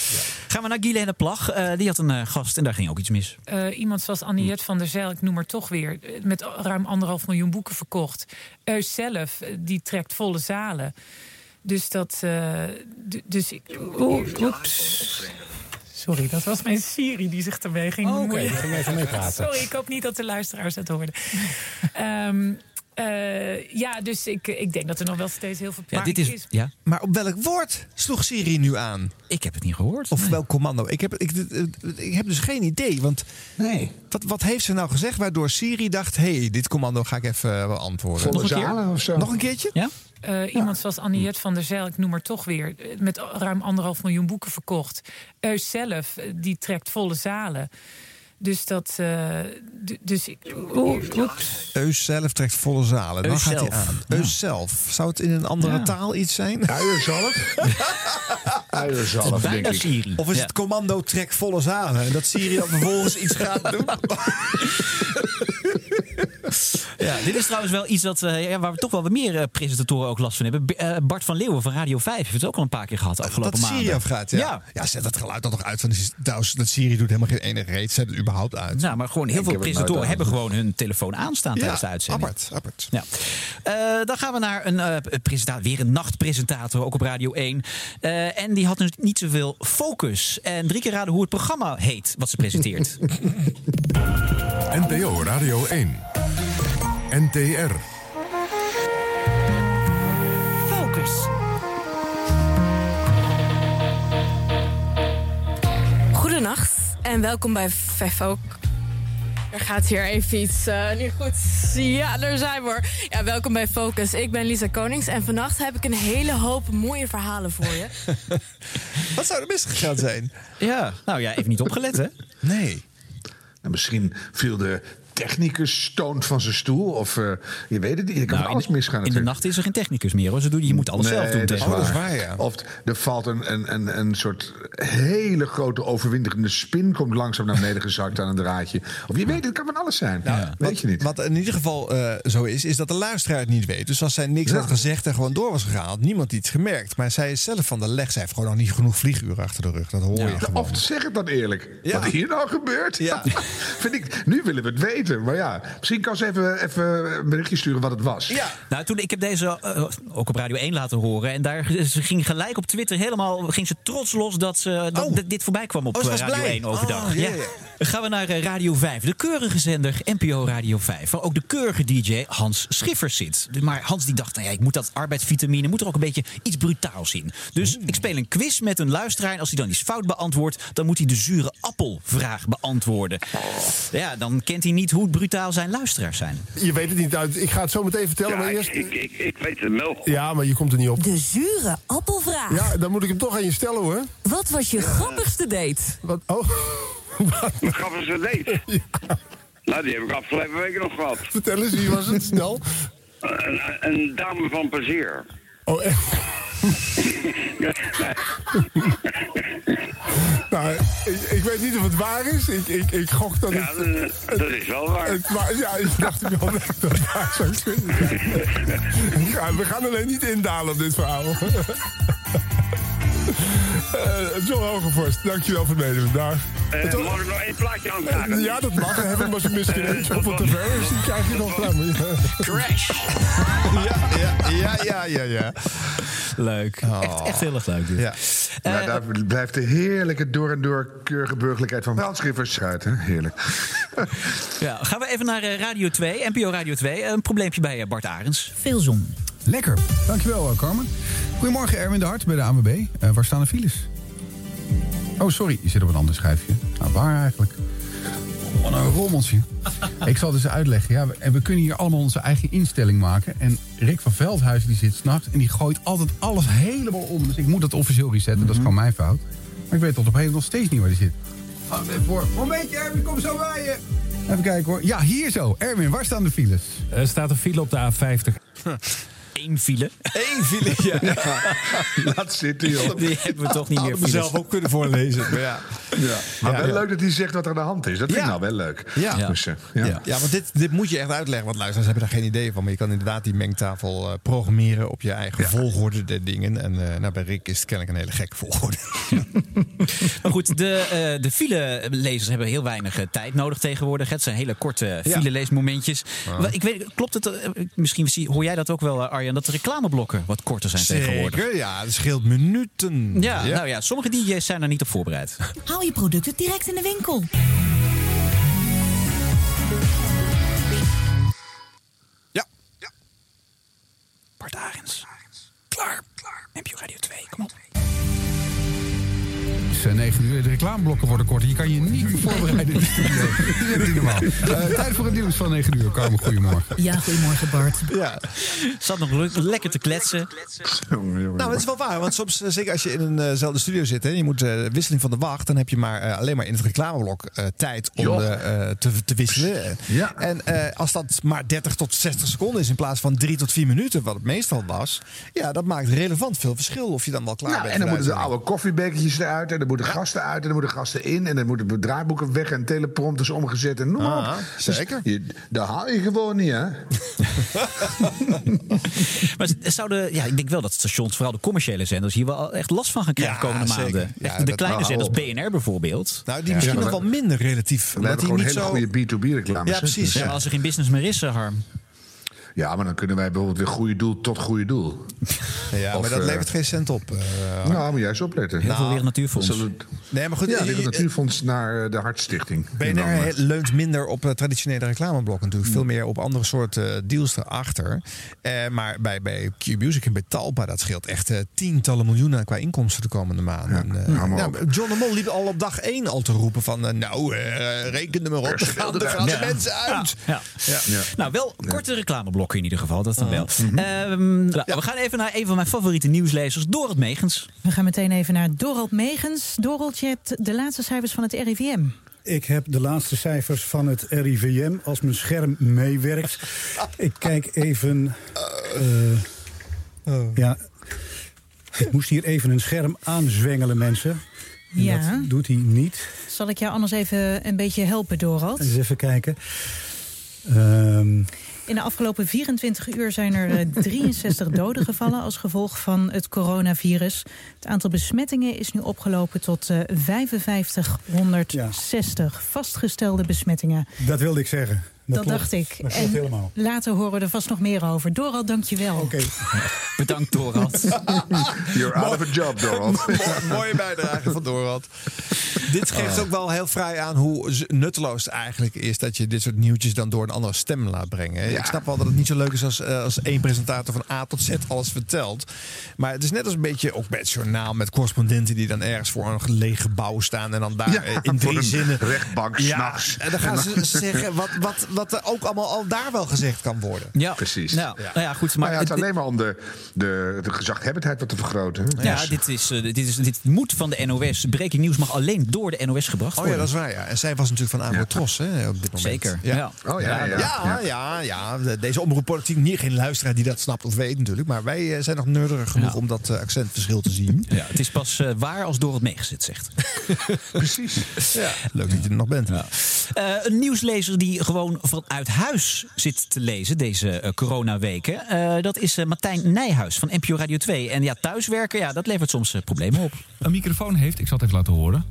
Gaan we naar Guylaine Plag. Eh, die had een eh, gast en daar ging ook iets mis. Eh, iemand zoals Anniette van der Zijl, ik noem haar toch weer, eh, met ruim anderhalf miljoen boeken verkocht. Eus zelf, eh, die trekt volle zalen. Dus dat. d- dus ik. Oeps. Sorry, dat was mijn Siri die zich ermee ging Oh, oké, die ging even meepraten. Sorry, ik hoop niet dat de luisteraars het hoorden. Ehm, eh, ja, dus ik, ik denk dat er nog wel steeds heel veel Ja, maar dit is, ja. Maar op welk woord sloeg Siri nu aan? Ik heb het niet gehoord. Of welk commando? Ik heb, ik, ik heb dus geen idee. Want nee. wat, wat heeft ze nou gezegd waardoor Siri dacht... hé, hey, dit commando ga ik even eh, beantwoorden. Volle Nog een keer? of zo? Nog een keertje? Ja? Eh, iemand zoals Anniette van der Zijl, ik noem haar toch weer, eh, met ruim anderhalf miljoen boeken verkocht. Eus zelf, eh, die trekt volle zalen. Dus dat. eh, d- dus ik. Oeps. Eus zelf trekt volle zalen. Dan Eus gaat hij zelf. aan. Eus zelf. Zou het in een andere Ja. taal iets zijn? Uierzalf? Uierzalf, denk ik. Of is het commando trek volle zalen? En dat Siri dan vervolgens iets gaat doen? Ja, dit is trouwens wel iets dat, eh, ja, waar we toch wel wat meer eh, presentatoren ook last van hebben. B- eh, Bart van Leeuwen van Radio 5 heeft het ook al een paar keer gehad de afgelopen dat maanden. Siri afgaat, ja. ja. ja. zet dat geluid dan nog uit. Van, trouwens, dat Siri doet helemaal geen enige reet. Zet het überhaupt uit. Nou, maar gewoon heel Ik veel presentatoren hebben gewoon hun telefoon aanstaan Ja, tijdens de uitzending. apart, apart. Ja. Eh, dan gaan we naar een eh, presentator, weer een nachtpresentator, ook op Radio 1. Eh, en die had dus niet zoveel focus. En drie keer raden hoe het programma heet, wat ze presenteert. NPO Radio 1. NTR. Focus. Goedenacht en welkom bij Fefok. Er gaat hier even iets eh, niet goed. Ja, daar zijn we. hoor. Ja, welkom bij Focus. Ik ben Lisa Konings en vannacht heb ik een hele hoop mooie verhalen voor je. Wat zou er misgegaan zijn? Ja, nou ja, even niet opgelet, hè? Nee. En misschien viel de technicus stoont van zijn stoel. Of eh, je weet het niet. Er kan Nou, alles in, misgaan in de nacht is er geen technicus meer, hoor. Ze doen, je moet alles zelf doen dat is waar. Of er valt een, een, een, een soort hele grote overwinterende spin... komt langzaam naar beneden gezakt aan een draadje. Of je weet, het het kan van alles zijn. weet wat, je niet. Wat in ieder geval eh, zo is, is dat de luisteraar het niet weet. Dus als zij niks Ja. had gezegd en gewoon door was gegaan, had niemand iets gemerkt. Maar zij is zelf van de leg. Zij heeft gewoon nog niet genoeg vlieguren achter de rug. Dat hoor je gewoon. Of zeg het dan eerlijk. Ja. Wat hier nou gebeurt? Ja. Vind ik, nu willen we het weten. Maar ja, misschien kan ze even, even een berichtje sturen wat het was. Nou, toen, ik heb deze eh, ook op Radio 1 laten horen. En daar ze ging gelijk op Twitter helemaal ging ze trots los dat, ze, dat dit- dit voorbij kwam op Oh, eh, Radio blij. 1 overdag. Oh, ja, ja. Dan gaan we naar eh, Radio 5, de keurige zender NPO Radio 5. Waar ook de keurige DJ Hans Schiffers zit. Maar Hans die dacht, nou ja, ik moet dat arbeidsvitamine, moet er ook een beetje iets brutaals in. Dus ik speel een quiz met een luisteraar. En als hij dan iets fout beantwoordt, dan moet hij de zure appelvraag beantwoorden. Ja, dan kent hij niet hoe brutaal zijn luisteraars zijn. Je weet het niet uit. Ik ga het zo meteen vertellen, maar eerst... Ik, ik, ik weet het wel. Ja, maar je komt er niet op. De zure appelvraag. Ja, dan moet ik hem toch aan je stellen, hoor. Wat was je grappigste date? Wat? Oh. Wat grappig ze deed. Nou, die heb ik afgelopen weken nog gehad. Vertel eens, wie was het? Snel. Een, een dame van plezier. Oh, echt? nou, ik, ik weet niet of het waar is. Ik, ik, ik gok dat Ja, het... dat, dat is wel waar. Het, maar, ja, ik dacht ik wel dat het waar zou kunnen. Ja, we gaan alleen niet indalen op dit verhaal. Eh John Hogevorst, dankjewel voor het meedoen. Eh, Het- mag ik nog één plaatje aanvragen? Ja, dat mag. Hebben we maar misschien Eh, eentje op ver is, die krijg je nog gedaan. Crash! Ja, ja, ja, ja, ja. Leuk. Echt, echt heel erg leuk dit. Ja. Maar daar blijft de heerlijke door en door keurige burgerlijkheid van brandschriffers uit. Hè? Heerlijk. Ja, gaan we even naar eh, Radio 2, NPO Radio 2. Een probleempje bij eh, Bart Arends. Veel zon. Lekker. Dankjewel, eh, Carmen. Goedemorgen, Erwin de Hart bij de ANWB. Eh, waar staan de files? Oh, sorry. Je zit op een ander schijfje. Nou, waar eigenlijk? Wat een rommeltje. Ik zal het eens uitleggen. Ja, we, en we kunnen hier allemaal onze eigen instelling maken. En Rick van Veldhuizen die zit s'nachts... en die gooit altijd alles helemaal om. Dus ik moet dat officieel resetten. Dat is gewoon mijn fout. Maar ik weet tot op heden nog steeds niet waar die zit. Even voor. Momentje, Erwin, kom zo bij je. Even kijken hoor. Ja, hier zo. Erwin, waar staan de files? Er staat een file op de A50. Eén file. Eén file, ja. Laat zitten, joh. Die hebben we toch niet meer Hadden we files. zelf ook kunnen voorlezen. Maar ja. Ja. Maar Ja, wel ja. leuk dat hij zegt wat er aan de hand is. Dat vind ik Ja. nou wel leuk. Ja. Dus, eh, ja. Ja. ja, want dit, dit moet je echt uitleggen. Want luisteraars hebben daar geen idee van. Maar je kan inderdaad die mengtafel eh, programmeren op je eigen volgorde der dingen. En eh, nou, bij Rick is het kennelijk een hele gekke volgorde. Maar goed, de, eh de file-lezers hebben heel weinig tijd nodig tegenwoordig. Het zijn hele korte Ja. file-leesmomentjes. Wel, Ik weet, klopt het, misschien hoor jij dat ook wel, eh, Arjan, dat de reclameblokken wat korter zijn tegenwoordig? Zeker, ja. Het scheelt minuten. Ja, nou ja, sommige DJ's zijn er niet op voorbereid. Haal je producten direct in de winkel. Bart Arends. 9 uur. De reclameblokken worden korter. Je kan je niet voorbereiden in de studio. Dat is echt niet normaal. Eh, tijd voor het nieuws van 9 uur. Carmen, goedemorgen. Ja, goedemorgen Bart. Ja. Zat nog le- lekker te kletsen. Nou, het is wel waar. Want soms, eh, zeker als je in eenzelfde studio zit... en je moet eh, wisseling van de wacht... dan heb je maar eh, alleen maar in het reclameblok eh, tijd om eh, te, te wisselen. Ja. En eh, als dat maar 30 tot 60 seconden is... in plaats van 3 tot 4 minuten, wat het meestal was... ja, dat maakt relevant veel verschil of je dan wel klaar Nou, bent. en dan moeten de oude koffiebekertjes eruit. En dan moeten gasten uit. En dan moeten gasten in. En dan moeten de draaiboeken weg. En teleprompters omgezet. En noem maar Ah, op. Dus zeker. je, dat haal je gewoon niet, hè? Maar zouden, ja, ik denk wel dat stations, vooral de commerciële zenders, hier wel echt last van gaan krijgen Ja, de komende zeker. maanden. Ja, Echt de kleine nou, zenders, BNR bijvoorbeeld. Nou, die Ja, misschien nog we- wel minder relatief. We omdat hebben die gewoon niet hele zo... goede B2B-reclames. Ja, precies. Ja, als er geen business meer is, Harm. Ja, maar dan kunnen wij bijvoorbeeld weer goede doel tot goede doel. Ja, Of, maar dat eh, levert geen cent op. eh, Nou, moet jij eens opletten. Heel veel Wereld Natuurfonds. Zullen- Nee, maar goed. Ja, Wereld eh, Natuurfonds naar de Hartstichting. BNR leunt minder op traditionele reclameblokken natuurlijk. Veel meer op andere soorten eh, deals erachter. Eh, maar bij, bij Q-Music en bij Talpa, dat scheelt echt tientallen miljoenen qua inkomsten de komende maanden. En, op. John de Mol liep al op dag één al te roepen van... nou, reken er maar op, er gaan, er gaan de Ja. mensen uit. Ja. Ja. Ja. Nou, wel korte in ieder geval, dat dan wel. Mhm. Ehm, nou, We gaan even naar een van mijn favoriete nieuwslezers, Dorot Meegens. We gaan meteen even naar Dorald Megens. Dorald, je hebt de laatste cijfers van het RIVM. Ik heb de laatste cijfers van het RIVM als mijn scherm meewerkt. Ik kijk even. eh, Ja. Ik moest hier even een scherm aanzwengelen, mensen. En Ja. Dat doet hij niet. Zal ik jou anders even een beetje helpen, Dorald? Eens even kijken. Ehm, In de afgelopen 24 uur zijn er eh, 63 doden gevallen als gevolg van het coronavirus. Het aantal besmettingen is nu opgelopen tot eh 5560 vastgestelde besmettingen. dat wilde ik zeggen. Dat, dacht ik. Dat klopt en helemaal. later horen we er vast nog meer over. Dorald, dank je wel. Oké. Bedankt, Dorot. You're out of a job, Dorald. Mooie bijdrage van Dorald. Dit geeft ook wel heel vrij aan hoe nutteloos het eigenlijk is dat je dit soort nieuwtjes dan door een andere stem laat brengen. Ik snap wel dat het niet zo leuk is als, eh, als één presentator van A tot Z alles vertelt. Maar het is net als een beetje ook bij het journaal met correspondenten die dan ergens voor een leeg gebouw staan en dan daar Ja, eh, in voor drie een zinnen. rechtbank Ja, s'nachts. En dan gaan ze zeggen wat, wat, wat er ook allemaal al daar wel gezegd kan worden. Ja, Precies. Nou, nou ja, goed. Maar Maar ja, het is alleen maar om de, de, de gezaghebbendheid wat te vergroten. hè? Ja, Dus- dit, is, eh, dit, is, dit moet van de NOS. Breaking nieuws mag alleen door de NOS gebracht Oh worden. ja, dat is waar. Ja. En zij was natuurlijk van Avrotros hè, op dit moment. Zeker. Ja. Ja. Oh ja, ja. Ja, ja, ja. De- Deze omroeppolitiek, niet geen luisteraar die dat snapt of weet natuurlijk. Maar wij eh, zijn nog nerdig genoeg Ja. om dat eh, accentverschil te zien. Ja, het is pas waar als door het meegezet zegt. Precies. Ja. Leuk dat je er nog bent. Eh, een nieuwslezer die gewoon vanuit huis zit te lezen deze eh, coronaweken. eh, dat is eh, Martijn Nijhuis van NPO Radio 2. En ja, thuiswerken, ja, dat levert soms problemen op. Een microfoon heeft, ik zal het even laten horen.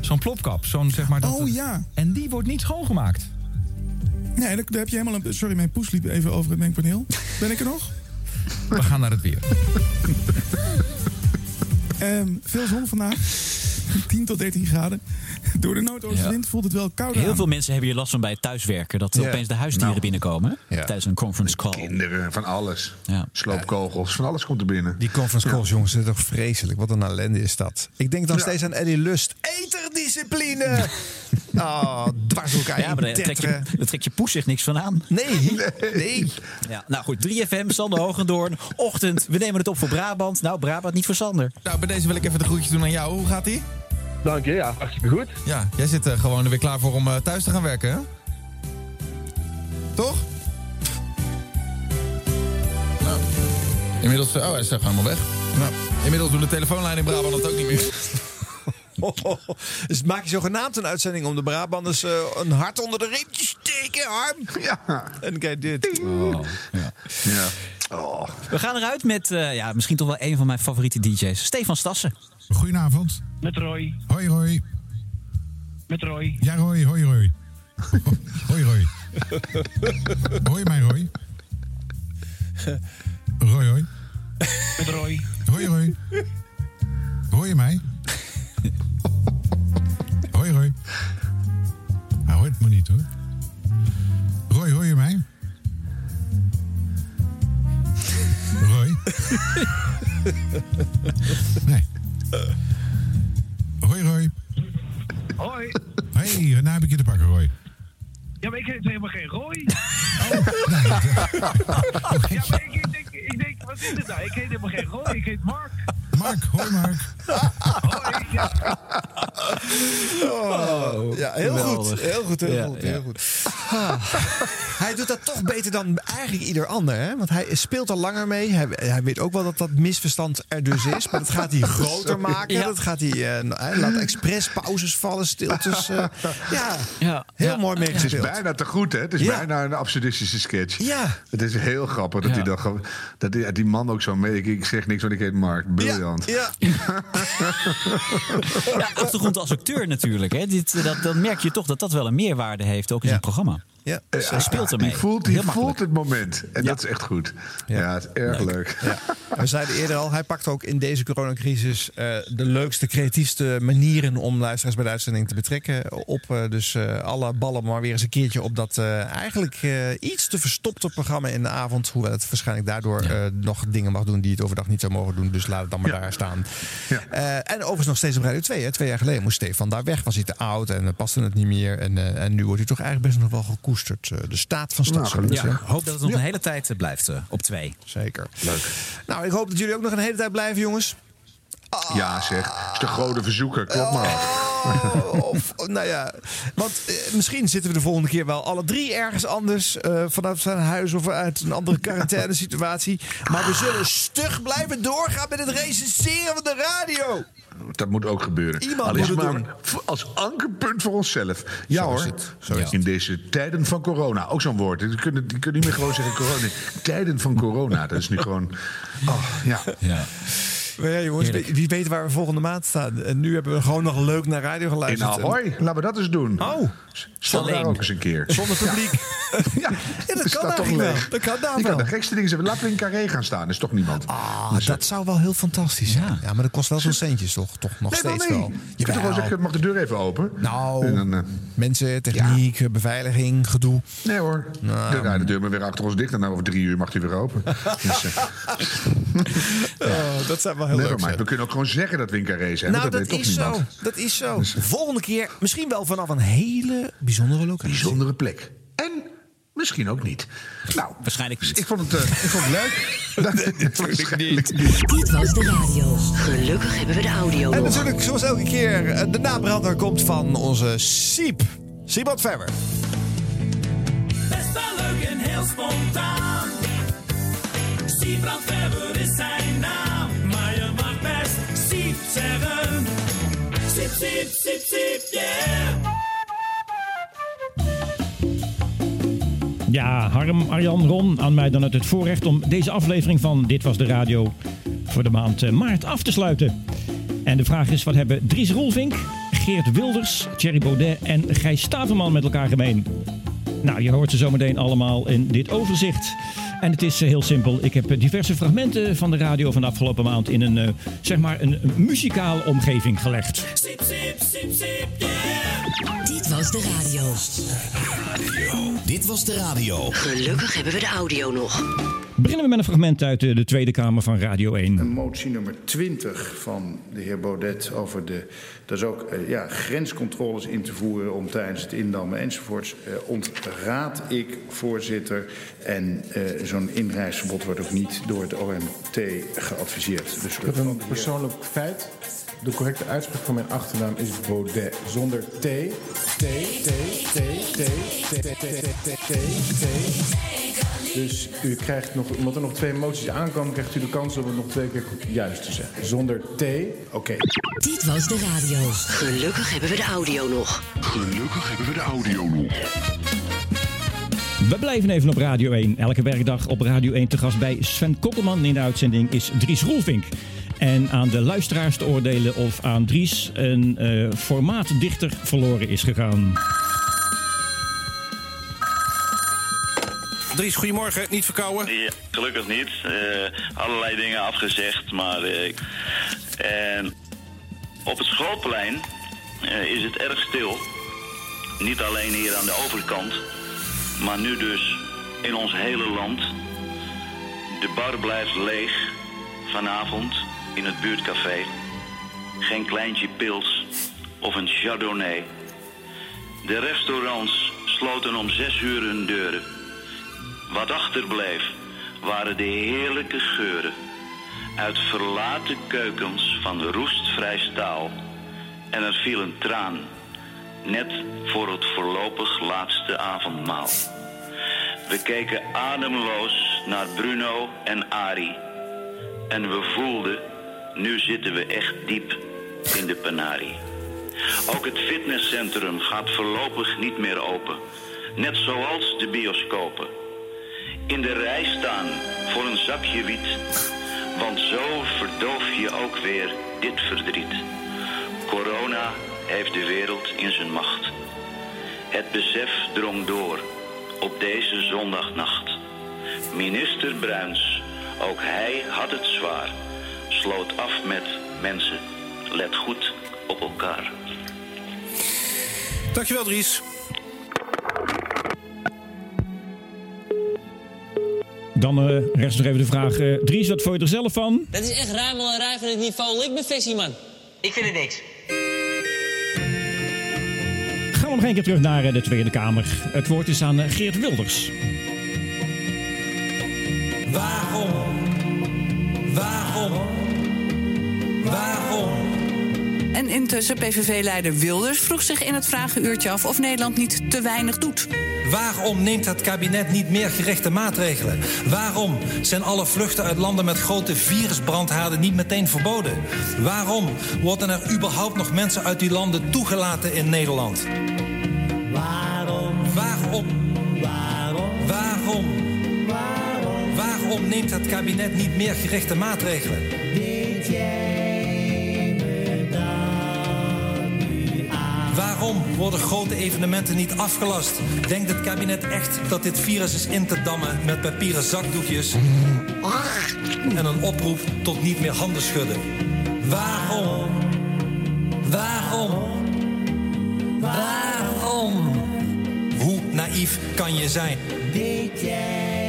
Zo'n plopkap, zo'n zeg maar. Dat Oh ja. En die wordt niet schoongemaakt. Nee, daar, daar heb je helemaal een... Sorry, mijn poes liep even over het mengpaneel. Ben ik er nog? We gaan naar het weer. Ehm, veel zon vandaag. 10 tot 13 graden. Door de noordoostenwind voelt het wel koud Heel veel mensen hebben hier last van bij het thuiswerken. Dat Ja. opeens de huisdieren Nou. binnenkomen Ja. tijdens een conference call. Kinderen, van alles. Ja. Sloopkogels, van alles komt er binnen. Die conference calls, jongens, dat is toch vreselijk. Wat een ellende is dat. Ik denk Ja. steeds aan Eddie Lust. Eterdiscipline! Oh, dwars elkaar Ja, maar daar trek, je, daar trek je poes zich niks van aan. Nee, nee. Ja, nou goed, 3FM, Sander Hogendoorn. Ochtend, we nemen het op voor Brabant. Nou, Brabant niet voor Sander. Nou, bij deze wil ik even de groetjes doen aan jou. Hoe gaat ie? Dank je, ja, hartstikke goed. Ja, jij zit er gewoon er weer klaar voor om eh, thuis te gaan werken, hè? Toch? Nou, inmiddels... eh, Oh, hij is helemaal weg. Nou, inmiddels doen de telefoonlijnen in Brabant dat ook niet meer. Dus maak je zogenaamd een uitzending om de Brabanders eh, een hart onder de riem te steken, Harm. Ja. En kijk dit. Oh, ja. Ja. Oh. We gaan eruit met eh, ja, misschien toch wel een van mijn favoriete DJ's. Stefan Stassen. Goedenavond. Met Roy. Hoi Roy. Met Roy. Ja Roy, hoi Roy. Hoi Roy. Hoor je mij Roy? Roy hoi. Met Roy. Hoi Roy. Hoor je mij? Hoi Roy. Hij hoort me niet hoor. Roy, hoor je mij? Roy? Hoi Mark. Hoi. Ja. Oh, ja, heel geweldig. goed. Heel goed, heel Ja, goed, ja. heel goed. Ah. Hij doet dat toch beter dan eigenlijk ieder ander, hè? Want hij speelt al langer mee. Hij, hij weet ook wel dat dat misverstand er dus is. Maar dat gaat hij groter maken. Ja. Dat gaat hij, eh, hij laat expres pauzes vallen, stiltes. eh, ja, Ja, heel ja. mooi Het is meegespeeld. bijna te goed, hè? Het is Ja. bijna een absurdistische sketch. Ja. Het is heel grappig dat, Ja. hij dat, ge- dat die, die man ook zo mee... Ik, ik zeg niks, want ik heet Mark. Briljant. Ja, Ja, achtergrond als acteur natuurlijk. Hè. Dit, eh, dat, dan merk je toch dat dat wel een meerwaarde heeft, ook in Ja. zijn programma. Ja. Dus hij speelt ermee. Die voelt, die het moment. En dat is echt goed. Ja, het is erg leuk. Ja. We zeiden eerder al, hij pakt ook in deze coronacrisis eh, de leukste, creatiefste manieren om luisteraars bij de uitzending te betrekken op. eh, dus eh, alle ballen maar weer eens een keertje op dat eh, eigenlijk eh, iets te verstopte programma in de avond. Hoewel het waarschijnlijk daardoor eh, nog dingen mag doen die het overdag niet zou mogen doen. Dus laat het dan maar daar staan. Ja. Eh, en overigens nog steeds op Radio 2. Hè. Twee jaar geleden moest Stefan daar weg. Was hij te oud en paste het niet meer. En, eh, en nu wordt hij toch eigenlijk best nog wel gekoesterd. Eh, de staat van Nou. Ja, ik hoop dat het nog een hele tijd eh, blijft eh, op twee. Zeker. Leuk. Nou, ik hoop dat jullie ook nog een hele tijd blijven, jongens. Ja, zeg. is de grote verzoeker. Klopt maar. Oh, of, nou ja, want eh, misschien zitten we de volgende keer wel alle drie ergens anders. eh, vanuit zijn huis of uit een andere quarantainesituatie. Maar we zullen stug blijven doorgaan met het recenseren van de radio. Dat moet ook gebeuren. Iemand Al is moet maar als ankerpunt voor onszelf. Ja Zo is hoor. het. Zo is In deze tijden van corona. Ook zo'n woord. Die kunnen, die kunnen niet meer gewoon zeggen corona. Tijden van corona. Dat is nu gewoon... Oh, ja. Ja. Maar ja, jongens, wie wie weet waar we volgende maand staan. En nu hebben we gewoon nog leuk naar radio In geluisterd. Ahoy. Laten we dat eens doen. Oh, Daar ook eens een keer. zonder publiek. Ja, dat het kan toch wel. Dat kan daar wel. de gekste dingen zeggen. Laten we in Carré gaan staan. is toch niemand. Ah, Dus, dat zou wel heel fantastisch zijn. Ja, maar dat kost wel zo'n centjes toch? Toch nog Nee, steeds nee. wel. Je kunt toch wel zeggen, mag de deur even open? Nou, En dan, eh, mensen, techniek, beveiliging, gedoe. nee hoor. Nou, de, nou, de deur maar weer achter ons dicht. En dan over drie uur mag die weer open. dus, eh, Oh, dat zou wel heel leuk zijn. We kunnen ook gewoon zeggen dat we in Carré zijn. Nou, dat, dat is zo. Dat is zo. Volgende keer misschien wel vanaf een hele bijzondere locatie. Bijzondere plek. En misschien ook niet. Nou, Waarschijnlijk niet. ik vond het, eh, ik vond het leuk. Natuurlijk niet. Dit was de radio. Gelukkig hebben we de audio En natuurlijk, zoals elke keer, eh, de nabrander komt van onze Siep. Siebad Verwer. Best wel leuk en heel spontaan. Siebrand is zijn naam. Maar je mag best Siep zeggen. Siep, siep, siep, siep, yeah. Ja, Harm, Arjan, Ron, aan mij dan het, het voorrecht om deze aflevering van Dit Was De Radio voor de maand eh, maart af te sluiten. En de vraag is, wat hebben Dries Roelvink, Geert Wilders, Thierry Baudet en Gijs Staverman met elkaar gemeen? Nou, je hoort ze zometeen allemaal in dit overzicht. En het is eh, heel simpel. Ik heb eh, diverse fragmenten van de radio van de afgelopen maand in een, eh, zeg maar, een muzikale omgeving gelegd. Siep, yeah. Dit was de radio. Dit was de radio. Gelukkig hebben we de audio nog. Beginnen we met een fragment uit eh, de Tweede Kamer van Radio 1. Een motie nummer 20 van de heer Baudet over de. Dat is ook eh, ja, grenscontroles in te voeren om tijdens het indammen enzovoorts. eh, ontraad ik, voorzitter. En eh, zo'n inreisverbod wordt ook niet door het OMT geadviseerd. Dus Ik heb een persoonlijk feit. De correcte uitspraak van mijn achternaam is Baudet. Zonder T. T, T, T, T, T, T, T, T, T, T. Dus u krijgt nog, omdat er nog twee moties aankomen, krijgt u de kans om het nog twee keer juist te zeggen. Zonder T, oké. Dit was de radio. Gelukkig hebben we de audio nog. Gelukkig hebben we de audio nog. We blijven even op Radio 1. Elke werkdag op Radio 1 te gast bij Sven Kokkelman in de uitzending is Dries Roelvink. En aan de luisteraars te oordelen of aan Dries een eh, formaatdichter verloren is gegaan. Dries, goedemorgen. Niet verkouden? Ja, gelukkig niet. Eh, allerlei dingen afgezegd, maar... eh, en op het schoolplein eh, is het erg stil. Niet alleen hier aan de overkant, maar nu dus in ons hele land. De bar blijft leeg vanavond in het buurtcafé. Geen kleintje pils, of een chardonnay. De restaurants sloten om zes uur hun deuren. Wat achterbleef waren de heerlijke geuren uit verlaten keukens van roestvrij staal. En er viel een traan, net voor het voorlopig laatste avondmaal. We keken ademloos naar Bruno en Ari. En we voelden, nu zitten we echt diep in de penarie. Ook het fitnesscentrum gaat voorlopig niet meer open. Net zoals de bioscopen. In de rij staan voor een zakje wiet. Want zo verdoof je ook weer dit verdriet. Corona heeft de wereld in zijn macht. Het besef drong door op deze zondagnacht. Minister Bruins, ook hij had het zwaar. Sloot af met mensen, let goed op elkaar. Dankjewel, Dries. Dan eh rest nog even de vraag. eh, Dries, wat vond je er zelf van? Dat is echt ruimel en rij van het niveau Likbevissie, man. Ik vind het niks. Gaan we nog een keer terug naar eh, de Tweede Kamer. Het woord is aan Geert Wilders. Waarom? Waarom? Waarom? En intussen PVV-leider Wilders vroeg zich in het vragenuurtje af of Nederland niet te weinig doet. Waarom neemt het kabinet niet meer gerichte maatregelen? Waarom zijn alle vluchten uit landen met grote virusbrandhaarden niet meteen verboden? Waarom worden er überhaupt nog mensen uit die landen toegelaten in Nederland? Waarom? Waarom? Waarom? Waarom? Waarom? Waarom neemt het kabinet niet meer gerichte maatregelen? Weet jij Waarom worden grote evenementen niet afgelast? Denkt het kabinet echt dat dit virus is in te dammen met papieren zakdoekjes? En een oproep tot niet meer handen schudden. Waarom? Waarom? Waarom? Hoe naïef kan je zijn? Weet jij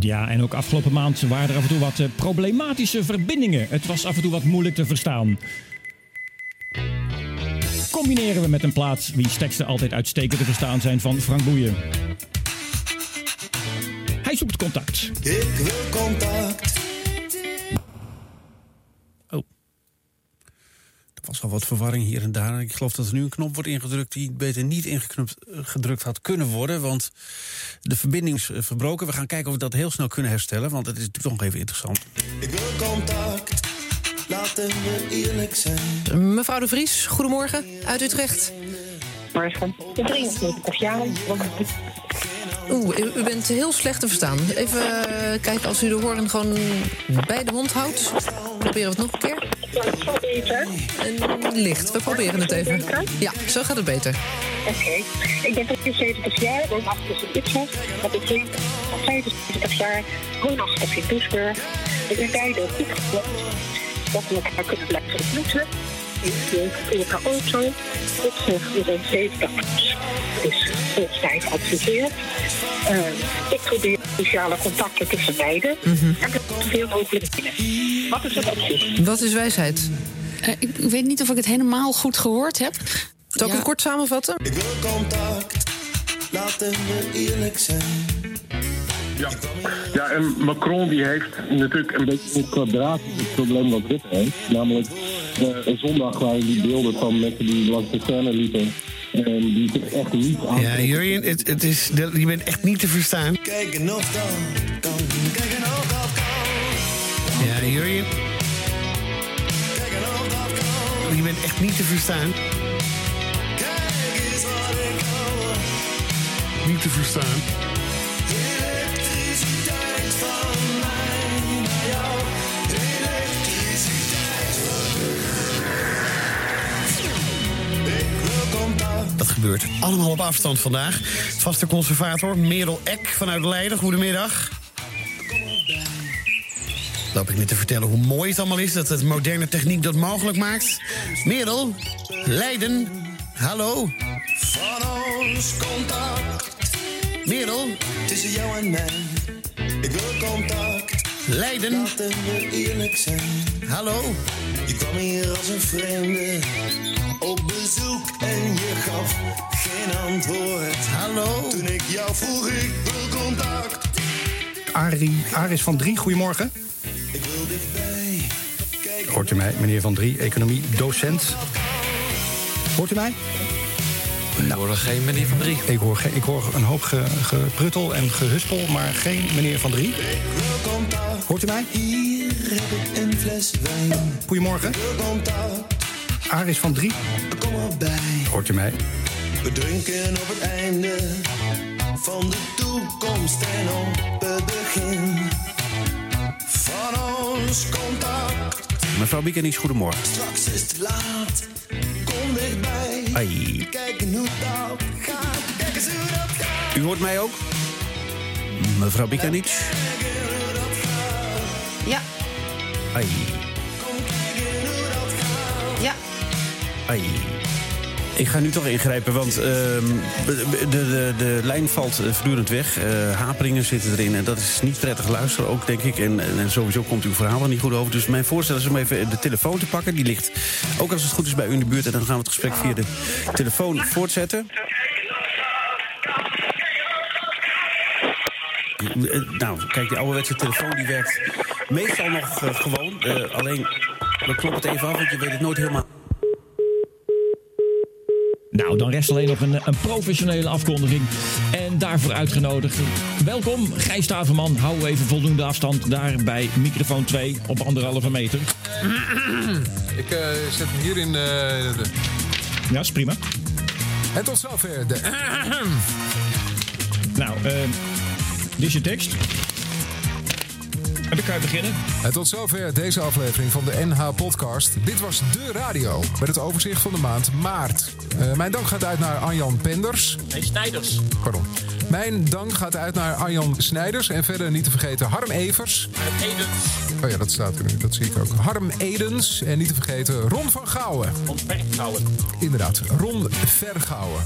Ja, en ook afgelopen maand waren er af en toe wat eh, problematische verbindingen. Het was af en toe wat moeilijk te verstaan. Combineren we met een plaats wiens teksten altijd uitstekend te verstaan zijn van Frank Boeien. Hij zoekt contact. Ik wil contact. Was al wat verwarring hier en daar. Ik geloof dat er nu een knop wordt ingedrukt die beter niet ingedrukt had kunnen worden. Want de verbinding is eh, verbroken. We gaan kijken of we dat heel snel kunnen herstellen. Want het is natuurlijk toch nog even interessant. Ik wil contact. Laten we eerlijk zijn. Mevrouw de Vries, goedemorgen uit Utrecht. Morgen. 73 jaar. Oeh, u, bent heel slecht te verstaan. Even eh, kijken als u de hoorn gewoon bij de mond houdt. Proberen we het nog een keer. En licht, we proberen het even. Ja, zo gaat het beter. Oké. Ik ben 73 jaar, woonachtig in Utrecht. Heb een vriend van 75 jaar, woonachtig in Doesburg. Ik ben beide geklopt. Dat we elkaar kunnen blijven ontmoeten. Ik leef in elkaar auto. Ik we zijn 70 plus. Dus volgens mij geadviseerd. Uh, ik probeer sociale contacten te vermijden. En dat zoveel mogelijk binnen. Wat is het advies? Wat is wijsheid? Eh, ik weet niet of ik het helemaal goed gehoord heb. Zal ik het kort samenvatten? Ik wil contact. Laten we eerlijk zijn. Ja. ja, en Macron die heeft natuurlijk een beetje een kwadratisch probleem wat Rutte heeft. Namelijk, eh, een zondag waren die beelden van mensen die langs de scène liepen. En die zich echt niet aan. Ja, Jurjen, het, het is, je bent echt niet te verstaan. Kijken of dan kan. Kijken of dat kan. Ja, Jurjen. Je bent echt niet te verstaan. Kijk eens wat ik hou. Niet te verstaan. Dat gebeurt allemaal op afstand vandaag. Vaste conservator Merel Eck vanuit Leiden. Goedemiddag. Loop ik net te vertellen hoe mooi het allemaal is dat het moderne techniek dat mogelijk maakt. Merel, Leiden, hallo. Van ons contact. Merel. Tussen jou en mij. Ik wil contact. Leiden. Laten we eerlijk zijn. Hallo. Je kwam hier als een vreemde op bezoek en je gaf geen antwoord. Hallo. Toen ik jou vroeg, ik wil contact. Arie, Aris van Drie, goedemorgen. Ik wil dichtbij. Kijk, Hoort u mij, meneer Van Drie, economie, docent. Hoort u mij? Ik hoor geen meneer Van Drie. Ik hoor, geen- ik hoor een hoop ge, gepruttel en gehuspel, maar geen meneer Van Drie. wil contact. Hoort u mij? Hier heb ik een fles wijn. Goedemorgen. Ik wil contact. Aris van Drie. Kom erbij. Hoort u mij? We drinken op het einde van de toekomst en op het begin van ons contact. Mevrouw Biekenies, goedemorgen. Straks is het laat, kom dichtbij. Ai. Kijken hoe dat gaat, kijk eens hoe dat gaat. U hoort mij ook? Mevrouw Biekenic? Ja, Ai. ja. Ai. Ik ga nu toch ingrijpen, want ehm, de, de, de, lijn valt eh, voortdurend weg. Eh, haperingen zitten erin en dat is niet prettig luisteren ook, denk ik. En, en, sowieso komt uw verhaal er niet goed over. Dus mijn voorstel is om even de telefoon te pakken. Die ligt ook als het goed is bij u in de buurt. En dan gaan we het gesprek via de telefoon voortzetten. Eh, Nou, kijk, die ouderwetse telefoon die werkt meestal nog gewoon. Alleen, we kloppen het even af, want je weet het nooit helemaal. Nou, dan rest alleen nog een, een professionele afkondiging. En daarvoor uitgenodigd. Welkom, Gijs Staverman. Hou even voldoende afstand daar bij microfoon 2 op anderhalve meter. Ik eh, zet hem hier in eh, de... Ja, is prima. En tot zover de... Nou, eh, dit is je tekst. En dan kan je beginnen. En tot zover deze aflevering van de NH-podcast. Dit was De Radio, met het overzicht van de maand maart. Eh, mijn dank gaat uit naar Arjan Penders. Nee, Snijders. Pardon. Mijn dank gaat uit naar Arjan Snijders. En verder niet te vergeten Harm Evers. Edens. Oh ja, dat staat er nu. Dat zie ik ook. Harm Edens. En niet te vergeten Ron van Gouwen. Vergouwen. Inderdaad, Ron Vergouwen.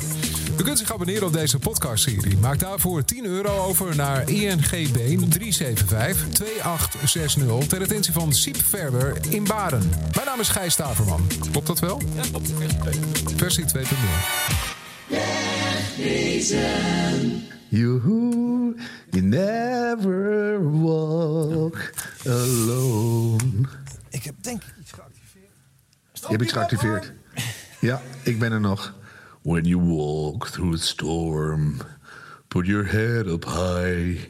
U kunt zich abonneren op deze podcastserie. Maak daarvoor 10 euro over naar INGB 375 2860 ter attentie van Siep Verwer in Baren. Mijn naam is Gijs Staverman. Klopt dat wel? Ja, op de Versie 2.0. You, you never walk alone. Ik heb denk ik iets geactiveerd. Je hebt iets geactiveerd. Ja, ik ben er nog. When you walk through the storm, put your head up high.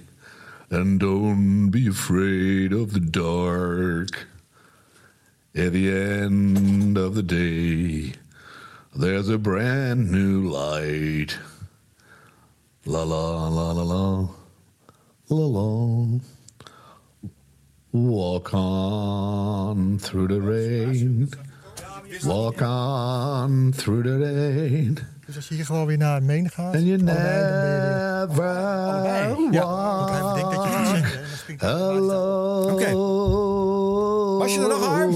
And don't be afraid of the dark. At the end of the day, there's a brand new light. La la la la la. La la. Walk on through the rain. Walk on through the rain. Dus als je hier gewoon weer naar Maine gaat... And you allebei, dan ben je weer- never Ja, hij denkt dat je gaat zeggen. hè, en dan springt hij alone. Oké. Was je er nog, Harm?